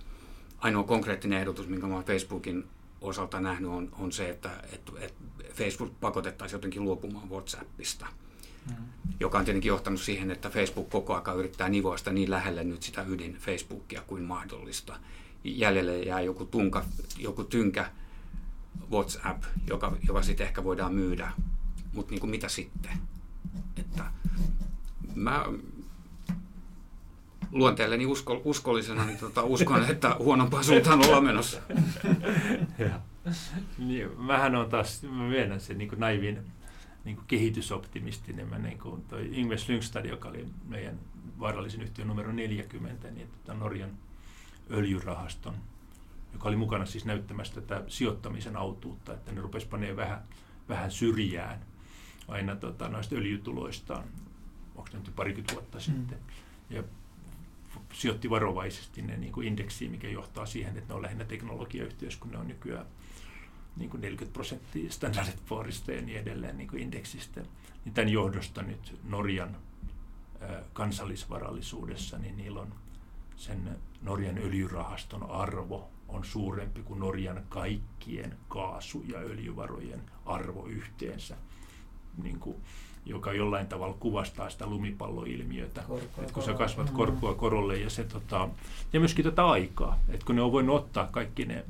ainoa konkreettinen ehdotus, minkä olen Facebookin osalta nähnyt, on, on se, että, että, että Facebook pakotettaisiin jotenkin luopumaan WhatsAppista. Joka on tietenkin johtanut siihen, että Facebook koko ajan yrittää nivoa sitä niin lähelle nyt sitä ydin Facebookia kuin mahdollista. Jäljelle jää joku, tunka, joku tynkä WhatsApp, joka, joka sitten ehkä voidaan myydä. Mutta niin mitä sitten? Että mä, luonteelleni usko, uskollisena, niin tota, uskon, että huonompaan suuntaan ollaan menossa. niin, mähän on taas, mä myönnän sen niin naivin niin kuin kehitysoptimistinen. Mä niin kuin toi Ingve Slyngstad, joka oli meidän vaarallisen yhtiön numero 40, niin tota Norjan öljyrahaston, joka oli mukana siis näyttämässä tätä sijoittamisen autuutta, että ne rupesi panemaan vähän, vähän syrjään aina tota, noista öljytuloistaan, onko ne nyt parikymmentä vuotta mm. sitten. Ja sijoitti varovaisesti ne niin kuin indeksiin, mikä johtaa siihen, että ne on lähinnä teknologiayhtiöissä, kun ne on nykyään niin kuin 40 prosenttia Standard Poorista ja niin edelleen niin kuin indeksistä. Niin tämän johdosta nyt Norjan kansallisvarallisuudessa, niin niillä on sen Norjan öljyrahaston arvo on suurempi kuin Norjan kaikkien kaasu- ja öljyvarojen arvo yhteensä. Niin kuin joka jollain tavalla kuvastaa sitä lumipalloilmiötä. Korkoa, että kun sä kasvat korkoa korolle ja se tota, ja myöskin tätä aikaa, että kun ne on voinut ottaa kaikki ne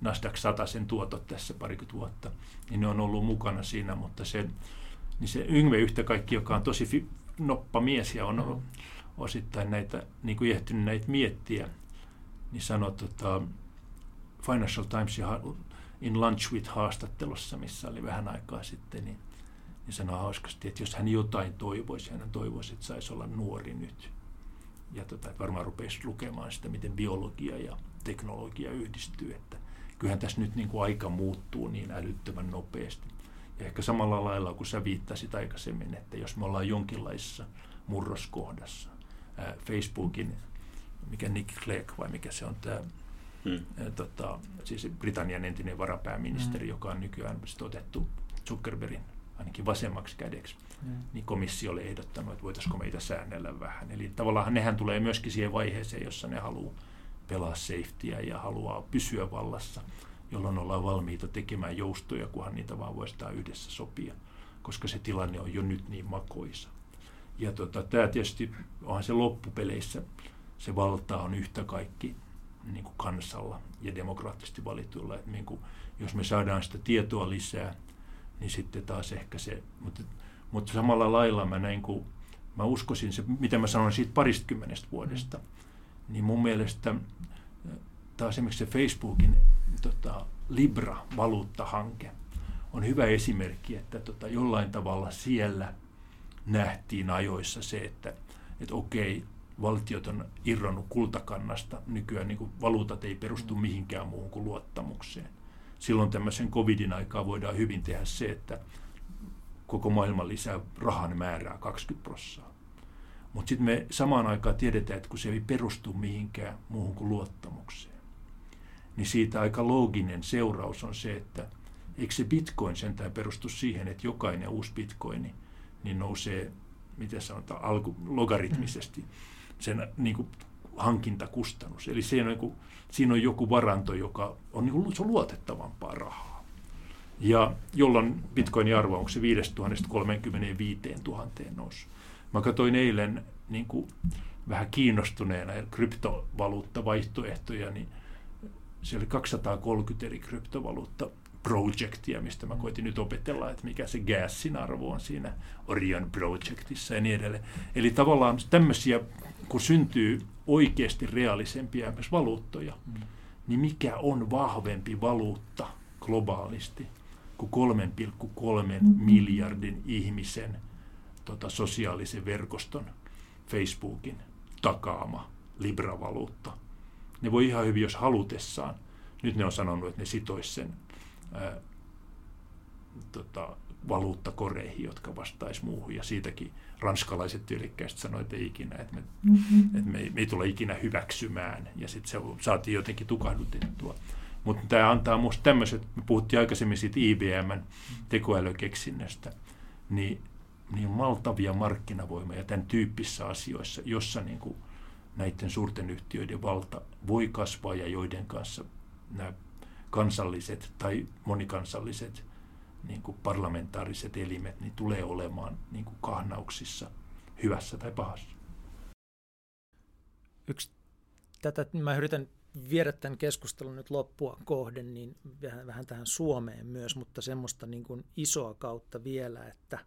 Nasdaq 100 sen tuotot tässä parikymmentä vuotta, niin ne on ollut mukana siinä, mutta se, niin se Yngve yhtä kaikki, joka on tosi fi, noppa mies ja on mm. osittain näitä, niin kuin ehtinyt näitä miettiä, niin sanoi tota, Financial Times in Lunch with haastattelussa, missä oli vähän aikaa sitten, niin niin sanoi hauskasti, että jos hän jotain toivoisi, hän toivoisi, että saisi olla nuori nyt. Ja tota, varmaan rupeisi lukemaan sitä, miten biologia ja teknologia yhdistyy. Että kyllähän tässä nyt niin kuin aika muuttuu niin älyttömän nopeasti. Ja ehkä samalla lailla kuin sä viittasit aikaisemmin, että jos me ollaan jonkinlaisessa murroskohdassa, ää, Facebookin, mikä Nick Clegg vai mikä se on tämä, hmm. ää, tota, siis Britannian entinen varapääministeri, hmm. joka on nykyään otettu Zuckerbergin ainakin vasemmaksi kädeksi, mm. niin komissio oli ehdottanut, että voitaisiinko meitä säännellä vähän. Eli tavallaan nehän tulee myöskin siihen vaiheeseen, jossa ne haluaa pelaa safetyä ja haluaa pysyä vallassa, jolloin ollaan valmiita tekemään joustoja, kunhan niitä vaan voidaan yhdessä sopia, koska se tilanne on jo nyt niin makoisa. Ja tota, tämä tietysti onhan se loppupeleissä se valta on yhtä kaikki niin kuin kansalla ja demokraattisesti valituilla. Että niin kuin, jos me saadaan sitä tietoa lisää, niin sitten taas ehkä se, mutta, mutta samalla lailla mä näin, kun mä uskoisin se, mitä mä sanoin siitä paristakymmenestä vuodesta, niin mun mielestä taas esimerkiksi se Facebookin tota, Libra-valuuttahanke on hyvä esimerkki, että tota, jollain tavalla siellä nähtiin ajoissa se, että, että okei, valtiot on irronnut kultakannasta. Nykyään niin kuin valuutat ei perustu mihinkään muuhun kuin luottamukseen. Silloin tämmöisen covidin aikaa voidaan hyvin tehdä se, että koko maailma lisää rahan määrää 20 prosenttia. Mutta sitten me samaan aikaan tiedetään, että kun se ei perustu mihinkään muuhun kuin luottamukseen, niin siitä aika looginen seuraus on se, että eikö se bitcoin sentään perustu siihen, että jokainen uusi bitcoin niin nousee, miten sanotaan, alku, logaritmisesti sen niin kuin, hankintakustannus. Eli siinä on, niin kuin, siinä on joku varanto, joka on, niin kuin, se on luotettavampaa rahaa. Ja jolloin bitcoinin arvo onko se 5 000 35 000 nousu. Mä katsoin eilen niin kuin, vähän kiinnostuneena kryptovaluuttavaihtoehtoja, niin siellä oli 230 eri kryptovaluutta projectia, mistä mä koitin nyt opetella, että mikä se gasin arvo on siinä Orion Projectissa ja niin edelleen. Eli tavallaan tämmöisiä, kun syntyy oikeasti reaalisempia myös valuuttoja, mm. niin mikä on vahvempi valuutta globaalisti kuin 3,3 miljardin ihmisen tota, sosiaalisen verkoston, Facebookin takaama Libra-valuutta. Ne voi ihan hyvin, jos halutessaan. Nyt ne on sanonut, että ne sitois sen ää, tota, valuuttakoreihin, jotka vastaisi muuhun. Ja siitäkin ranskalaiset tyylikkäistä sanoivat, että ikinä, että me, mm-hmm. että me, ei, me ei tule ikinä hyväksymään. Ja sitten se saatiin jotenkin tukahdutettua. Mutta tämä antaa minusta tämmöiset, me puhuttiin aikaisemmin siitä IBMn tekoälykeksinnöstä, niin, niin maltavia markkinavoimia tämän tyyppisissä asioissa, jossa niin kuin näiden suurten yhtiöiden valta voi kasvaa ja joiden kanssa nämä kansalliset tai monikansalliset niin kuin parlamentaariset elimet niin tulee olemaan niin kuin kahnauksissa hyvässä tai pahassa. Yksi tätä, mä yritän viedä tämän keskustelun nyt loppua kohden, niin vähän, vähän tähän Suomeen myös, mutta semmoista niin kuin isoa kautta vielä, että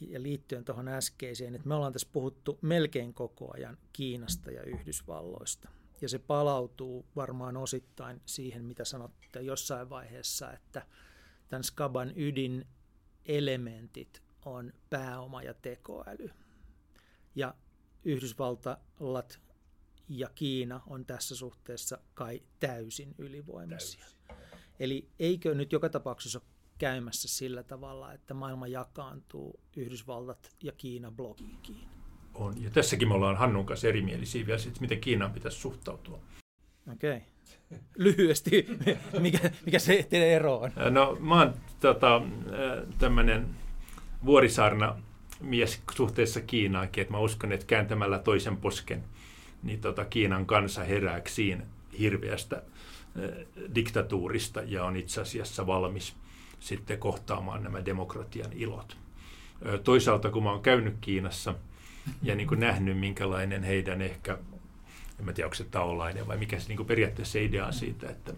ja liittyen tuohon äskeiseen, että me ollaan tässä puhuttu melkein koko ajan Kiinasta ja Yhdysvalloista ja se palautuu varmaan osittain siihen, mitä sanotte jossain vaiheessa, että tämän Skaban ydinelementit on pääoma ja tekoäly. Ja Yhdysvallat ja Kiina on tässä suhteessa kai täysin ylivoimaisia. Täysin. Eli eikö nyt joka tapauksessa ole käymässä sillä tavalla, että maailma jakaantuu Yhdysvallat ja Kiina blokkiin? on. Ja tässäkin me ollaan Hannun kanssa erimielisiä vielä siitä, miten Kiinaan pitäisi suhtautua. Okei. Okay. Lyhyesti, mikä, mikä se teidän ero on? No mä oon tota, tämmöinen vuorisaarna mies suhteessa Kiinaankin, että mä uskon, että kääntämällä toisen posken, niin tota, Kiinan kansa herääksiin hirveästä diktatuurista ja on itse asiassa valmis sitten kohtaamaan nämä demokratian ilot. Toisaalta kun mä oon käynyt Kiinassa – ja niin kuin nähnyt, minkälainen heidän ehkä, en mä tiedä, onko se taolainen vai mikä se niin kuin periaatteessa idea on siitä, että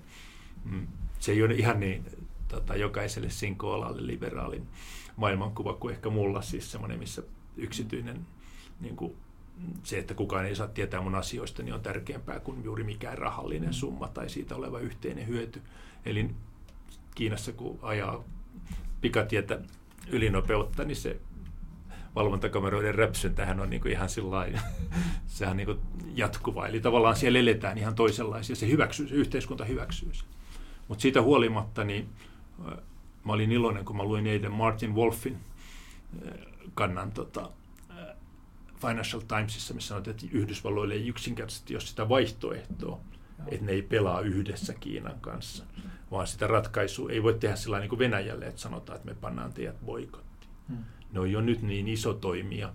mm, se ei ole ihan niin tota, jokaiselle sinkoalalle liberaalin maailmankuva kuin ehkä mulla, siis semmoinen, missä yksityinen niin kuin, se, että kukaan ei saa tietää mun asioista, niin on tärkeämpää kuin juuri mikään rahallinen summa tai siitä oleva yhteinen hyöty. Eli Kiinassa kun ajaa pikatietä ylinopeutta, niin se valvontakameroiden räpsyntähän on niin kuin ihan sellainen, sehän on niin kuin jatkuva. Eli tavallaan siellä eletään ihan toisenlaisia. Se, hyväksyy, se yhteiskunta hyväksyy sen. Mutta siitä huolimatta, niin mä olin iloinen, kun mä luin eilen Martin Wolfin kannan tota, Financial Timesissa, missä sanotaan, että Yhdysvalloille ei yksinkertaisesti ole sitä vaihtoehtoa, että ne ei pelaa yhdessä Kiinan kanssa, vaan sitä ratkaisua ei voi tehdä sillä niin kuin Venäjälle, että sanotaan, että me pannaan teidät boikottiin. Hmm ne on jo nyt niin iso toimija,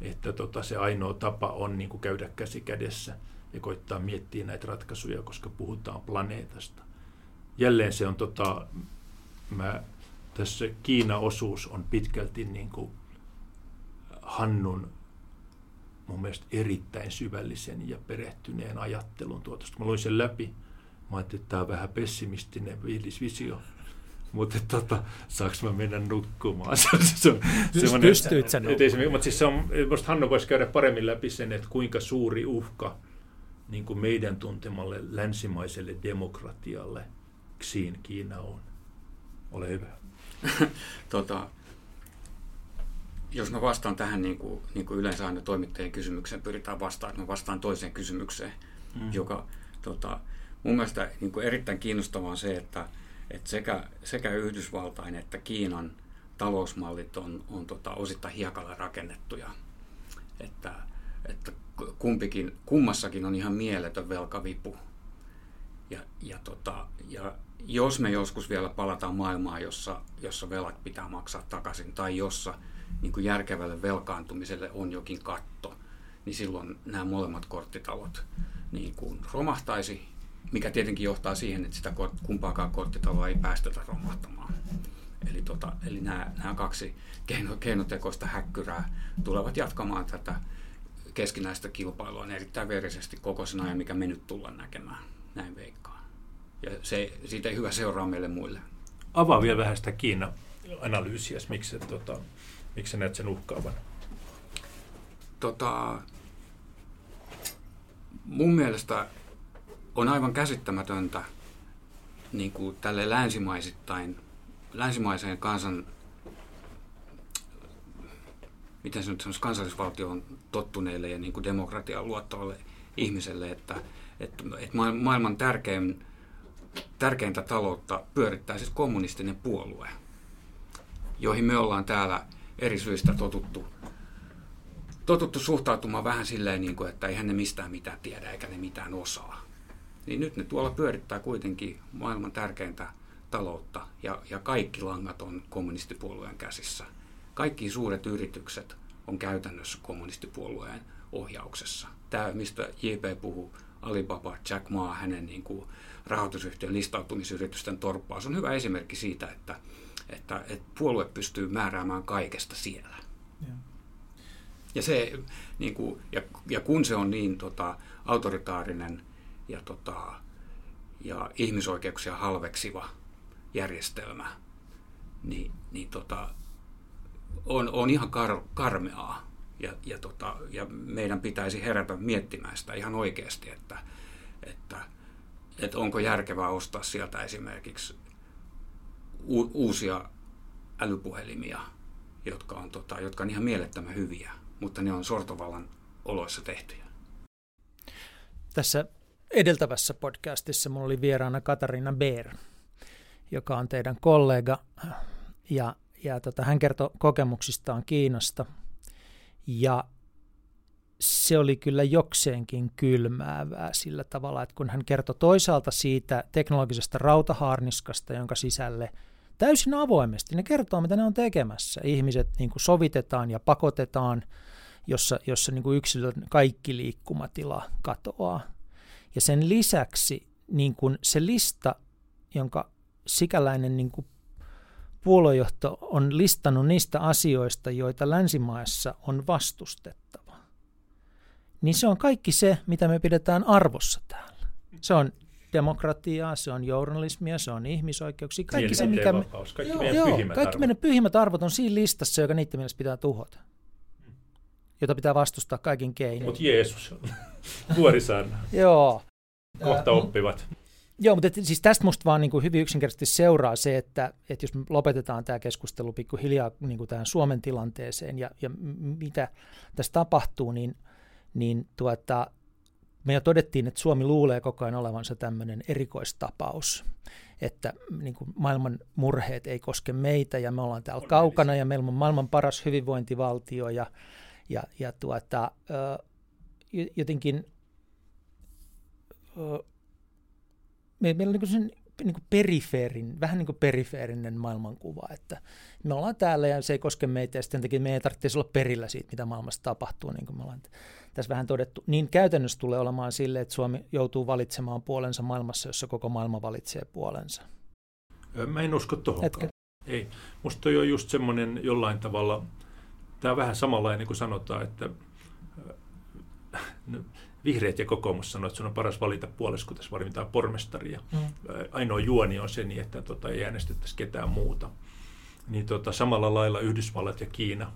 että tota, se ainoa tapa on niin kuin käydä käsi kädessä ja koittaa miettiä näitä ratkaisuja, koska puhutaan planeetasta. Jälleen se on, tota, mä, tässä Kiina-osuus on pitkälti niin kuin Hannun mun mielestä erittäin syvällisen ja perehtyneen ajattelun tuotosta. Mä luin sen läpi. Mä ajattelin, että tämä on vähän pessimistinen visio. Mutta tota, saaks mä mennä nukkumaan? se, se on, Pystyit sä nukkumaan? Mutta siis se on, musta Hanno voisi käydä paremmin läpi sen, että kuinka suuri uhka niin kuin meidän tuntemalle länsimaiselle demokratialle Xiin Kiina on. Ole hyvä. tota, jos mä vastaan tähän niin kuin, niin kuin yleensä aina toimittajien kysymykseen pyritään vastaamaan, että mä vastaan toiseen kysymykseen, mm. joka tota, mun mielestä niin kuin erittäin kiinnostavaa on se, että, että sekä, sekä Yhdysvaltain että Kiinan talousmallit on, on tota, osittain hiekalla rakennettuja. Että, että kumpikin, kummassakin on ihan mieletön velkavipu. Ja, ja, tota, ja jos me joskus vielä palataan maailmaan, jossa, jossa velat pitää maksaa takaisin, tai jossa niin kuin järkevälle velkaantumiselle on jokin katto, niin silloin nämä molemmat korttitalot niin kuin romahtaisi, mikä tietenkin johtaa siihen, että sitä kumpaakaan korttitaloa ei päästetä romahtamaan. Eli, tota, eli nämä, nämä kaksi keino, keinotekoista häkkyrää tulevat jatkamaan tätä keskinäistä kilpailua erittäin verisesti koko sen ajan, mikä me nyt tullaan näkemään. Näin veikkaan. Ja se, siitä ei hyvä seuraa meille muille. Avaa vielä vähän sitä Kiina-analyysiä, miksi, tota, miksi näet sen uhkaavan? Tota, mun mielestä on aivan käsittämätöntä niin kuin tälle länsimaisittain, länsimaiseen kansan miten se nyt sanoisi, kansallisvaltioon tottuneille ja niin kuin demokratiaan luottavalle ihmiselle, että, että, että maailman tärkein, tärkeintä taloutta pyörittää siis kommunistinen puolue, joihin me ollaan täällä eri syistä totuttu, totuttu suhtautumaan vähän silleen, niin kuin, että eihän ne mistään mitään tiedä eikä ne mitään osaa. Niin nyt ne tuolla pyörittää kuitenkin maailman tärkeintä taloutta ja, ja kaikki langat on kommunistipuolueen käsissä – kaikki suuret yritykset on käytännössä kommunistipuolueen ohjauksessa. Tämä, mistä JP puhuu, Alibaba, Jack Ma, hänen niin kuin rahoitusyhtiön listautumisyritysten torppaus on hyvä esimerkki siitä, että, että, että puolue pystyy määräämään kaikesta siellä. Ja, ja, se, niin kuin, ja, ja kun se on niin tota, autoritaarinen ja, tota, ja ihmisoikeuksia halveksiva järjestelmä, niin, niin tota, on, on ihan kar, karmeaa. Ja, ja, tota, ja meidän pitäisi herätä miettimään sitä ihan oikeasti, että, että, että onko järkevää ostaa sieltä esimerkiksi u, uusia älypuhelimia, jotka on, tota, jotka on ihan mielettömän hyviä, mutta ne on sortovallan oloissa tehtyjä. Tässä edeltävässä podcastissa minulla oli vieraana Katarina Beer, joka on teidän kollega ja ja tota, hän kertoi kokemuksistaan Kiinasta ja se oli kyllä jokseenkin kylmäävää sillä tavalla, että kun hän kertoi toisaalta siitä teknologisesta rautaharniskasta, jonka sisälle täysin avoimesti ne kertoo, mitä ne on tekemässä. Ihmiset niin kuin sovitetaan ja pakotetaan, jossa, jossa niin kuin yksilön kaikki liikkumatila katoaa. Ja sen lisäksi niin kuin se lista, jonka sikäläinen niin kuin puoluejohto on listannut niistä asioista, joita länsimaissa on vastustettava, niin se on kaikki se, mitä me pidetään arvossa täällä. Se on demokratiaa, se on journalismia, se on ihmisoikeuksia, kaikki se, mikä me, kaikki, joo, meidän, joo, kaikki arvot. meidän pyhimmät arvot on siinä listassa, joka niiden mielestä pitää tuhota jota pitää vastustaa kaikin keinoin. Mutta Jeesus on vuorisanna. Joo. Kohta oppivat. Joo, mutta et, siis tästä musta vaan niin kuin hyvin yksinkertaisesti seuraa se, että, että jos me lopetetaan tämä keskustelu pikkuhiljaa niin kuin tähän Suomen tilanteeseen ja, ja mitä tässä tapahtuu, niin, niin tuota, me jo todettiin, että Suomi luulee koko ajan olevansa tämmöinen erikoistapaus, että niin kuin maailman murheet ei koske meitä ja me ollaan täällä kaukana ja meillä on maailman paras hyvinvointivaltio ja, ja, ja tuota, jotenkin meillä on niin sen niin kuin perifeerin, vähän niin kuin perifeerinen maailmankuva, että me ollaan täällä ja se ei koske meitä ja sitten takia meidän ei tarvitse olla perillä siitä, mitä maailmassa tapahtuu, niin kuin me ollaan tässä vähän todettu. Niin käytännössä tulee olemaan sille, että Suomi joutuu valitsemaan puolensa maailmassa, jossa koko maailma valitsee puolensa. Mä en usko tuohon. Ei. Musta toi on just semmoinen jollain tavalla, tämä on vähän samanlainen kuin sanotaan, että vihreät ja kokoomus sanoivat, että sun on paras valita puolesta, kun tässä valitaan pormestaria. Mm. Ainoa juoni on se niin, että tota, ei äänestettäisi ketään muuta. Niin tota, samalla lailla Yhdysvallat ja Kiina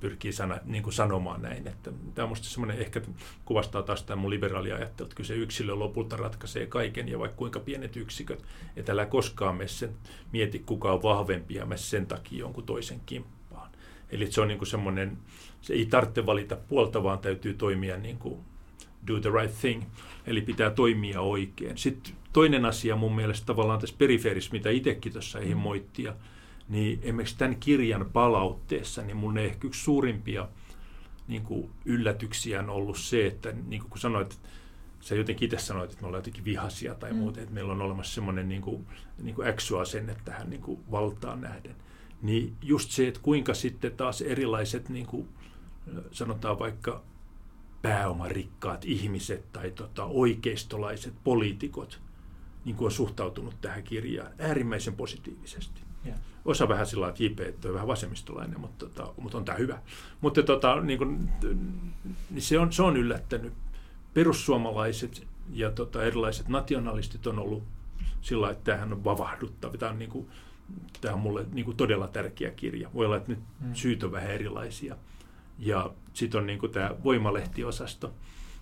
pyrkii sana, niin kuin sanomaan näin. Että tämä on minusta semmoinen, ehkä kuvastaa taas tämä mun liberaali ajattelu, että kyllä se yksilö lopulta ratkaisee kaiken ja vaikka kuinka pienet yksiköt, että älä koskaan mene sen, mieti kuka on vahvempi ja mene sen takia jonkun toisen kimppaan. Eli se on niin kuin semmoinen, se ei tarvitse valita puolta, vaan täytyy toimia niin kuin do the right thing, eli pitää toimia oikein. Sitten toinen asia mun mielestä tavallaan tässä perifeerissä, mitä itsekin tuossa ei mm. moittia, niin esimerkiksi tämän kirjan palautteessa, niin mun ehkä yksi suurimpia niin kuin yllätyksiä on ollut se, että niin kuin kun sanoit, sä jotenkin itse sanoit, että me ollaan jotenkin vihaisia tai mm. muuta, että meillä on olemassa semmoinen niin kuin, niin kuin äksyasenne tähän niin kuin valtaan nähden. Niin just se, että kuinka sitten taas erilaiset, niin kuin, sanotaan vaikka pääomarikkaat ihmiset tai tota, oikeistolaiset poliitikot niin kuin on suhtautunut tähän kirjaan äärimmäisen positiivisesti. Yeah. Osa vähän sillä että JP on vähän vasemmistolainen, mutta, tota, mutta on tämä hyvä. Mutta tota, niin kuin, niin se, on, se on yllättänyt. Perussuomalaiset ja tota, erilaiset nationalistit on ollut sillä että tämähän on vavahduttava. Tämä on, niin kuin, tämä on mulle niin kuin todella tärkeä kirja. Voi olla, että nyt mm. syyt on vähän erilaisia. Ja sitten on niin kuin tämä voimalehtiosasto,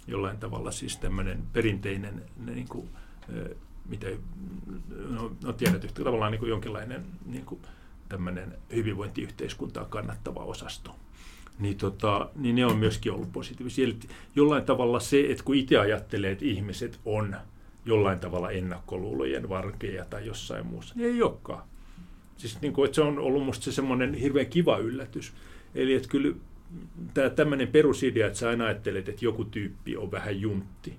jollain tavalla siis tämmöinen perinteinen, niin kuin, miten, no, no tiedät, että tavallaan niin kuin jonkinlainen niin kuin tämmöinen hyvinvointiyhteiskuntaa kannattava osasto. Niin, tota, niin ne on myöskin ollut positiivisia. Eli jollain tavalla se, että kun itse ajattelee, että ihmiset on jollain tavalla ennakkoluulojen varkeja tai jossain muussa, niin ei olekaan. Siis niin kuin, että se on ollut musta se semmoinen hirveän kiva yllätys. Eli että kyllä tämä tämmöinen perusidea, että sä aina ajattelet, että joku tyyppi on vähän juntti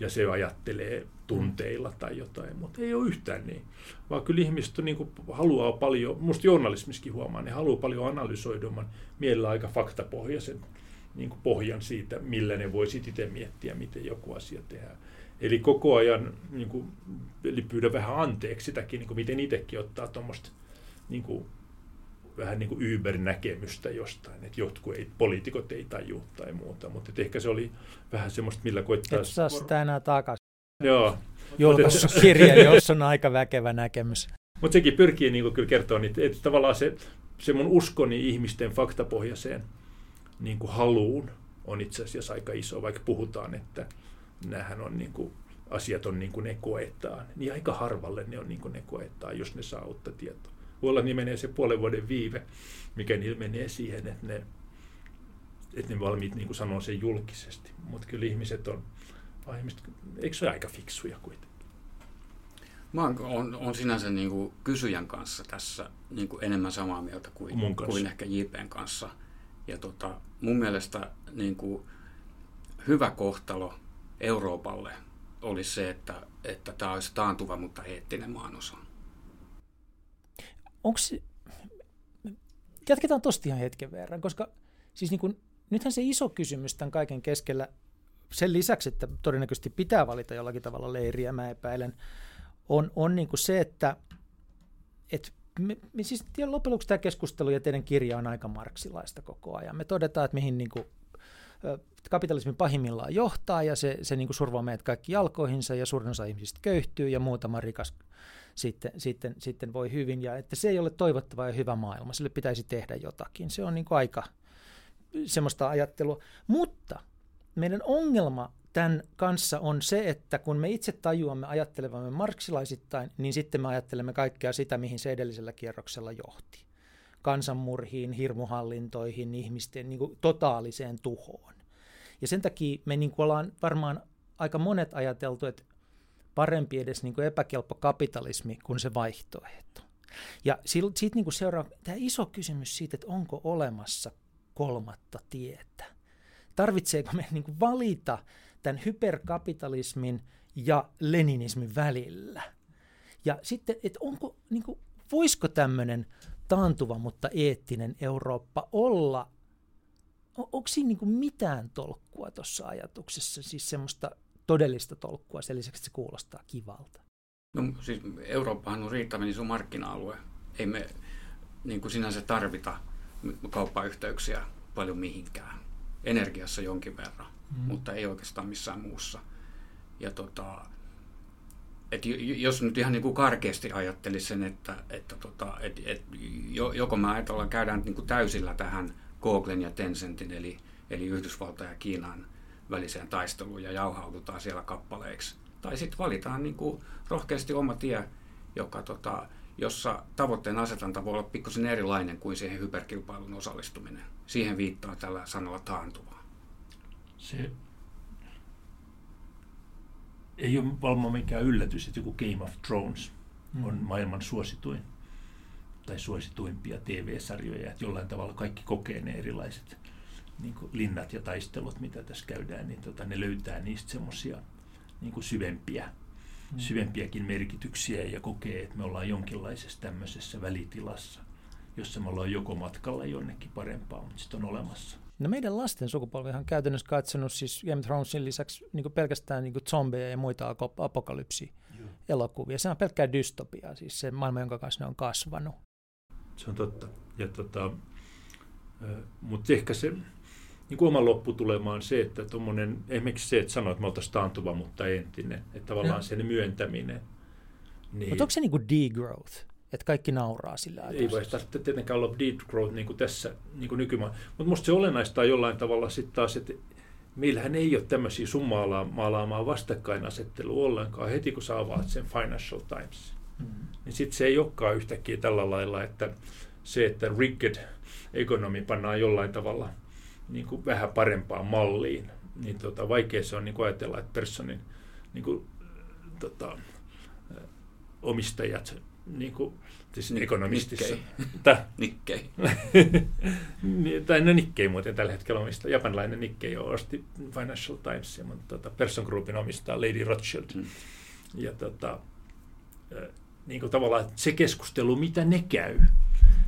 ja se ajattelee tunteilla tai jotain, mutta ei ole yhtään niin. Vaan kyllä ihmiset niin kuin, haluaa paljon, minusta journalismiskin huomaa, ne haluaa paljon analysoiduman mielellä aika faktapohjaisen niin kuin pohjan siitä, millä ne voi itse miettiä, miten joku asia tehdään. Eli koko ajan niin kuin, eli pyydä vähän anteeksi sitäkin, niin kuin miten itsekin ottaa tuommoista niin kuin, vähän niin kuin Uber-näkemystä jostain, että jotkut ei, poliitikot ei tajua tai muuta, mutta ehkä se oli vähän semmoista, millä koittaa... Et saa sitä enää takaisin. Joo. Julkaissut kirja, jossa on aika väkevä näkemys. Mutta sekin pyrkii niin kyllä kertoa, että, että tavallaan se, se mun uskoni ihmisten faktapohjaiseen niin kuin haluun on itse asiassa aika iso, vaikka puhutaan, että näähän on niin kuin, asiat on niin kuin ne koetaan, niin aika harvalle ne on niin kuin ne koetaan, jos ne saa uutta tietoa. Voi olla, niin menee se puolen vuoden viive, mikä niillä menee siihen, että ne, että ne valmiit niin kuin sanoo sen julkisesti. Mutta kyllä ihmiset on, vai ihmiset, eikö se ole aika fiksuja kuitenkin? Mä oon, on sinänsä niin kuin kysyjän kanssa tässä niin kuin enemmän samaa mieltä kuin, kuin ehkä JPn kanssa. Ja tota, mun mielestä niin kuin hyvä kohtalo Euroopalle olisi se, että, että tämä olisi taantuva, mutta eettinen maanosa onko se, jatketaan tosta ihan hetken verran, koska siis niin kun, nythän se iso kysymys tämän kaiken keskellä, sen lisäksi, että todennäköisesti pitää valita jollakin tavalla leiriä, mä epäilen, on, on niin se, että et me, me siis loppujen lopuksi tämä keskustelu ja teidän kirja on aika marksilaista koko ajan. Me todetaan, että mihin niin kuin, kapitalismin pahimmillaan johtaa ja se, se niin kuin survoo meidät kaikki jalkoihinsa ja suurin osa ihmisistä köyhtyy ja muutama rikas sitten, sitten, sitten voi hyvin ja että se ei ole toivottava ja hyvä maailma, sille pitäisi tehdä jotakin. Se on niin kuin aika semmoista ajattelua. Mutta meidän ongelma tämän kanssa on se, että kun me itse tajuamme ajattelevamme marksilaisittain, niin sitten me ajattelemme kaikkea sitä, mihin se edellisellä kierroksella johti. Kansanmurhiin, hirmuhallintoihin, ihmisten niin kuin totaaliseen tuhoon. Ja sen takia me niin kuin ollaan varmaan aika monet ajateltu, että parempi edes niin kuin epäkelpo kapitalismi kuin se vaihtoehto. Ja siitä niin seuraa tämä iso kysymys siitä, että onko olemassa kolmatta tietä. Tarvitseeko me niin kuin valita tämän hyperkapitalismin ja leninismin välillä? Ja sitten, että onko, niin kuin, voisiko tämmöinen taantuva, mutta eettinen Eurooppa olla, on, onko siinä niin kuin mitään tolkkua tuossa ajatuksessa, siis semmoista todellista tolkkua sen lisäksi, että se kuulostaa kivalta. No siis Eurooppahan on riittävän iso markkina-alue. Ei me niin kuin sinänsä tarvita kauppayhteyksiä paljon mihinkään. Energiassa jonkin verran. mm. mutta ei oikeastaan missään muussa. Ja tota, et jos nyt ihan niin kuin karkeasti ajattelisi sen, että, että tota, et, et, joko me ajatellaan, käydään niin kuin täysillä tähän Googlen ja Tencentin, eli, eli Yhdysvaltain ja Kiinan väliseen taisteluun ja jauhaudutaan siellä kappaleiksi. Tai sitten valitaan niin kuin rohkeasti oma tie, joka, tota, jossa tavoitteen asetanta voi olla pikkusen erilainen kuin siihen hyperkilpailun osallistuminen. Siihen viittaa tällä sanalla taantuvaa. Se ei ole varmaan mikään yllätys, että joku Game of Thrones on mm. maailman suosituin tai suosituimpia TV-sarjoja, että jollain tavalla kaikki kokee ne erilaiset niin linnat ja taistelut, mitä tässä käydään, niin tota, ne löytää niistä semmoisia niin syvempiä, mm. syvempiäkin merkityksiä ja kokee, että me ollaan jonkinlaisessa tämmöisessä välitilassa, jossa me ollaan joko matkalla jonnekin parempaa, mutta sitten on olemassa No meidän lasten sukupolvi on käytännössä katsonut siis Game of Thronesin lisäksi niin pelkästään niin zombeja ja muita apokalypsi elokuvia. Se on pelkkää dystopiaa, siis se maailma, jonka kanssa ne on kasvanut. Se on totta. Ja tota, mutta ehkä se niin kuin oma lopputulema on se, että tuommoinen, esimerkiksi se, että sanoit, että me oltaisiin taantuva, mutta entinen, että tavallaan no. sen myöntäminen. Niin... Mutta onko se niin kuin degrowth? että kaikki nauraa sillä Ei voi sitä tietenkään olla deep growth niin kuin tässä niin kuin nykymään. Mutta minusta se olennaista on jollain tavalla sitten taas, että meillähän ei ole tämmöisiä summaalaamaa vastakkainasettelua ollenkaan heti, kun sä avaat sen Financial Times. Mm-hmm. Niin sitten se ei olekaan yhtäkkiä tällä lailla, että se, että rigged economy pannaan jollain tavalla niin kuin vähän parempaan malliin, niin tota, vaikea se on niin kuin ajatella, että personin niin kuin, tota, omistajat niin kuin, siis ekonomistissa. Nikkei. Nikkei. tai no Nikkei muuten tällä hetkellä omistaa. Japanilainen Nikkei osti Financial Times, mutta tota, Person Groupin omistaa Lady Rothschild. Mm. Ja tota, niin kuin tavallaan se keskustelu, mitä ne käy,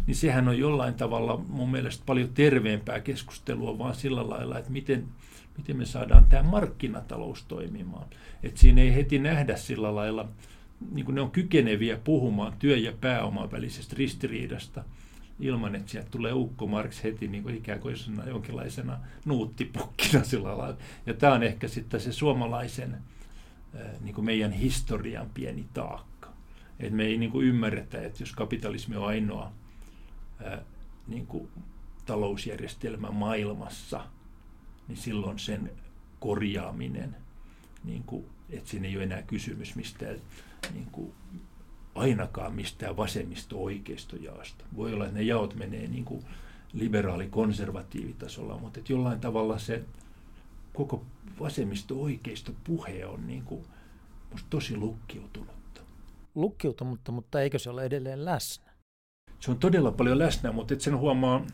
niin sehän on jollain tavalla mun mielestä paljon terveempää keskustelua, vaan sillä lailla, että miten, miten me saadaan tämä markkinatalous toimimaan. Että siinä ei heti nähdä sillä lailla, niin kuin ne on kykeneviä puhumaan työ- ja pääoman välisestä ristiriidasta ilman, että sieltä tulee Ukko Marx heti niin kuin ikään kuin jonkinlaisena nuuttipukkina sillä lailla. Ja tämä on ehkä sitten se suomalaisen niin kuin meidän historian pieni taakka. Et me ei niin kuin ymmärretä, että jos kapitalismi on ainoa niin kuin talousjärjestelmä maailmassa, niin silloin sen korjaaminen, niin kuin, että siinä ei ole enää kysymys mistään niin kuin ainakaan mistään vasemmisto-oikeistojaosta. Voi olla, että ne jaot menee niin kuin liberaali-konservatiivitasolla, mutta että jollain tavalla se koko vasemmisto-oikeisto puhe on niin kuin musta tosi lukkiutunutta. Lukkiutunutta, mutta eikö se ole edelleen läsnä? Se on todella paljon läsnä, mutta et sen huomaa,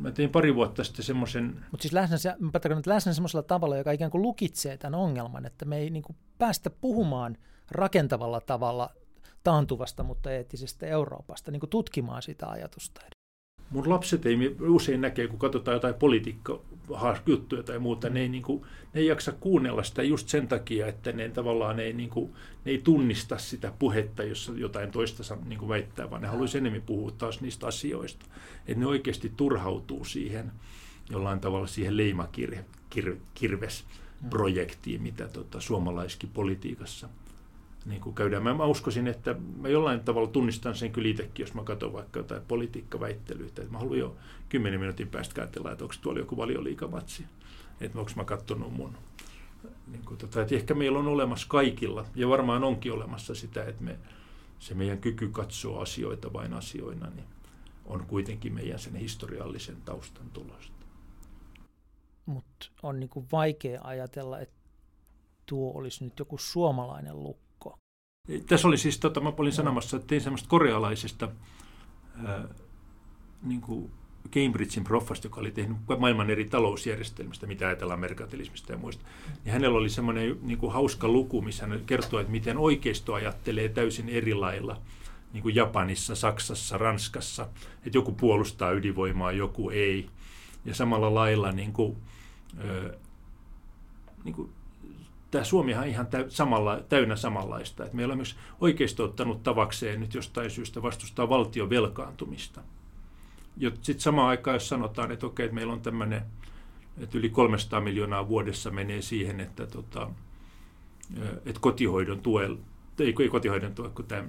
mä tein pari vuotta sitten semmoisen... Mutta siis läsnä, mä läsnä semmoisella tavalla, joka ikään kuin lukitsee tämän ongelman, että me ei niin kuin päästä puhumaan – rakentavalla tavalla taantuvasta, mutta eettisestä Euroopasta, niin kuin tutkimaan sitä ajatusta. Mun lapset ei usein näkee, kun katsotaan jotain politiikka juttuja tai muuta, ne ei, niin kuin, ne ei jaksa kuunnella sitä just sen takia, että ne tavallaan ei, niin kuin, ne ei tunnista sitä puhetta, jossa jotain toista niin kuin väittää, vaan ne haluaisi enemmän puhua taas niistä asioista. Että ne oikeasti turhautuu siihen jollain tavalla siihen leimakirves-projektiin, mitä tota, suomalaiskin politiikassa – niin kuin käydään. Mä, mä uskoisin, että mä jollain tavalla tunnistan sen kyllä itsekin, jos mä katson vaikka jotain politiikkaväittelyitä. Mä haluan jo kymmenen minuutin päästä ajatella, että onko tuolla joku valioliikamatsi. Että onko mä katsonut mun. Niin kuin tota, että ehkä meillä on olemassa kaikilla, ja varmaan onkin olemassa sitä, että me, se meidän kyky katsoa asioita vain asioina, niin on kuitenkin meidän sen historiallisen taustan tulosta. Mutta on niinku vaikea ajatella, että tuo olisi nyt joku suomalainen lukko tässä oli siis, tota, mä olin sanomassa, että tein semmoista korealaisesta ää, niin kuin Cambridgein proffasta, joka oli tehnyt maailman eri talousjärjestelmistä, mitä ajatellaan merkantilismista ja muista. Niin hänellä oli semmoinen niin kuin hauska luku, missä hän kertoo, että miten oikeisto ajattelee täysin eri lailla niin kuin Japanissa, Saksassa, Ranskassa, että joku puolustaa ydinvoimaa, joku ei. Ja samalla lailla niin kuin, niin kuin tämä Suomihan on ihan samalla, täynnä samanlaista. Et meillä on myös oikeisto ottanut tavakseen nyt jostain syystä vastustaa valtion velkaantumista. Sitten samaan aikaan, jos sanotaan, että okei, että meillä on tämmöinen että yli 300 miljoonaa vuodessa menee siihen, että, tota, että kotihoidon tuella, ei, ei kotihoidon tuella, kun tämä,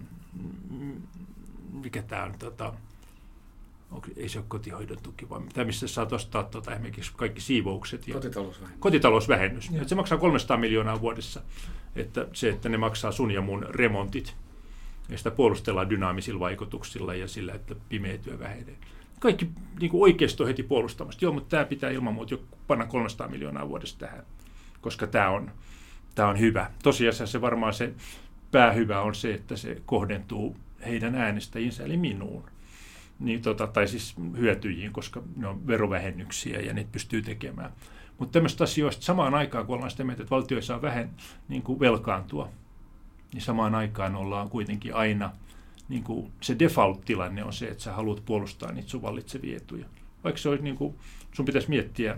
mikä tämä on, tota, onko, ei se ole kotihoidon tuki, vaan tämä, missä saat ostaa tota, esimerkiksi kaikki siivoukset. Ja kotitalousvähennys. Kotitalousvähennys. Että se maksaa 300 miljoonaa vuodessa. Että se, että ne maksaa sun ja mun remontit, ja sitä puolustellaan dynaamisilla vaikutuksilla ja sillä, että pimeä työ vähenee. Kaikki niin kuin oikeisto heti puolustamasta. Joo, mutta tämä pitää ilman muuta jo panna 300 miljoonaa vuodessa tähän, koska tämä on, tämä on hyvä. Tosiasiassa se varmaan se päähyvä on se, että se kohdentuu heidän äänestäjinsä, eli minuun niin tota, tai siis hyötyjiin, koska ne on verovähennyksiä ja niitä pystyy tekemään. Mutta tämmöistä asioista samaan aikaan, kun ollaan sitä mieltä, että valtio ei saa vähän niin kuin velkaantua, niin samaan aikaan ollaan kuitenkin aina, niin kuin se default-tilanne on se, että sä haluat puolustaa niitä sun vallitsevia etuja. Vaikka se olisi, niin kuin, sun pitäisi miettiä,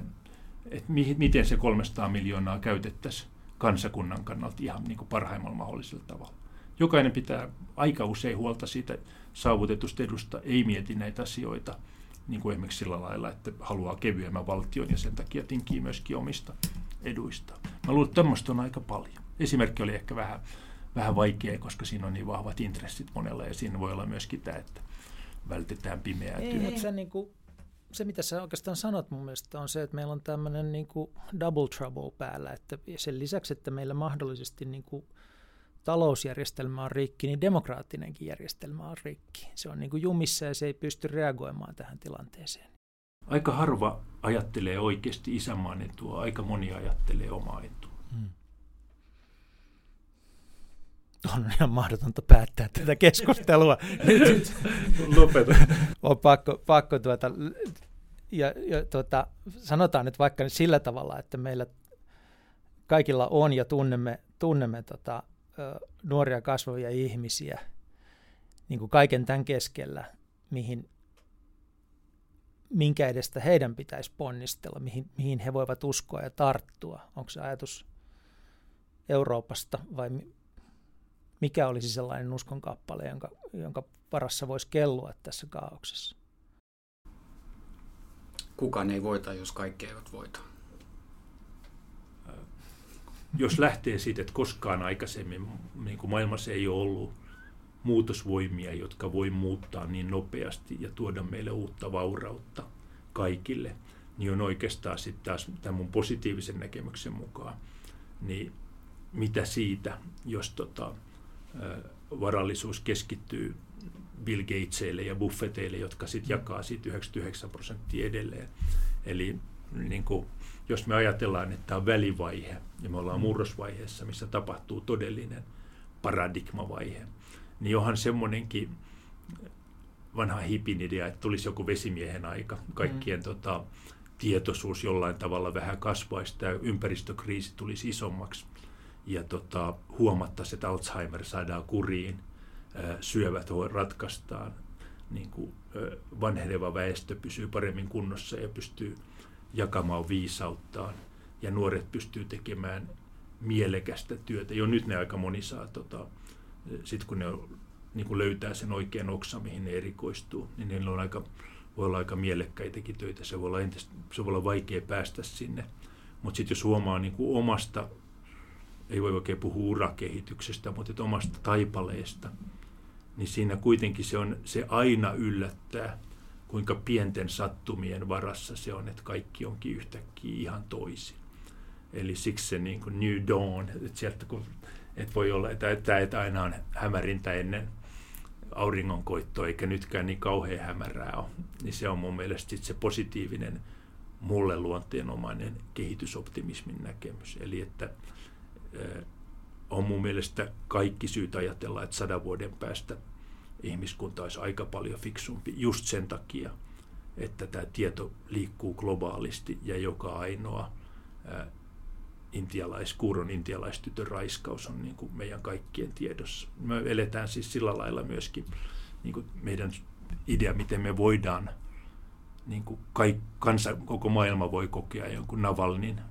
että mi- miten se 300 miljoonaa käytettäisiin kansakunnan kannalta ihan niin kuin parhaimmalla mahdollisella tavalla. Jokainen pitää aika usein huolta siitä saavutetusta edusta, ei mieti näitä asioita niin kuin esimerkiksi sillä lailla, että haluaa kevyemmän valtion ja sen takia tinkii myöskin omista eduista. Mä luulen, että tämmöistä on aika paljon. Esimerkki oli ehkä vähän, vähän vaikea, koska siinä on niin vahvat intressit monella ja siinä voi olla myöskin tämä, että vältetään pimeää työtä. Ei, se, niin kuin, se, mitä sä oikeastaan sanot mun mielestä on se, että meillä on tämmöinen niin kuin double trouble päällä, että sen lisäksi, että meillä mahdollisesti niin kuin talousjärjestelmä on rikki, niin demokraattinenkin järjestelmä on rikki. Se on niin kuin jumissa ja se ei pysty reagoimaan tähän tilanteeseen. Aika harva ajattelee oikeasti isänmaan etua, aika moni ajattelee omaa etua. Hmm. On ihan mahdotonta päättää tätä keskustelua. nyt lopeta. On pakko, pakko tuota, ja, ja tuota, sanotaan nyt vaikka sillä tavalla, että meillä kaikilla on ja tunnemme, tunnemme tota, nuoria kasvavia ihmisiä niin kuin kaiken tämän keskellä, mihin, minkä edestä heidän pitäisi ponnistella, mihin, mihin he voivat uskoa ja tarttua. Onko se ajatus Euroopasta vai mikä olisi sellainen uskonkappale, jonka, jonka varassa voisi kellua tässä kaauksessa? Kukaan ei voita, jos kaikki eivät voita jos lähtee siitä, että koskaan aikaisemmin niin kuin maailmassa ei ole ollut muutosvoimia, jotka voi muuttaa niin nopeasti ja tuoda meille uutta vaurautta kaikille, niin on oikeastaan sitten taas tämän mun positiivisen näkemyksen mukaan, niin mitä siitä, jos tota, varallisuus keskittyy Bill Gatesille ja Buffetteille, jotka sitten jakaa siitä 99 prosenttia edelleen. Eli niin kuin jos me ajatellaan, että tämä on välivaihe ja me ollaan mm. murrosvaiheessa, missä tapahtuu todellinen paradigmavaihe, niin johan semmoinenkin vanha hipin idea, että tulisi joku vesimiehen aika, kaikkien mm. tota, tietoisuus jollain tavalla vähän kasvaisi, tämä ympäristökriisi tulisi isommaksi ja tota, huomattaisiin, että Alzheimer saadaan kuriin, syövät ratkaistaan, niin kuin vanheneva väestö pysyy paremmin kunnossa ja pystyy jakamaan viisauttaan ja nuoret pystyy tekemään mielekästä työtä. Jo nyt ne aika moni saa, tota, sitten kun ne on, niin kun löytää sen oikean oksa, mihin ne erikoistuu, niin niillä on aika, voi olla aika mielekkäitäkin töitä. Se voi olla, entistä, se voi olla vaikea päästä sinne. Mutta sitten jos huomaa niin kuin omasta, ei voi oikein puhua urakehityksestä, mutta omasta taipaleesta, niin siinä kuitenkin se, on, se aina yllättää kuinka pienten sattumien varassa se on, että kaikki onkin yhtäkkiä ihan toisin. Eli siksi se niin kuin New Dawn, että sieltä kun, että voi olla, että, että, että aina on hämärintä ennen auringonkoittoa, eikä nytkään niin kauhean hämärää ole, niin se on mun mielestä se positiivinen, mulle luonteenomainen kehitysoptimismin näkemys. Eli että on mun mielestä kaikki syyt ajatella, että sadan vuoden päästä ihmiskunta olisi aika paljon fiksumpi just sen takia, että tämä tieto liikkuu globaalisti ja joka ainoa ää, intialais, kuuron intialaistytön raiskaus on niin kuin meidän kaikkien tiedossa. Me eletään siis sillä lailla myöskin niin kuin meidän idea, miten me voidaan, niin kuin kaik, kansa, koko maailma voi kokea jonkun Navalnin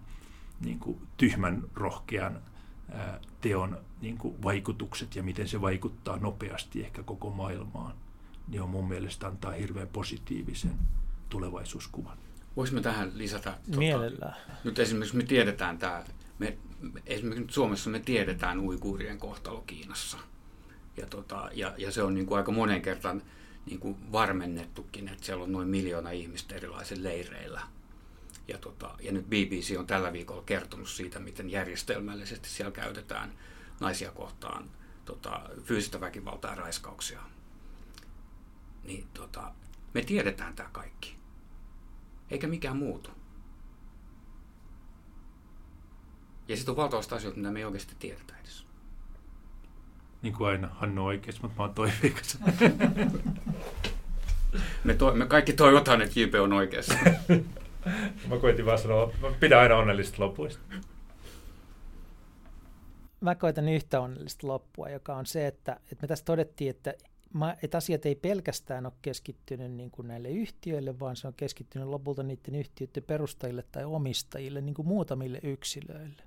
niin kuin tyhmän rohkean teon niin kuin vaikutukset ja miten se vaikuttaa nopeasti ehkä koko maailmaan, niin on mun mielestä antaa hirveän positiivisen tulevaisuuskuvan. Voisimme tähän lisätä? Tuota, Mielellään. Nyt esimerkiksi me tiedetään tämä, me, esimerkiksi nyt Suomessa me tiedetään uikuurien kohtalo Kiinassa. Ja, tota, ja, ja se on niin kuin aika monen kertaan niin kuin varmennettukin, että siellä on noin miljoona ihmistä erilaisilla leireillä. Ja, tota, ja nyt BBC on tällä viikolla kertonut siitä, miten järjestelmällisesti siellä käytetään naisia kohtaan tota, fyysistä väkivaltaa ja raiskauksia. Niin tota, me tiedetään tämä kaikki. Eikä mikään muutu. Ja sitten on valtavasti asioita, mitä me ei oikeasti tiedetä edes. Niin kuin aina, Hannu oikeassa, mutta mä oon toiveikas. me, to, me kaikki toivotaan, että JP on oikeassa. mä koitin vaan sanoa, mä pidän aina onnellista lopuista. Mä koitan yhtä onnellista loppua, joka on se, että, että me tässä todettiin, että että asiat ei pelkästään ole keskittynyt niin kuin näille yhtiöille, vaan se on keskittynyt lopulta niiden yhtiöiden perustajille tai omistajille, niin kuin muutamille yksilöille.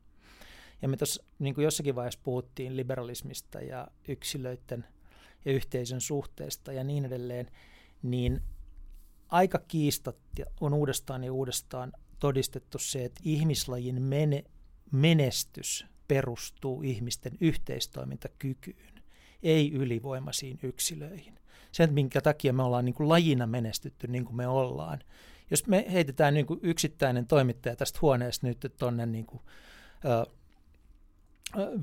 Ja me tuossa niin kuin jossakin vaiheessa puhuttiin liberalismista ja yksilöiden ja yhteisön suhteesta ja niin edelleen, niin aika kiistat on uudestaan ja uudestaan todistettu se, että ihmislajin mene, menestys perustuu ihmisten yhteistoimintakykyyn, ei ylivoimaisiin yksilöihin. Sen, minkä takia me ollaan niin kuin lajina menestytty niin kuin me ollaan. Jos me heitetään niin kuin yksittäinen toimittaja tästä huoneesta nyt tuonne niin kuin,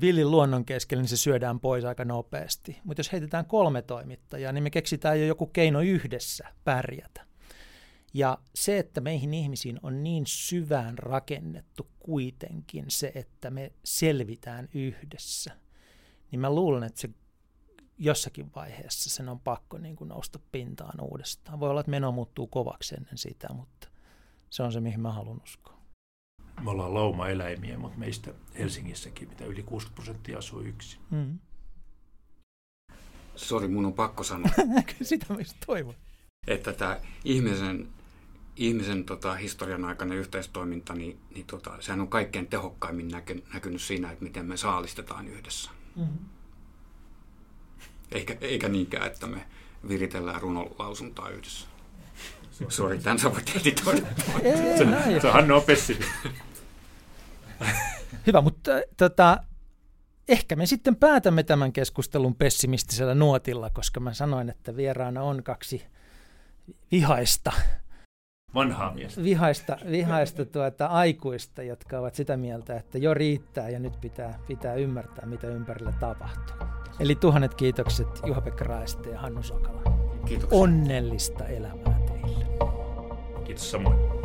villin luonnon keskelle, niin se syödään pois aika nopeasti. Mutta jos heitetään kolme toimittajaa, niin me keksitään jo joku keino yhdessä pärjätä. Ja se, että meihin ihmisiin on niin syvään rakennettu kuitenkin se, että me selvitään yhdessä, niin mä luulen, että se jossakin vaiheessa sen on pakko niin kuin nousta pintaan uudestaan. Voi olla, että meno muuttuu kovaksi ennen sitä, mutta se on se, mihin mä haluan uskoa me ollaan lauma-eläimiä, mutta meistä Helsingissäkin mitä yli 60 prosenttia asuu yksin. Mm. Sori, mun on pakko sanoa. Sitä mä toivon. Että tämä ihmisen, ihmisen tota, historian aikana yhteistoiminta, niin, niin tota, sehän on kaikkein tehokkaimmin näky, näkynyt siinä, että miten me saalistetaan yhdessä. Mm-hmm. Eikä, eikä niinkään, että me viritellään runolausuntaa yhdessä. Sori, tämän sä voit editoida. Se, se on Hannu Pessimi. Hyvä, mutta tota, ehkä me sitten päätämme tämän keskustelun pessimistisellä nuotilla, koska mä sanoin, että vieraana on kaksi vihaista Vanhaa miestä. Vihaista, vihaista tuota, aikuista, jotka ovat sitä mieltä, että jo riittää ja nyt pitää, pitää ymmärtää, mitä ympärillä tapahtuu. Eli tuhannet kiitokset Juha-Pekka Raiste ja Hannu Sokala. Kiitoksia. Onnellista elämää teille. Kiitos samoin.